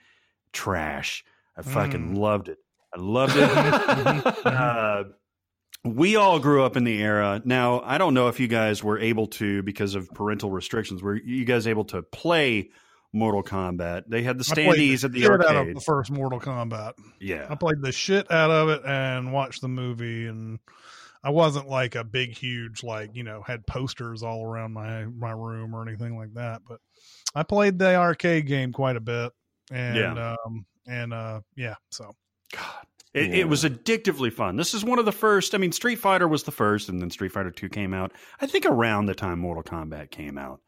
trash. I fucking Mm. loved it. I loved it. uh, we all grew up in the era. Now, I don't know if you guys were able to because of parental restrictions. Were you guys able to play Mortal Kombat? They had the standees at the shit out of arcade. the first Mortal Kombat. Yeah, I played the shit out of it and watched the movie and I wasn't like a big huge like, you know, had posters all around my my room or anything like that, but I played the arcade game quite a bit and Yeah. um and uh yeah, so God. It, it was addictively fun. This is one of the first. I mean, Street Fighter was the first, and then Street Fighter Two came out. I think around the time Mortal Kombat came out.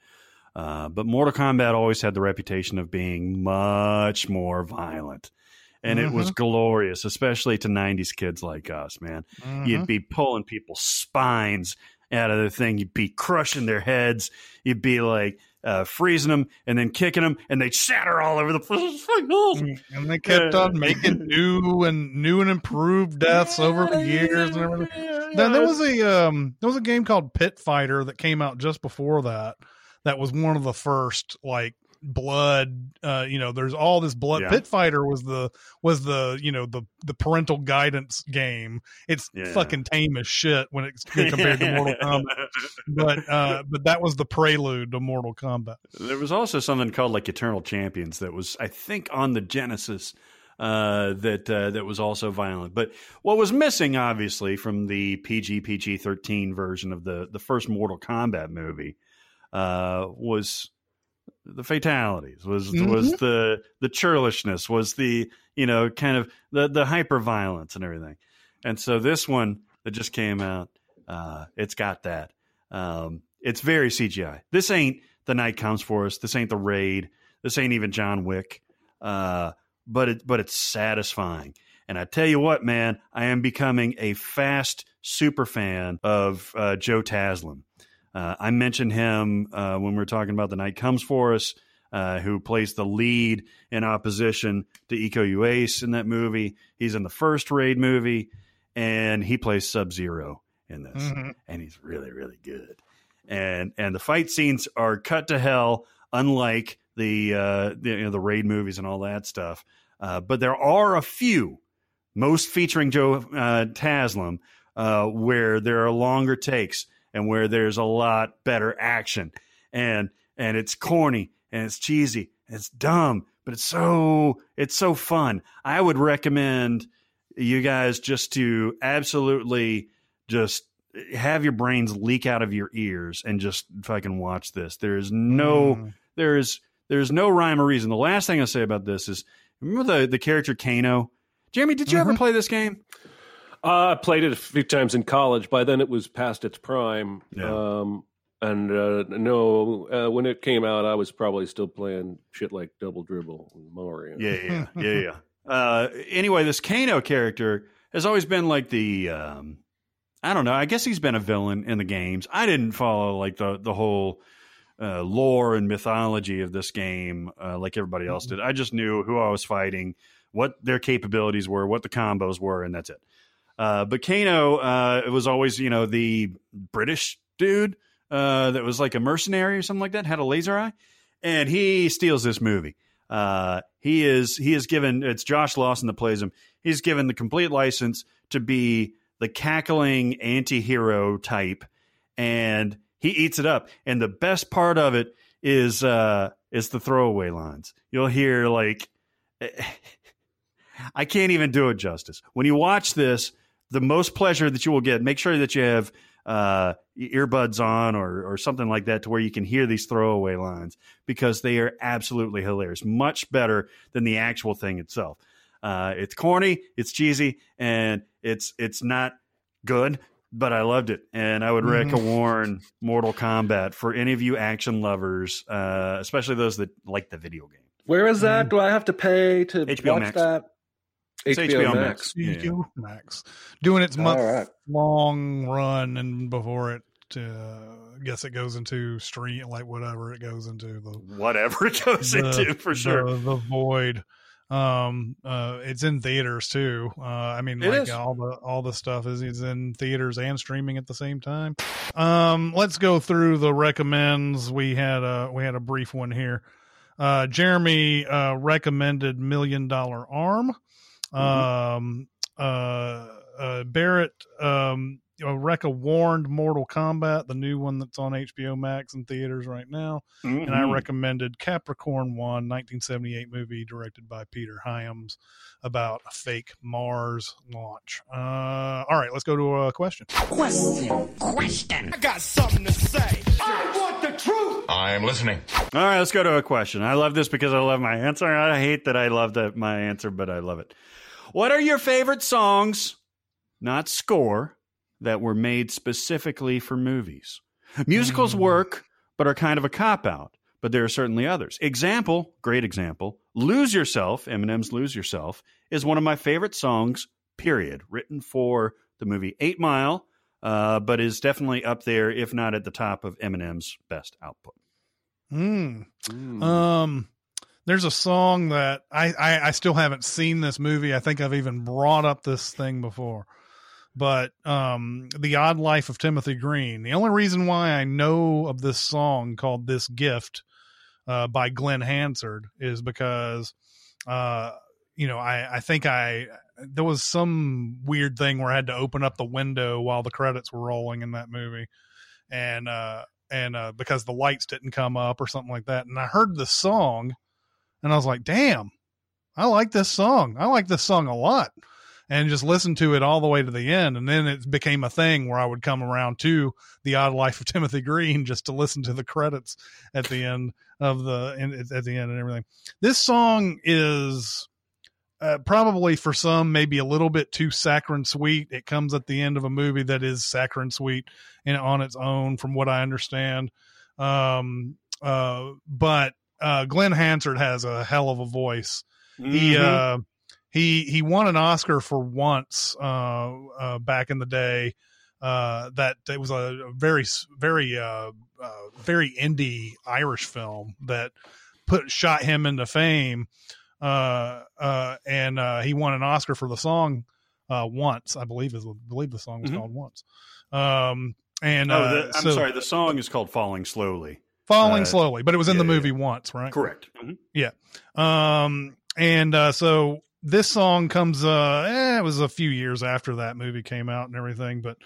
Uh, but Mortal Kombat always had the reputation of being much more violent, and it was glorious, especially to '90s kids like us. Man, mhm. you'd be pulling people's spines out of the thing. You'd be crushing their heads. You'd be like uh, freezing them and then kicking them, and they'd shatter all over the place. Oh. and they kept on making new and new and improved deaths over the years and everything. Then there was a um there was a game called Pit Fighter that came out just before that. That was one of the first like blood uh you know there's all this blood Yeah. pit fighter was the was the you know the the parental guidance game it's Yeah. fucking tame as shit when it's compared to mortal kombat but uh but that was the prelude to mortal kombat There was also something called like Eternal Champions that was, I think, on the Genesis. uh, that uh, that was also violent. But what was missing, obviously, from the PG PG thirteen version of the the first Mortal Kombat movie, uh, was the fatalities, was Mhm. was the the churlishness, was the you know kind of the the hyper violence and everything. And so this one that just came out, uh, it's got that. Um, it's very CGI. This ain't the night comes for us. This ain't the raid. This ain't even John Wick. Uh, but it but it's satisfying. And I tell you what, man, I am becoming a fast super fan of uh, Joe Taslim. Uh, I mentioned him uh, when we were talking about the night comes for us, uh, who plays the lead in opposition to Iko Uwais in that movie. He's in the first raid movie, and he plays Sub Zero in this, Mhm. and he's really really good. And and the fight scenes are cut to hell, unlike the uh, the, you know, the raid movies and all that stuff. Uh, but there are a few, most featuring Joe uh, Taslim, uh, where there are longer takes and where there's a lot better action, and and it's corny and it's cheesy and it's dumb, but it's so it's so fun. I would recommend you guys just to absolutely just have your brains leak out of your ears and just fucking watch this. There is no Mm. there is there's no rhyme or reason. The last thing I say about this is remember the the character Kano. Jeremy, did you ever play this game? Uh, I played it a few times in college. By then, it was past its prime. Yeah. Um, and uh, no, uh, when it came out, I was probably still playing shit like Double Dribble and Mario. Yeah, yeah, yeah, yeah. Uh, anyway, this Kano character has always been like the um, I don't know. I guess he's been a villain in the games. I didn't follow like the the whole uh, lore and mythology of this game uh, like everybody else did. I just knew who I was fighting, what their capabilities were, what the combos were, and that's it. Uh, but Kano, uh, it was always you know the British dude uh, that was like a mercenary or something like that, had a laser eye, and he steals this movie. Uh, he is he is given it's Josh Lawson that plays him. He's given the complete license to be the cackling anti-hero type, and he eats it up. And the best part of it is uh, is the throwaway lines. You'll hear like I can't even do it justice. When you watch this, the most pleasure that you will get, make sure that you have uh, earbuds on or, or something like that to where you can hear these throwaway lines because they are absolutely hilarious. Much better than the actual thing itself. Uh, it's corny, it's cheesy, and it's it's not good, but I loved it. And I would Mhm. recommend Mortal Kombat for any of you action lovers, uh, especially those that like the video game. Where is that? Do I have to pay to HBO watch Max. that? It's HBO Max. Yeah. HBO Max doing its month right. long run, and before it, uh, I guess it goes into stream, like whatever it goes into the Whatever it goes the- into, for sure. the, the void. Um, uh, it's in theaters too. Uh, I mean, It like is. all the all the stuff is is in theaters and streaming at the same time. Um, let's go through the recommends. We had a we had a brief one here. Uh, Jeremy uh, recommended Million Dollar Arm. Um, uh, uh, Barrett um, you know, Rekka warned Mortal Kombat, the new one that's on HBO Max in theaters right now. And I Mhm. recommended Capricorn One, 1978 movie directed by Peter Hyams about a fake Mars launch. Uh, all right, let's go to a question. Question. Question. I got something to say. I want the truth. I am listening. All right, let's go to a question. I love this because I love my answer. I hate that I love that my answer, but I love it. What are your favorite songs, not score, that were made specifically for movies? Musicals work, but are kind of a cop out. But there are certainly others. Example, great example. Lose Yourself, Eminem's Lose Yourself, is one of my favorite songs, period, written for the movie Eight Mile, uh, but is definitely up there, if not at the top of Eminem's best output. Hmm. Mm. Um, there's a song that I, I I still haven't seen this movie. I think I've even brought up this thing before, but um, the Odd Life of Timothy Green. The only reason why I know of this song called "This Gift" uh, by Glen Hansard is because, uh, you know, I I think I there was some weird thing where I had to open up the window while the credits were rolling in that movie, and uh and uh because the lights didn't come up or something like that, and I heard the song and I was like, damn, I like this song. I like this song a lot. And just listened to it all the way to the end. And then it became a thing where I would come around to The Odd Life of Timothy Green just to listen to the credits at the end of the, at the end and everything. This song is uh, probably for some maybe a little bit too saccharine sweet. It comes at the end of a movie that is saccharine sweet and on its own, from what I understand. Um, uh, but uh, Glen Hansard has a hell of a voice. Mm-hmm. He uh, he he won an Oscar for once uh, uh, back in the day. Uh, that it was a very very uh, uh, very indie Irish film that put shot him into fame uh, uh, and uh, he won an Oscar for the song uh, once. I believe is I believe the song was mm-hmm. called once. Um, and oh, the, I'm so, sorry, the song is called "Falling Slowly." Falling slowly, but it was in yeah, the movie yeah. once, right? Correct. Mm-hmm. Yeah. Um, and uh, so this song comes. Uh, eh, it was a few years after that movie came out and everything, but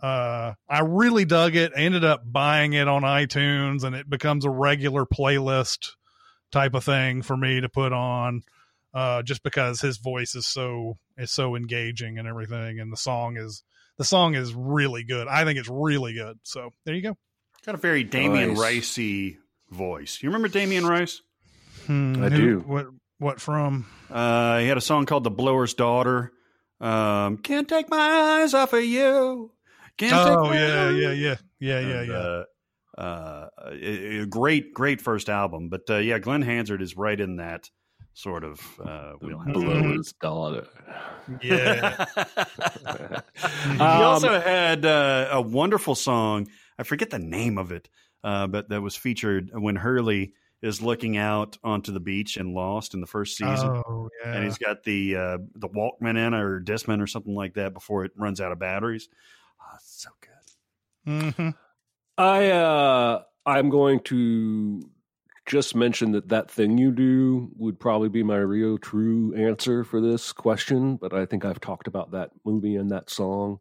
uh i really dug it I ended up buying it on itunes and it becomes a regular playlist type of thing for me to put on uh, just because his voice is so is so engaging and everything and the song is the song is really good. I think it's really good. So there you go. Got a very damien nice. ricey voice. You remember damien rice? Hmm, i who, do. what what from uh, he had a song called the blower's daughter um, can't take my eyes off of you can't oh yeah, yeah yeah yeah yeah yeah uh, uh, a, a, great, great first album. But uh, yeah, Glen Hansard is right in that sort of uh, wheelhouse. Below his daughter. Yeah. he also um, had uh, a wonderful song. I forget the name of it, uh, but that was featured when Hurley is looking out onto the beach and Lost in the first season. Oh, yeah. And he's got the uh, the Walkman in or Discman or something like that before it runs out of batteries. Oh, so good. Mm-hmm. I uh I'm going to just mention that that thing you do would probably be my real true answer for this question, but I think I've talked about that movie and that song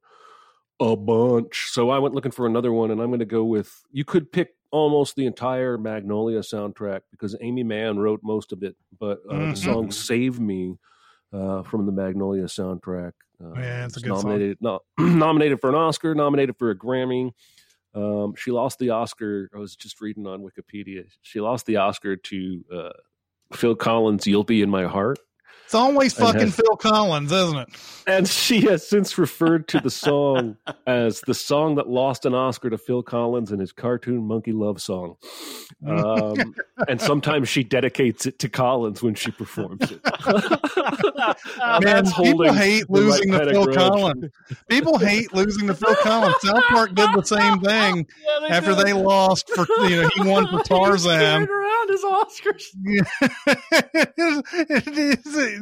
a bunch. So I went looking for another one and I'm going to go with you could pick almost the entire Magnolia soundtrack because Amy Mann wrote most of it, but uh, mm-hmm. the song Save Me uh, from the Magnolia soundtrack uh, yeah, it's a good nominated no, nominated for an Oscar, nominated for a Grammy. Um, she lost the Oscar. I was just reading on Wikipedia. She lost the Oscar to uh, Phil Collins' "You'll Be in My Heart." It's always fucking has, Phil Collins, isn't it? And she has since referred to the song as the song that lost an Oscar to Phil Collins in his cartoon Monkey Love Song. Um, and sometimes she dedicates it to Collins when she performs it. Man, people hate losing right to Phil Collins. People hate losing to Phil Collins. South Park did the same thing yeah, after did. they lost for you know he won for Tarzan. around his Oscars. Yeah.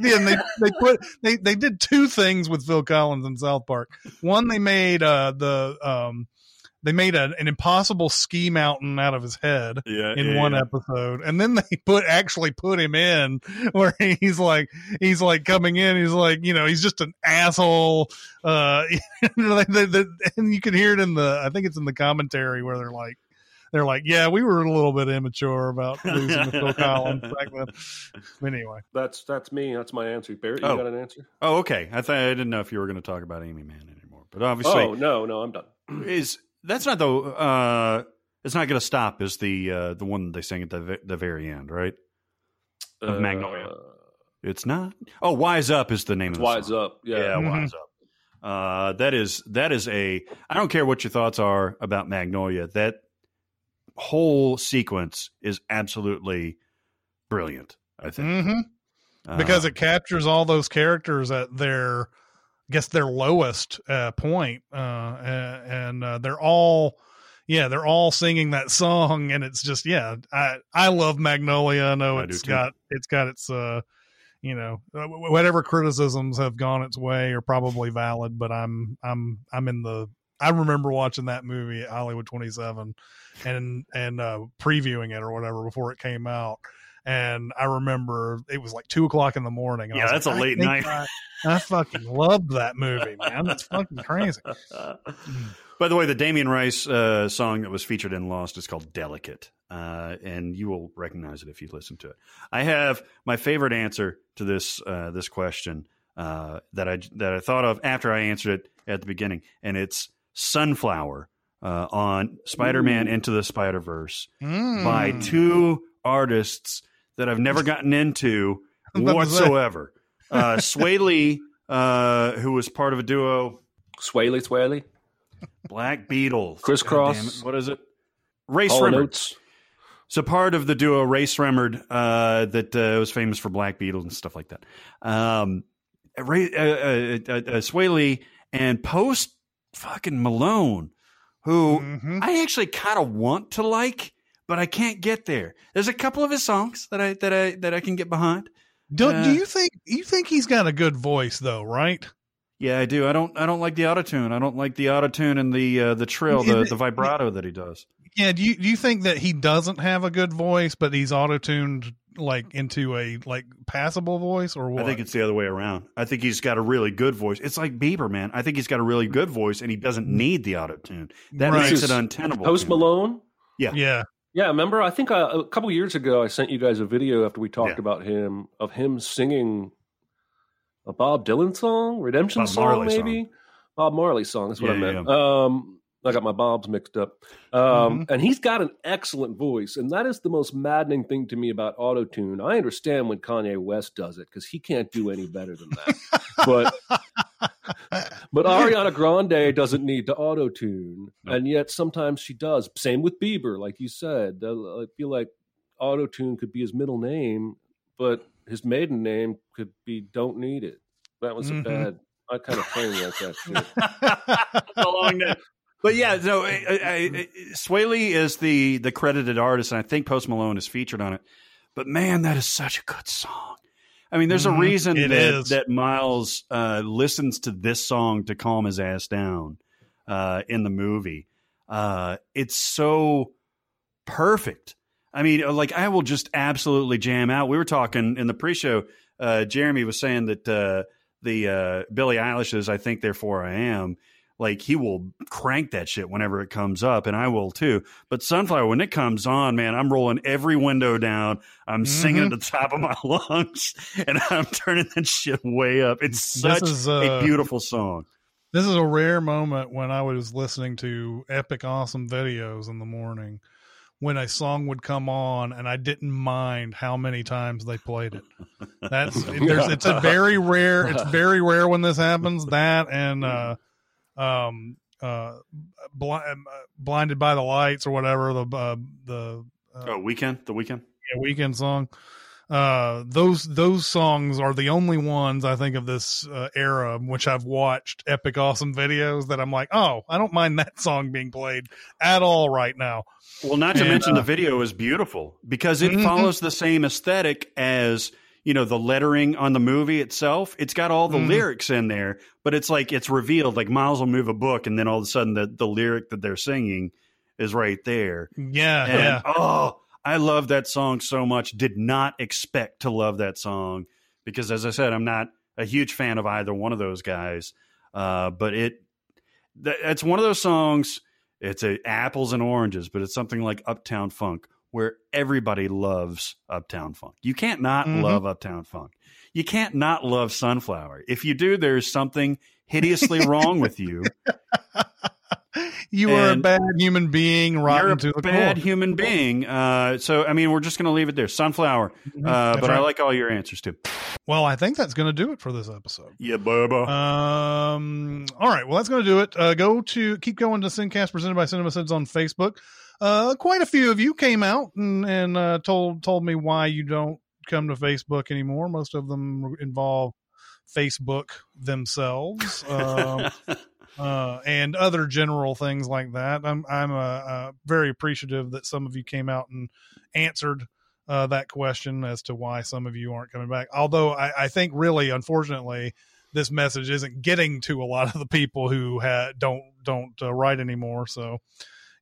Yeah, they they put they they did two things with Phil Collins in South Park. One, they made uh the um they made a, an impossible ski mountain out of his head yeah, in yeah, one yeah. episode and then they put actually put him in where he's like he's like coming in he's like you know he's just an asshole uh and you can hear it in the i think it's in the commentary where they're like they're like, yeah, we were a little bit immature about losing to Phil Collins back then. But anyway, that's that's me. That's my answer. Barrett, you oh. got an answer? Oh, okay. I thought I didn't know if you were going to talk about Amy Mann anymore, but obviously, oh no, no, I'm done. is that's not the uh, it's not going to stop? Is the uh, the one they sing at the the very end, right? Of uh, Magnolia. It's not. Oh, Wise Up is the name of the Wise song. Up. Yeah, yeah mm-hmm. Wise Up. Uh, that is that is a. I don't care what your thoughts are about Magnolia. That whole sequence is absolutely brilliant. I think mm-hmm. uh, because it captures all those characters at their, I guess their lowest uh, point, uh, and uh, they're all, yeah, they're all singing that song, and it's just, yeah, I I love Magnolia. I know I it's got it's got its uh you know uh, whatever criticisms have gone its way are probably valid but i'm i'm i'm in the i remember watching that movie at hollywood 27 and and uh, previewing it or whatever before it came out. And I remember it was like two o'clock in the morning. yeah, that's like, a late night. I, I, fucking love that movie, man. That's fucking crazy. By the way, the Damien Rice uh, song that was featured in Lost is called "Delicate," uh, and you will recognize it if you listen to it. I have my favorite answer to this uh, this question uh, that I that I thought of after I answered it at the beginning, and it's "Sunflower" uh, on Spider-Man Into the Spider Verse Mm. by two artists that I've never gotten into I was about to say. whatsoever. Uh, Swae Lee, uh, who was part of a duo, Swaley, Swaley. Black Beatles, Crisscross. God What is it? Race Hall and So part of the duo Rae Sremmurd uh, that uh, was famous for Black Beatles and stuff like that. Um, Ray, uh, uh, uh, uh, Swae Lee and Post fucking Malone, who Mhm. I actually kind of want to like, but I can't get there. There's a couple of his songs that I that I that I can get behind. Do, Uh, do you think you think he's got a good voice though, right? Yeah, I do. I don't. I don't like the autotune. I don't like the autotune and the uh, the trill, the, the vibrato that he does. Yeah, do you do you think that he doesn't have a good voice, but he's auto tuned like into a like passable voice or what? I think it's the other way around. I think he's got a really good voice. It's like Bieber, man. I think he's got a really good voice, and he doesn't need the auto tune. That Right. makes it untenable. Post to me. Malone. Yeah. yeah. Yeah, remember? I think uh, a couple years ago, I sent you guys a video after we talked Yeah. about him of him singing a Bob Dylan song, Redemption Bob song, Marley maybe Bob Marley song. That's what I Yeah, meant. Um, I got my Bobs mixed up. Um, Mm-hmm. And he's got an excellent voice, and that is the most maddening thing to me about auto tune. I understand when Kanye West does it because he can't do any better than that. but but Ariana Grande doesn't need to auto tune, No. and yet sometimes she does. Same with Bieber, like you said. Uh, I feel like auto tune could be his middle name, but his maiden name could be "Don't Need It." That was Mhm. a bad. I kind of frame like that shit. along that. But yeah, no, I, I, I, Swae Lee is the the credited artist, and I think Post Malone is featured on it. But man, that is such a good song. I mean, there's a reason It that, that Miles uh, listens to this song to calm his ass down uh, in the movie. Uh, it's so perfect. I mean, uh, like I will just absolutely jam out. We were talking in the pre-show. Uh, Jeremy was saying that uh, the uh, Billie Eilish's "I Think Therefore I Am." Like he will crank that shit whenever it comes up, and I will too. But Sunflower, when it comes on, man, I'm rolling every window down. I'm singing at the top of my lungs, and I'm turning that shit way up. It's such is, a uh, beautiful song. This is a rare moment when I was listening to epic awesome videos in the morning when a song would come on and I didn't mind how many times they played it. That's there's it's a very rare it's very rare when this happens that and uh um uh bli- uh, blinded by the lights or whatever the uh, the uh, Oh, Weeknd, the Weeknd. yeah, Weeknd song. Uh, those those songs are the only ones I think of this uh, era which I've watched epic awesome videos that I'm like, oh, I don't mind that song being played at all right now. Well, not to And, mention uh, the video is beautiful because it Mhm. follows the same aesthetic as you know the lettering on the movie itself. It's got all the Mhm. lyrics in there, but it's like it's revealed. Like Miles will move a book, and then all of a sudden the the lyric that they're singing is right there. Yeah, And, yeah. Oh, I love that song so much. Did not expect to love that song because, as I said, I'm not a huge fan of either one of those guys. Uh, but it, th- it's one of those songs. It's a apples and oranges, but it's something like Uptown Funk, where everybody loves Uptown Funk. You can't not Mhm. love Uptown Funk. You can't not love Sunflower. If you do, there's something hideously wrong with you. You are a bad human being, rotten You're a to the bad core. human being. Uh, so, I mean, we're just going to leave it there. Sunflower. Mhm. Uh, but I like all your answers too. Well, I think that's going to do it for this episode. Yeah, Bubba. Um. All right. Well, that's going to do it. Uh, go to keep going to Sincast presented by Cinema Sins on Facebook. Uh, quite a few of you came out and and uh, told told me why you don't come to Facebook anymore. Most of them involve Facebook themselves. Um, uh, and other general things like that. I'm I'm uh, uh, very appreciative that some of you came out and answered uh, that question as to why some of you aren't coming back. Although I, I think really, unfortunately, this message isn't getting to a lot of the people who ha- don't don't uh, write anymore. So.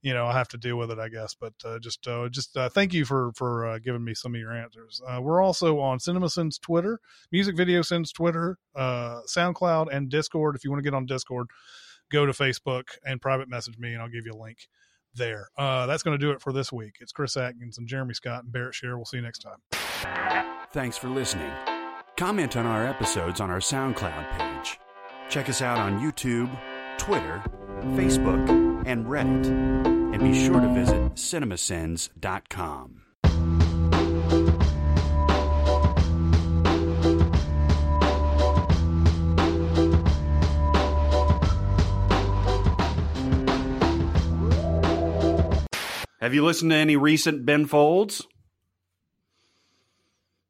You know, I have to deal with it, I guess. But uh, just, uh, just uh, thank you for for uh, giving me some of your answers. Uh, we're also on CinemaSins Twitter, Music Video Sins Twitter, uh, SoundCloud, and Discord. If you want to get on Discord, go to Facebook and private message me, and I'll give you a link there. That's going to do it for this week. It's Chris Atkins and Jeremy Scott and Barrett Shear. We'll see you next time. Thanks for listening. Comment on our episodes on our SoundCloud page. Check us out on YouTube, Twitter, Facebook, and Reddit. And be sure to visit cinemasins.com. Have you listened to any recent Ben Folds?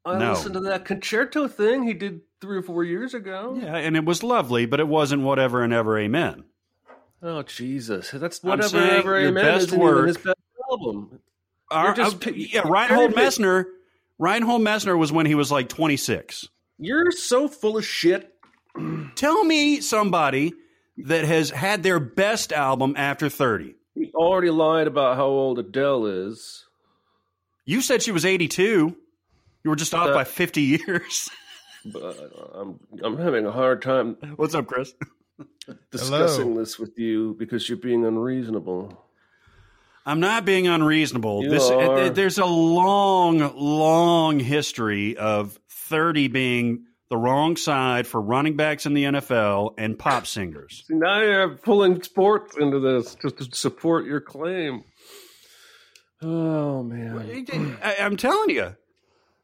I No. listened to that concerto thing he did three or four years ago. Yeah, and it was lovely, but it wasn't whatever and ever amen. Oh Jesus, that's whatever your amen best isn't work- his best album. Our- just uh, pi- yeah, Reinhold Messner. Reinhold Messner was when he was like 26. You're so full of shit. Tell me somebody that has had their best album after 30. He already lied about how old Adele is. You said she was 82. You were just off Uh, by 50 years. But I'm I'm having a hard time What's up, Chris? discussing this with you because you're being unreasonable. I'm not being unreasonable. You this are. there's a long, long history of 30 being the wrong side for running backs in the NFL and pop singers. See, now you're pulling sports into this just to support your claim. Oh man. I, I'm telling you,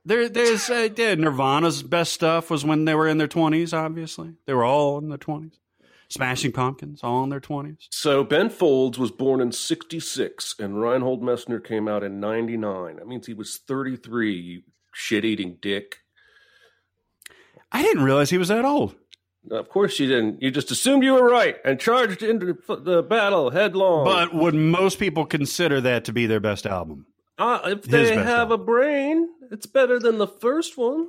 there, there's uh, Nirvana's best stuff was when they were in their 20s. Obviously, they were all in their 20s. Smashing Pumpkins, all in their 20s. So Ben Folds was born in '66, and Reinhold Messner came out in '99. That means he was 33. You shit-eating dick. I didn't realize he was that old. Of course you didn't. You just assumed you were right and charged into the battle headlong. But would most people consider that to be their best album? uh, if his they best have a brain, it's better than the first one.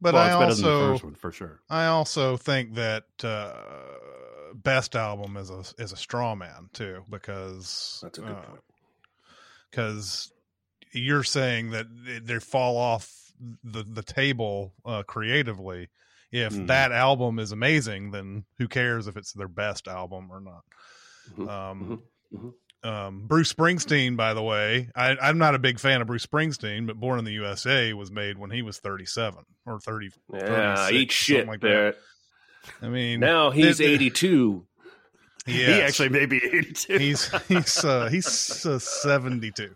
But well, I it's better than the also first one for sure. I also think that uh, best album is a is a straw man too because That's a good point. because you're saying that they- fall off the the table uh, creatively. If Mhm. that album is amazing, then who cares if it's their best album or not? Mhm, Um, mhm, um, Bruce Springsteen, by the way, I, I'm not a big fan of Bruce Springsteen, but Born in the USA was made when he was 37 or 30. Yeah, eat shit, like that. Barrett. I mean, Now he's it- it- 82. He actually may be 82. he's he's uh, he's uh, 72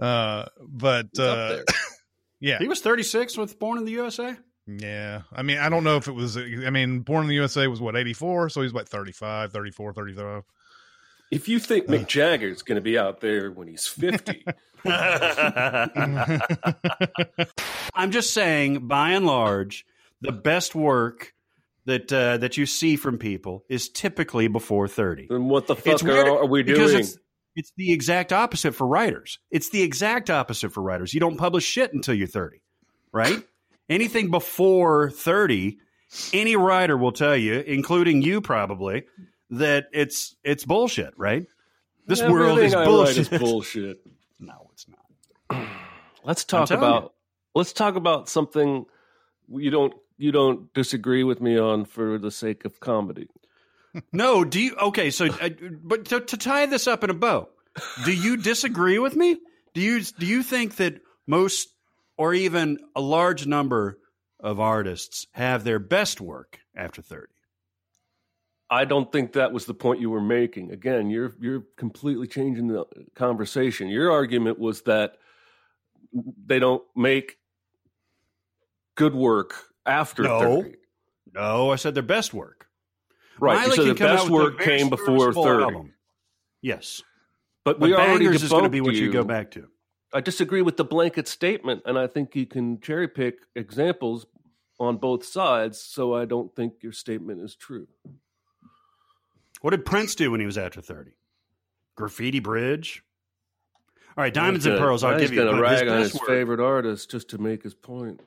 uh but uh yeah. He was 36 with Born in the USA. yeah. I mean i don't know if it was i mean born in the usa was what 84 so he's like 35 34 35 If you think Mick Jagger's going to be out there when he's 50, I'm just saying, by and large, the best work that uh, that you see from people is typically before 30. then what the fuck It's weird are, are we because doing? It's, it's the exact opposite for writers. It's the exact opposite for writers. You don't publish shit until you're 30, right? Anything before 30, any writer will tell you, including you probably, that it's it's bullshit, right? This world is I write bullshit. is bullshit. no, it's not. Let's talk telling about let's talk about something you don't you don't disagree with me on for the sake of comedy. No, do you? Okay, so uh, but to, to tie this up in a bow, do you disagree with me? Do you do you think that most or even a large number of artists have their best work after thirty? I don't think that was the point you were making. Again, you're you're completely changing the conversation. Your argument was that they don't make good work after No. 30. No, I said their best work. Right. Miley so can the best work came before 30. album. Yes, But but we already bangers is going to be what you go back to. I disagree with the blanket statement, and I think you can cherry pick examples on both sides. So I don't think your statement is true. What did Prince do when he was after thirty? Graffiti Bridge. All right, Diamonds He's and Pearls. I'll give he's you. gonna but his rag on best his work- favorite artist just to make his point.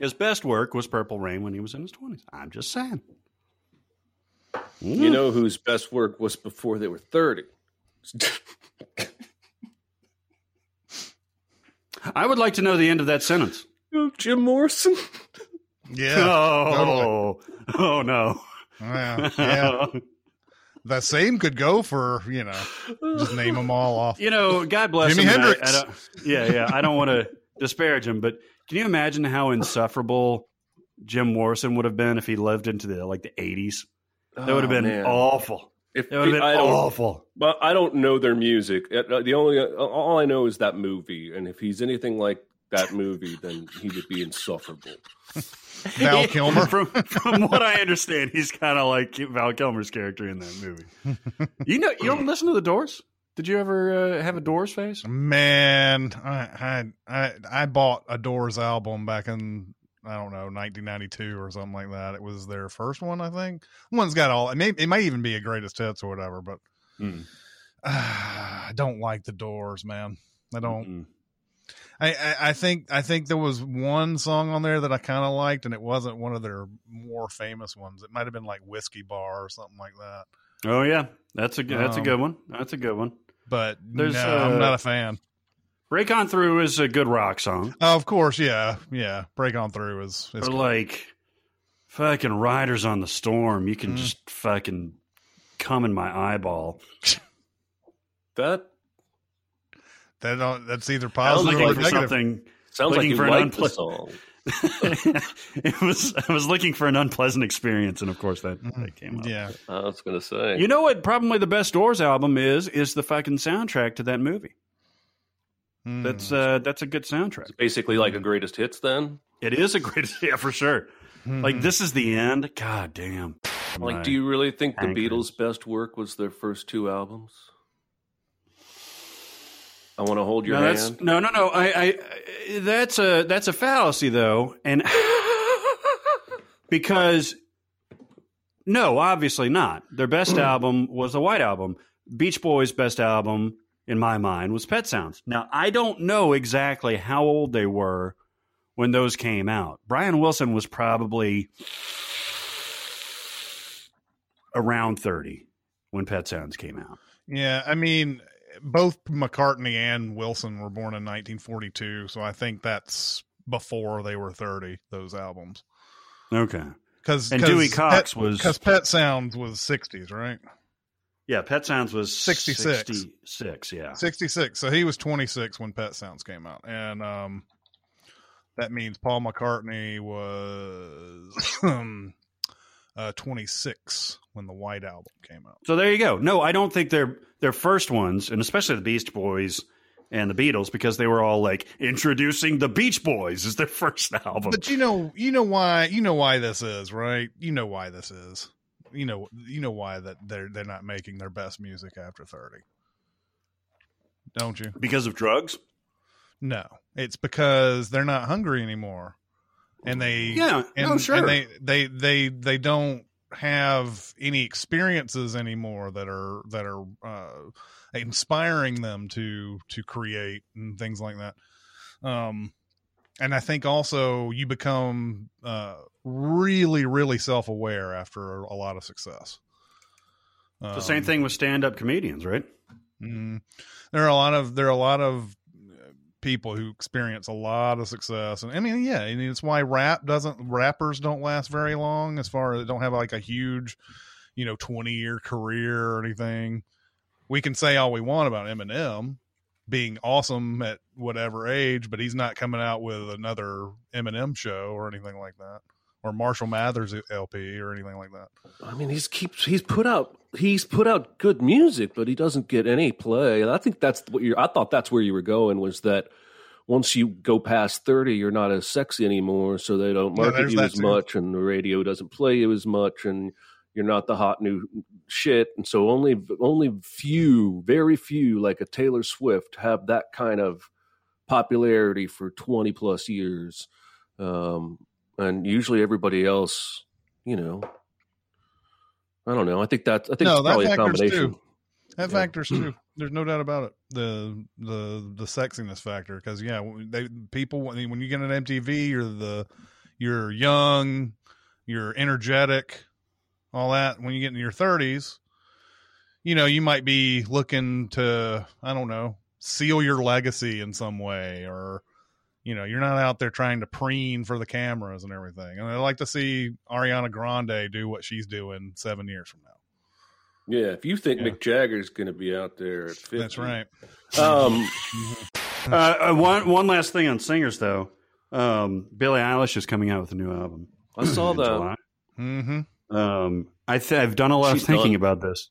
His best work was Purple Rain when he was in his 20s. I'm just saying. You mm. know whose best work was before they were thirty. I would like to know the end of that sentence. Oh, Jim Morrison. yeah oh, oh no. yeah, yeah. The same could go for you know, just name them all off. You know, God bless Jimi him. and I- I don't- yeah, yeah. I don't want to disparage him, but can you imagine how insufferable Jim Morrison would have been if he lived into the like the eighties? That would have Oh, been man. awful. If That would have been I don't- awful. But I don't know their music. Uh, The only all I know is that movie, and if he's anything like that movie, then he would be insufferable. Val Kilmer. from, from what I understand, he's kind of like Val Kilmer's character in that movie. You know, you don't listen to the Doors. Did you ever uh, have a Doors phase? Man, I, I I I bought a Doors album back in I don't know 1992 or something like that. It was their first one, I think. One's got all. It may it might even be a greatest hits or whatever, but Hmm. I don't like the Doors, man. I don't. Mm-mm. I, I I think I think there was one song on there that I kind of liked, and it wasn't one of their more famous ones. It might have been like Whiskey Bar or something like that. Oh yeah, that's a good- that's a Um, good one. That's a good one. But There's, no, uh, I'm not a fan. Break on through is a good rock song, Oh, of course, yeah, yeah. Break on through is, is but like fucking Riders on the Storm, you Mm. can just fucking come in my eyeball. That that don't, that's either I positive looking or for negative. something. sounds like looking you for an like the unple- song. it was I was looking for an unpleasant experience, and of course that, that came up. Yeah, I was going to say. You know what? Probably the best Doors album is is the fucking soundtrack to that movie. Mm. That's uh, that's a good soundtrack. It's basically like a greatest hits. Then, It is a great, yeah, for sure. Mm-hmm. Like this is the end. God damn. like, My- do you really think the Beatles' best work was their first two albums? I want to hold your no, that's hand. no, no, no. I, I, I- that's a that's a fallacy though, and because no, obviously not. Their best album was the White Album. Beach Boys' best album, in my mind, was Pet Sounds. Now I don't know exactly how old they were when those came out. Brian Wilson was probably around thirty when Pet Sounds came out. yeah. I mean, both McCartney and Wilson were born in 1942, so I think that's before they were 30. Those albums, Okay. because And Dewey Cox was- because Pet Sounds was 60s, right? Yeah, Pet Sounds was 66. 66, yeah. 66. So he was 26 when Pet Sounds came out. And um that means Paul McCartney was um, uh 26 when the White Album came out. So there you go. No, I don't think they're their first ones, and especially the Beast Boys and the Beatles, because they were all like introducing the Beach Boys as their first album. But you know, you know why, you know why this is, right? You know why this is. You know, you know why that they're they're not making their best music after 30. Don't you? because of drugs? No. It's because they're not hungry anymore. And they Yeah, and, no, sure. and they they they they don't have any experiences anymore that are that are uh inspiring them to to create and things like that um and i think also you become uh really really self-aware after a lot of success It's the same Um, thing with stand-up comedians, right? Mhm. There are a lot of there are a lot of people who experience a lot of success, and I mean, yeah, and it's why rap doesn't rappers don't last very long, as far as they don't have like a huge, you know, twenty year career or anything. We can say all we want about Eminem being awesome at whatever age, but he's not coming out with another Eminem show or anything like that, or Marshall Mathers LP or anything like that. I mean, he's keeps he's put out he's put out good music, but he doesn't get any play. And I think that's what you're. I thought that's where you were going was that once you go past thirty, you're not as sexy anymore, so they don't market there's you as too. much, and the radio doesn't play you as much, and you're not the hot new shit. And so only only few, very few, like a Taylor Swift, have that kind of popularity for twenty plus years. Um, and usually everybody else, you know, I don't know. I think that I think No, it's that probably a factors combination. too. That Yeah. factors too. There's no doubt about it. The the the sexiness factor because yeah, they people when when you get an MTV, you're the you're young, you're energetic, all that. When you get in your 30s, you know you might be looking to I don't know seal your legacy in some way or you know you're not out there trying to preen for the cameras and everything and i like to see ariana grande do what she's doing seven years from now Yeah, if you think Mick Jagger's going to be out there at 50. That's right. Um, Uh, uh, one one last thing on singers though. Um, Billie Eilish is coming out with a new album. I saw that. Mm-hmm. Um, I th- I've done a lot She's of thinking done. about this.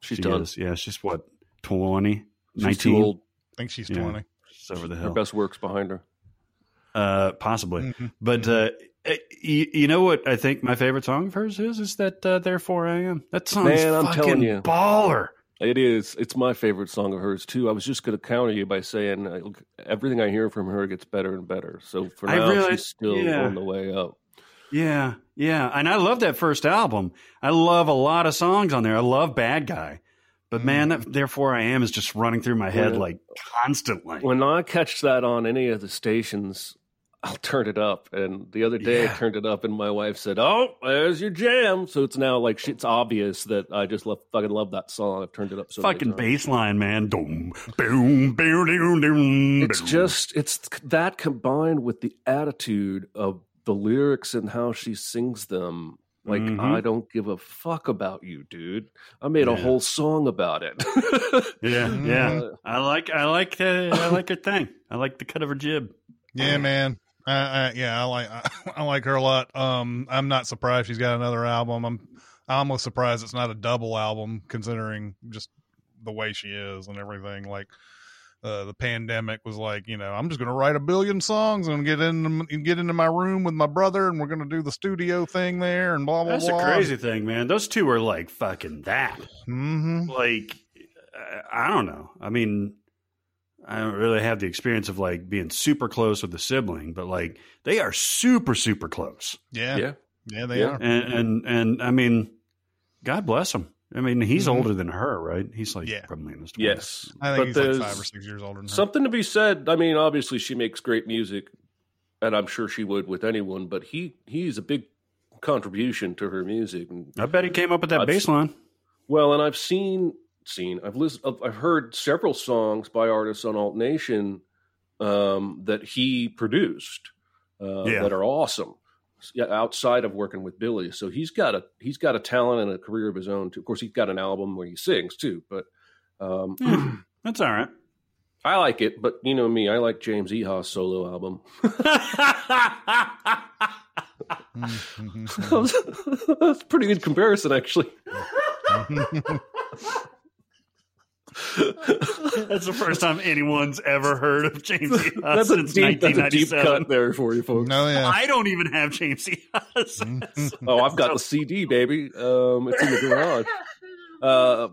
She's She done. is, yeah, she's what 20, She's 19? too old. I think she's Yeah. 20. She's over the Her best work's behind her. Uh, possibly. Mhm. But uh, eh, you, you know what I think my favorite song of hers is? Is that uh, Therefore I Am. That song is Man, I'm fucking telling you. baller. It is. It's my favorite song of hers too. I was just going to counter you by saying uh, everything I hear from her gets better and better. So for now, realize- she's still yeah. on the way up. Yeah, yeah. And I love that first album. I love a lot of songs on there. I love Bad Guy. But man, that Therefore I Am is just running through my head Yeah. like constantly. When I catch that on any of the stations, I'll turn it up. And the other day, I turned it up, and my wife said, "Oh, there's your jam." So it's now like it's obvious that I just love fucking love that song. I've turned it up so Fucking times. bass line, man. Boom, boom, boom, boom, boom. It's just it's that combined with the attitude of the lyrics and how she sings them. Like Mhm. I don't give a fuck about you, dude. I made a whole song about it. yeah, yeah. Uh, I like, I like, uh, I like her thing. I like the cut of her jib. Yeah, man. I, I, yeah, I like I, I like her a lot. Um, I'm not surprised she's got another album. I'm I'm almost surprised it's not a double album, considering just the way she is and everything. Like uh, the pandemic was like, you know, I'm just gonna write a billion songs and get into get into my room with my brother, and we're gonna do the studio thing there, and blah blah blah. That's blah. the crazy thing, man. Those two are like fucking that. Mm-hmm. Like, I don't know. I mean, I don't really have the experience of like being super close with a sibling, but like they are super, super close. Yeah, yeah. yeah, they Yeah. are. And and and I mean, God bless him. I mean, he's Mhm. older than her, right? He's like Yeah. probably in his 20s. Yes, I think but he's like five or six years older than her. something to be said. I mean, obviously she makes great music, and I'm sure she would with anyone. But he he's a big contribution to her music. And I bet he came up with that I've- bass line. Well, and I've seen seen I've listened I've heard several songs by artists on Alt Nation um, that he produced uh, Yeah. that are awesome. Yeah, outside of working with Billie, so he's got a he's got a talent and a career of his own too. Of course, he's got an album where he sings too, but um, That's all right. I like it. But you know me, I like James Iha's solo album. That's a pretty good comparison, actually. That's the first time anyone's ever heard of James Iha's That's a since deep, that's a deep 1997. cut there for you folks. no, yeah. I don't even have James Iha's. Oh, I've got the CD, baby. Um, it's in the garage. Uh,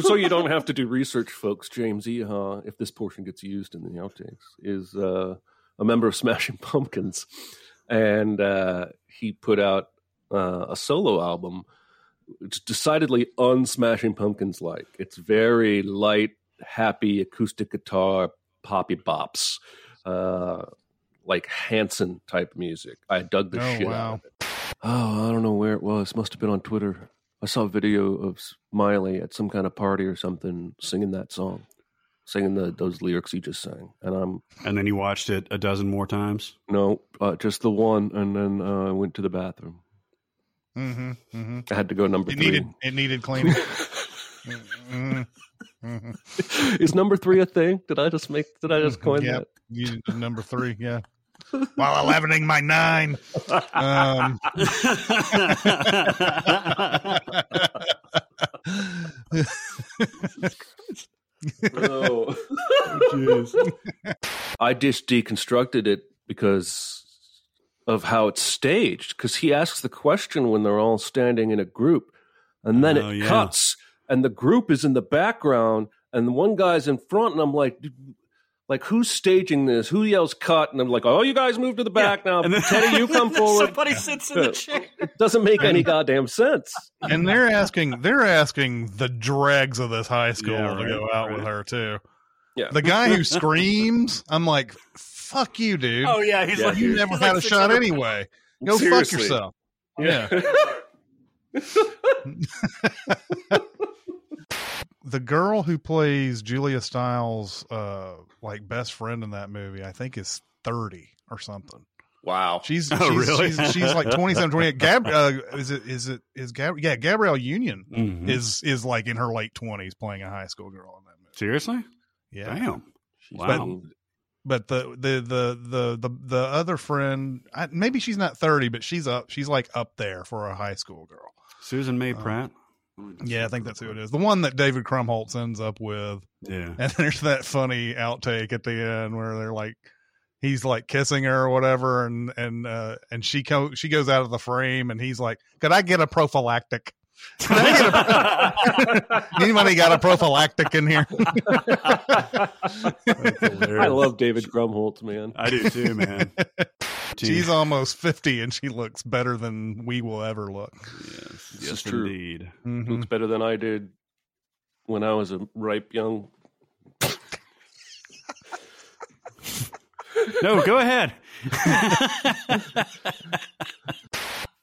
so you don't have to do research, folks. James Iha, if this portion gets used in the outtakes, is uh, a member of Smashing Pumpkins, and uh, he put out uh, a solo album. It's decidedly unsmashing Pumpkins like. It's very light, happy acoustic guitar, poppy bops, uh, like Hanson type music. I dug the Oh, shit wow. out of it. Oh, I don't know where it was. Must have been on Twitter. I saw a video of Smiley at some kind of party or something singing that song, singing the, those lyrics he just sang. And I'm And then you watched it a dozen more times. no, uh, just the one, and then uh, I went to the bathroom. Hmm hmm I had to go number It three. needed it needed cleaning. hmm hmm Is number three a thing? Did I just make? Did I just coin Yep. that? You number three, yeah. While elevening my nine. Um, No. I just deconstructed it because of how it's staged. Because he asks the question when they're all standing in a group, and then Oh, it yeah. cuts, and the group is in the background, and the one guy's in front, and I'm like. Like who's staging this? Who yells cut? And I'm like, oh, you guys move to the back now. And then- Teddy, you come forward. Somebody sits in the chair. It doesn't make any goddamn sense. and they're asking they're asking the dregs of this high school Yeah, to right, go out right. with her too. Yeah. The guy who screams, I'm like, fuck you, dude. Oh yeah, he's Yeah, like you he's never like had a shot anyway. Go Seriously. fuck yourself. Yeah. the girl who plays Julia Stiles' uh like best friend in that movie, I think is thirty or something. Wow. She's Oh, she's, really? she's, she's like 27, 28. Gab, uh, is it is it is Gab? Yeah, Gabrielle Union Mhm. is is like in her late twenties playing a high school girl in that movie. Seriously? Yeah, Damn. She's Wow. But the the the the the, the other friend, I, maybe she's not thirty, but she's up. She's like up there for a high school girl. Susan May Uh, Pratt? Yeah, I think that's who it is. The one that David Krumholtz ends up with. Yeah. And there's that funny outtake at the end where they're like, he's like kissing her or whatever, and and uh, and she co- she goes out of the frame, and he's like, "Could I get a prophylactic? Could I get a, anybody got a prophylactic in here?" I love David Krumholtz, man. I do too, man. She's almost fifty, and she looks better than we will ever look. Yes, This yes is true. indeed. Mhm. Looks better than I did when I was a ripe young. No, go ahead.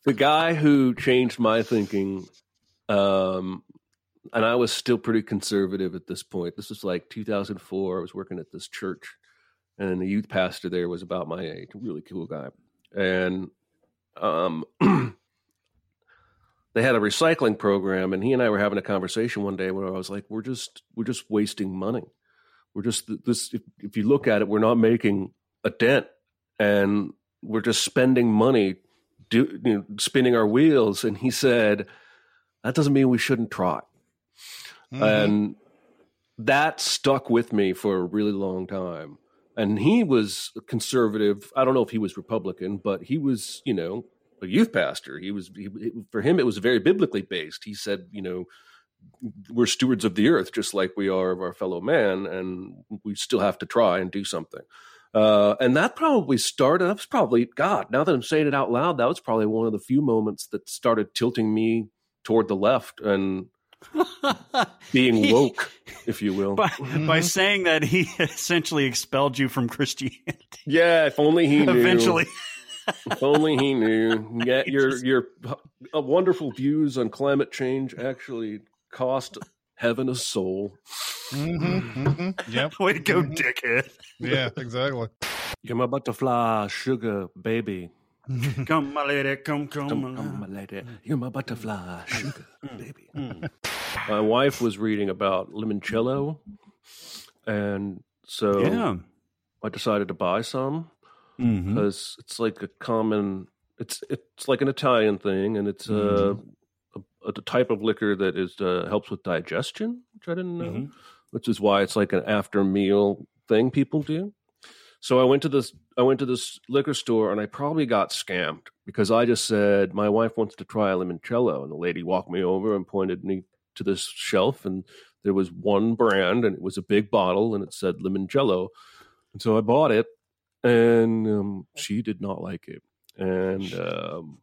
the guy who changed my thinking um and i was still pretty conservative at this point. This was like 2004 i was working at this church and the youth pastor there was about my age a really cool guy. And um they had a recycling program and he and i were having a conversation one day where i was like we're just we're just wasting money. We're just this if, if you look at it we're not making a dent and we're just spending money do you know, spinning our wheels. And he said that doesn't mean we shouldn't try. Mhm. and that stuck with me for a really long time. And he was conservative. I don't know if he was republican but he was you know a youth pastor. He was he, for him it was very biblically based. He said you know we're stewards of the earth just like we are of our fellow man and we still have to try and do something. Uh, and that probably started that was probably god now that i'm saying it out loud that was probably one of the few moments that started tilting me toward the left and being woke if you will by, Mm-hmm. by saying that he essentially expelled you from Christianity. yeah if only he knew Eventually. if only he knew yeah your your uh, wonderful views on climate change actually cost heaven a soul Mhm, mhm. Yep. Way to go, Mhm. dickhead. Yeah, exactly. you're my butterfly sugar baby Come, my lady, come, come. Come, my come, my lady. You're my butterfly, sugar, baby. Mm. My wife was reading about limoncello, and so Yeah. I decided to buy some because it's like a common. It's it's like an Italian thing, and it's uh, a, a type of liquor that is uh, helps with digestion, which I didn't know. Mhm. Which is why it's like an after meal thing people do. So I went to this I went to this liquor store and I probably got scammed because I just said my wife wants to try a limoncello. And the lady walked me over and pointed me to this shelf and there was one brand and it was a big bottle and it said limoncello. And so I bought it and um, she did not like it. And um,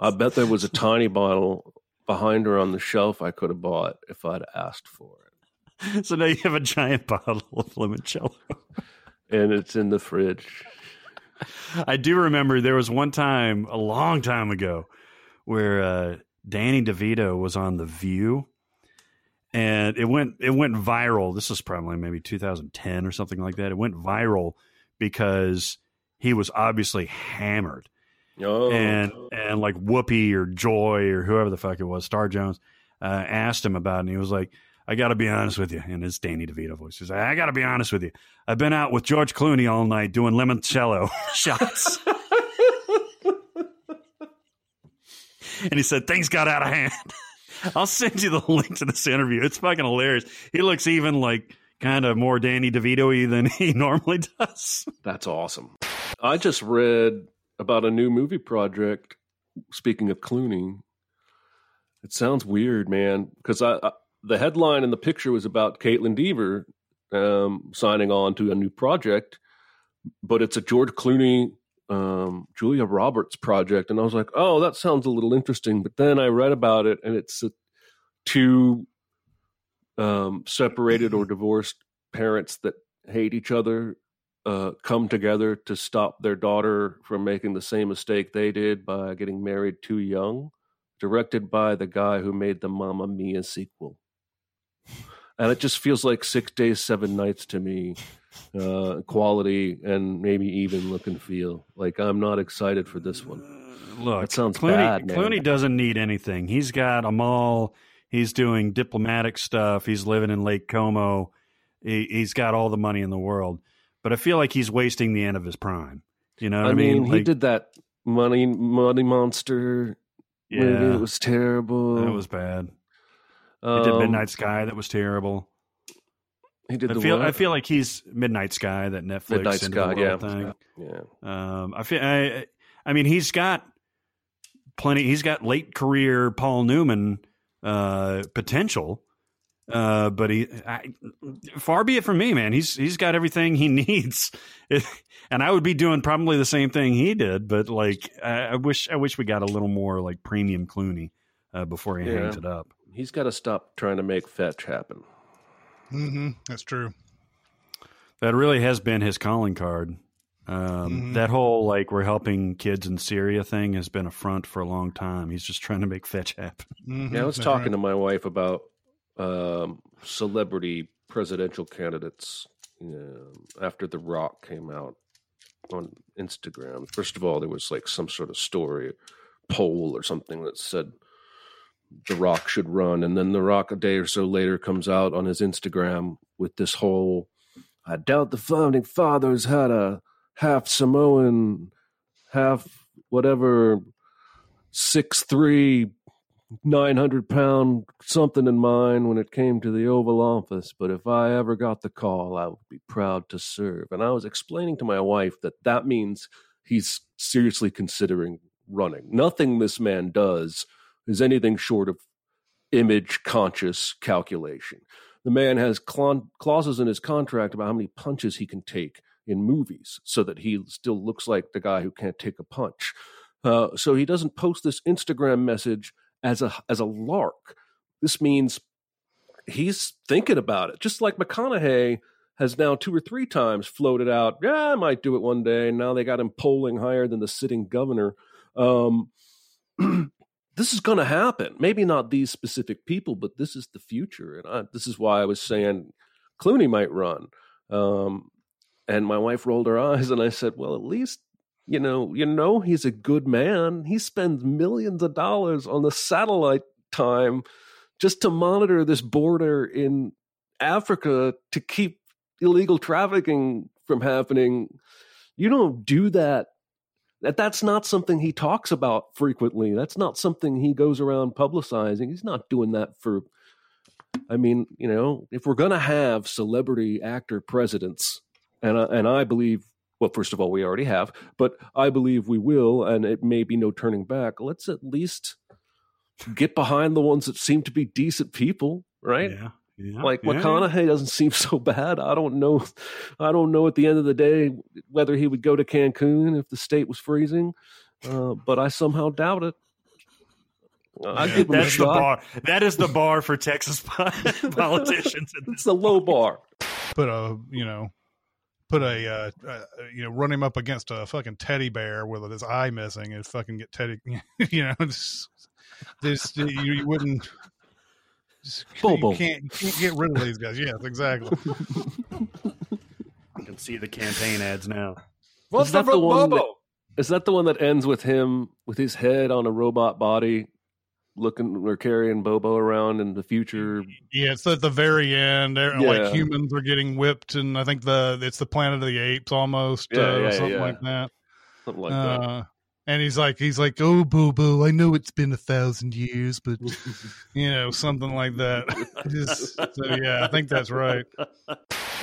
I bet there was a tiny bottle behind her on the shelf I could have bought if I'd asked for it. So now you have a giant bottle of limoncello. and it's in the fridge. I do remember there was one time a long time ago where uh, Danny DeVito was on The View, and it went it went viral. This was probably maybe 2010 or something like that. It went viral because he was obviously hammered, Oh, and and like Whoopi or Joy or whoever the fuck it was, Star Jones, uh, asked him about it, and he was like. I got to be honest with you, And his Danny DeVito voice. He's like, I got to be honest with you. I've been out with George Clooney all night doing limoncello shots. and he said things got out of hand. I'll send you the link to this interview. It's fucking hilarious. He looks even like kind of more Danny DeVito-y than he normally does. That's awesome. I just read about a new movie project. Speaking of Clooney, it sounds weird, man, because I, I the headline and the picture was about Kaitlyn Dever um, signing on to a new project, but it's a George Clooney, um, Julia Roberts project, and I was like, oh, that sounds a little interesting. But then I read about it, and it's uh, two um, separated or divorced parents that hate each other uh, come together to stop their daughter from making the same mistake they did by getting married too young. Directed by the guy who made the Mamma Mia sequel, and it just feels like Six Days, Seven Nights to me. uh, quality, and maybe even look and feel. Like I'm not excited for this one. Look, that sounds Clooney, bad, man. Clooney doesn't need anything. He's got a mall. He's doing diplomatic stuff. He's living in Lake Como. He, he's got all the money in the world. But I feel like he's wasting the end of his prime. You know what I, I mean, he Like, did that money money monster movie. Yeah. It was terrible. That was bad. He Um, did Midnight Sky. That was terrible. He did I the feel what? I feel like he's Midnight Sky, that Netflix Midnight Sky, yeah. thing. Yeah. Um, I feel. I, I mean, he's got plenty. He's got late career Paul Newman uh, potential, uh, but he. I, far be it from me, man. He's he's got everything he needs, and I would be doing probably the same thing he did. But like, I, I wish I wish we got a little more like premium Clooney uh, before he hangs it up. He's got to stop trying to make fetch happen. hmm That's true. That really has been his calling card. Um, Mhm. That whole like we're helping kids in Syria thing has been a front for a long time. He's just trying to make fetch happen. Mhm. Yeah, I was That's talking right. to my wife about um, celebrity presidential candidates um, after The Rock came out on Instagram. First of all, there was like some sort of story poll or something that said The Rock should run, and then The Rock a day or so later comes out on his Instagram with this whole I doubt the founding fathers had a half Samoan, half whatever six three, nine hundred pound something in mind when it came to the Oval Office, but if I ever got the call, I would be proud to serve. And I was explaining to my wife that that means he's seriously considering running. Nothing this man does is anything short of image conscious calculation. The man has cla- clauses in his contract about how many punches he can take in movies so that he still looks like the guy who can't take a punch. Uh, so he doesn't post this Instagram message as a as a lark. This means he's thinking about it. Just like McConaughey has now two or three times floated out, yeah, I might do it one day. Now they got him polling higher than the sitting governor. Um, this is going to happen. Maybe not these specific people, but this is the future. And I, this is why I was saying Clooney might run. Um, and my wife rolled her eyes, and I said, "Well, at least you know, you know, he's a good man. He spends millions of dollars on the satellite time just to monitor this border in Africa to keep illegal trafficking from happening. You don't do that. That that's not something he talks about frequently. That's not something he goes around publicizing. He's not doing that for I mean, you know, if we're going to have celebrity actor presidents and I, and I believe well, first of all, we already have, but I believe we will, and it may be no turning back. Let's at least get behind the ones that seem to be decent people, right? Yeah. Yeah Like yeah. McConaughey doesn't seem so bad. I don't know. I don't know at the end of the day whether he would go to Cancun if the state was freezing, uh, but I somehow doubt it. I give him a That's the bar. That is the bar for Texas politicians. It's the low bar. Put a you know, put a uh, uh, you know, run him up against a fucking teddy bear with his eye missing and fucking get Teddy. You know, this, this you, you wouldn't. Just- Bobo. You can't, you can't get rid of these guys. Yes, exactly. I can see the campaign ads now. Is that the one that- Is that the one that ends with him with his head on a robot body, looking or carrying Bobo around in the future? Yeah, it's at the very end. Yeah. Like humans are getting whipped, and I think the it's the Planet of the Apes almost, Yeah, uh, yeah, something yeah. like that. Something like uh, And he's like, he's like, oh, Bobo. I know it's been a thousand years, but you know, something like that. Just, so yeah, I think that's right.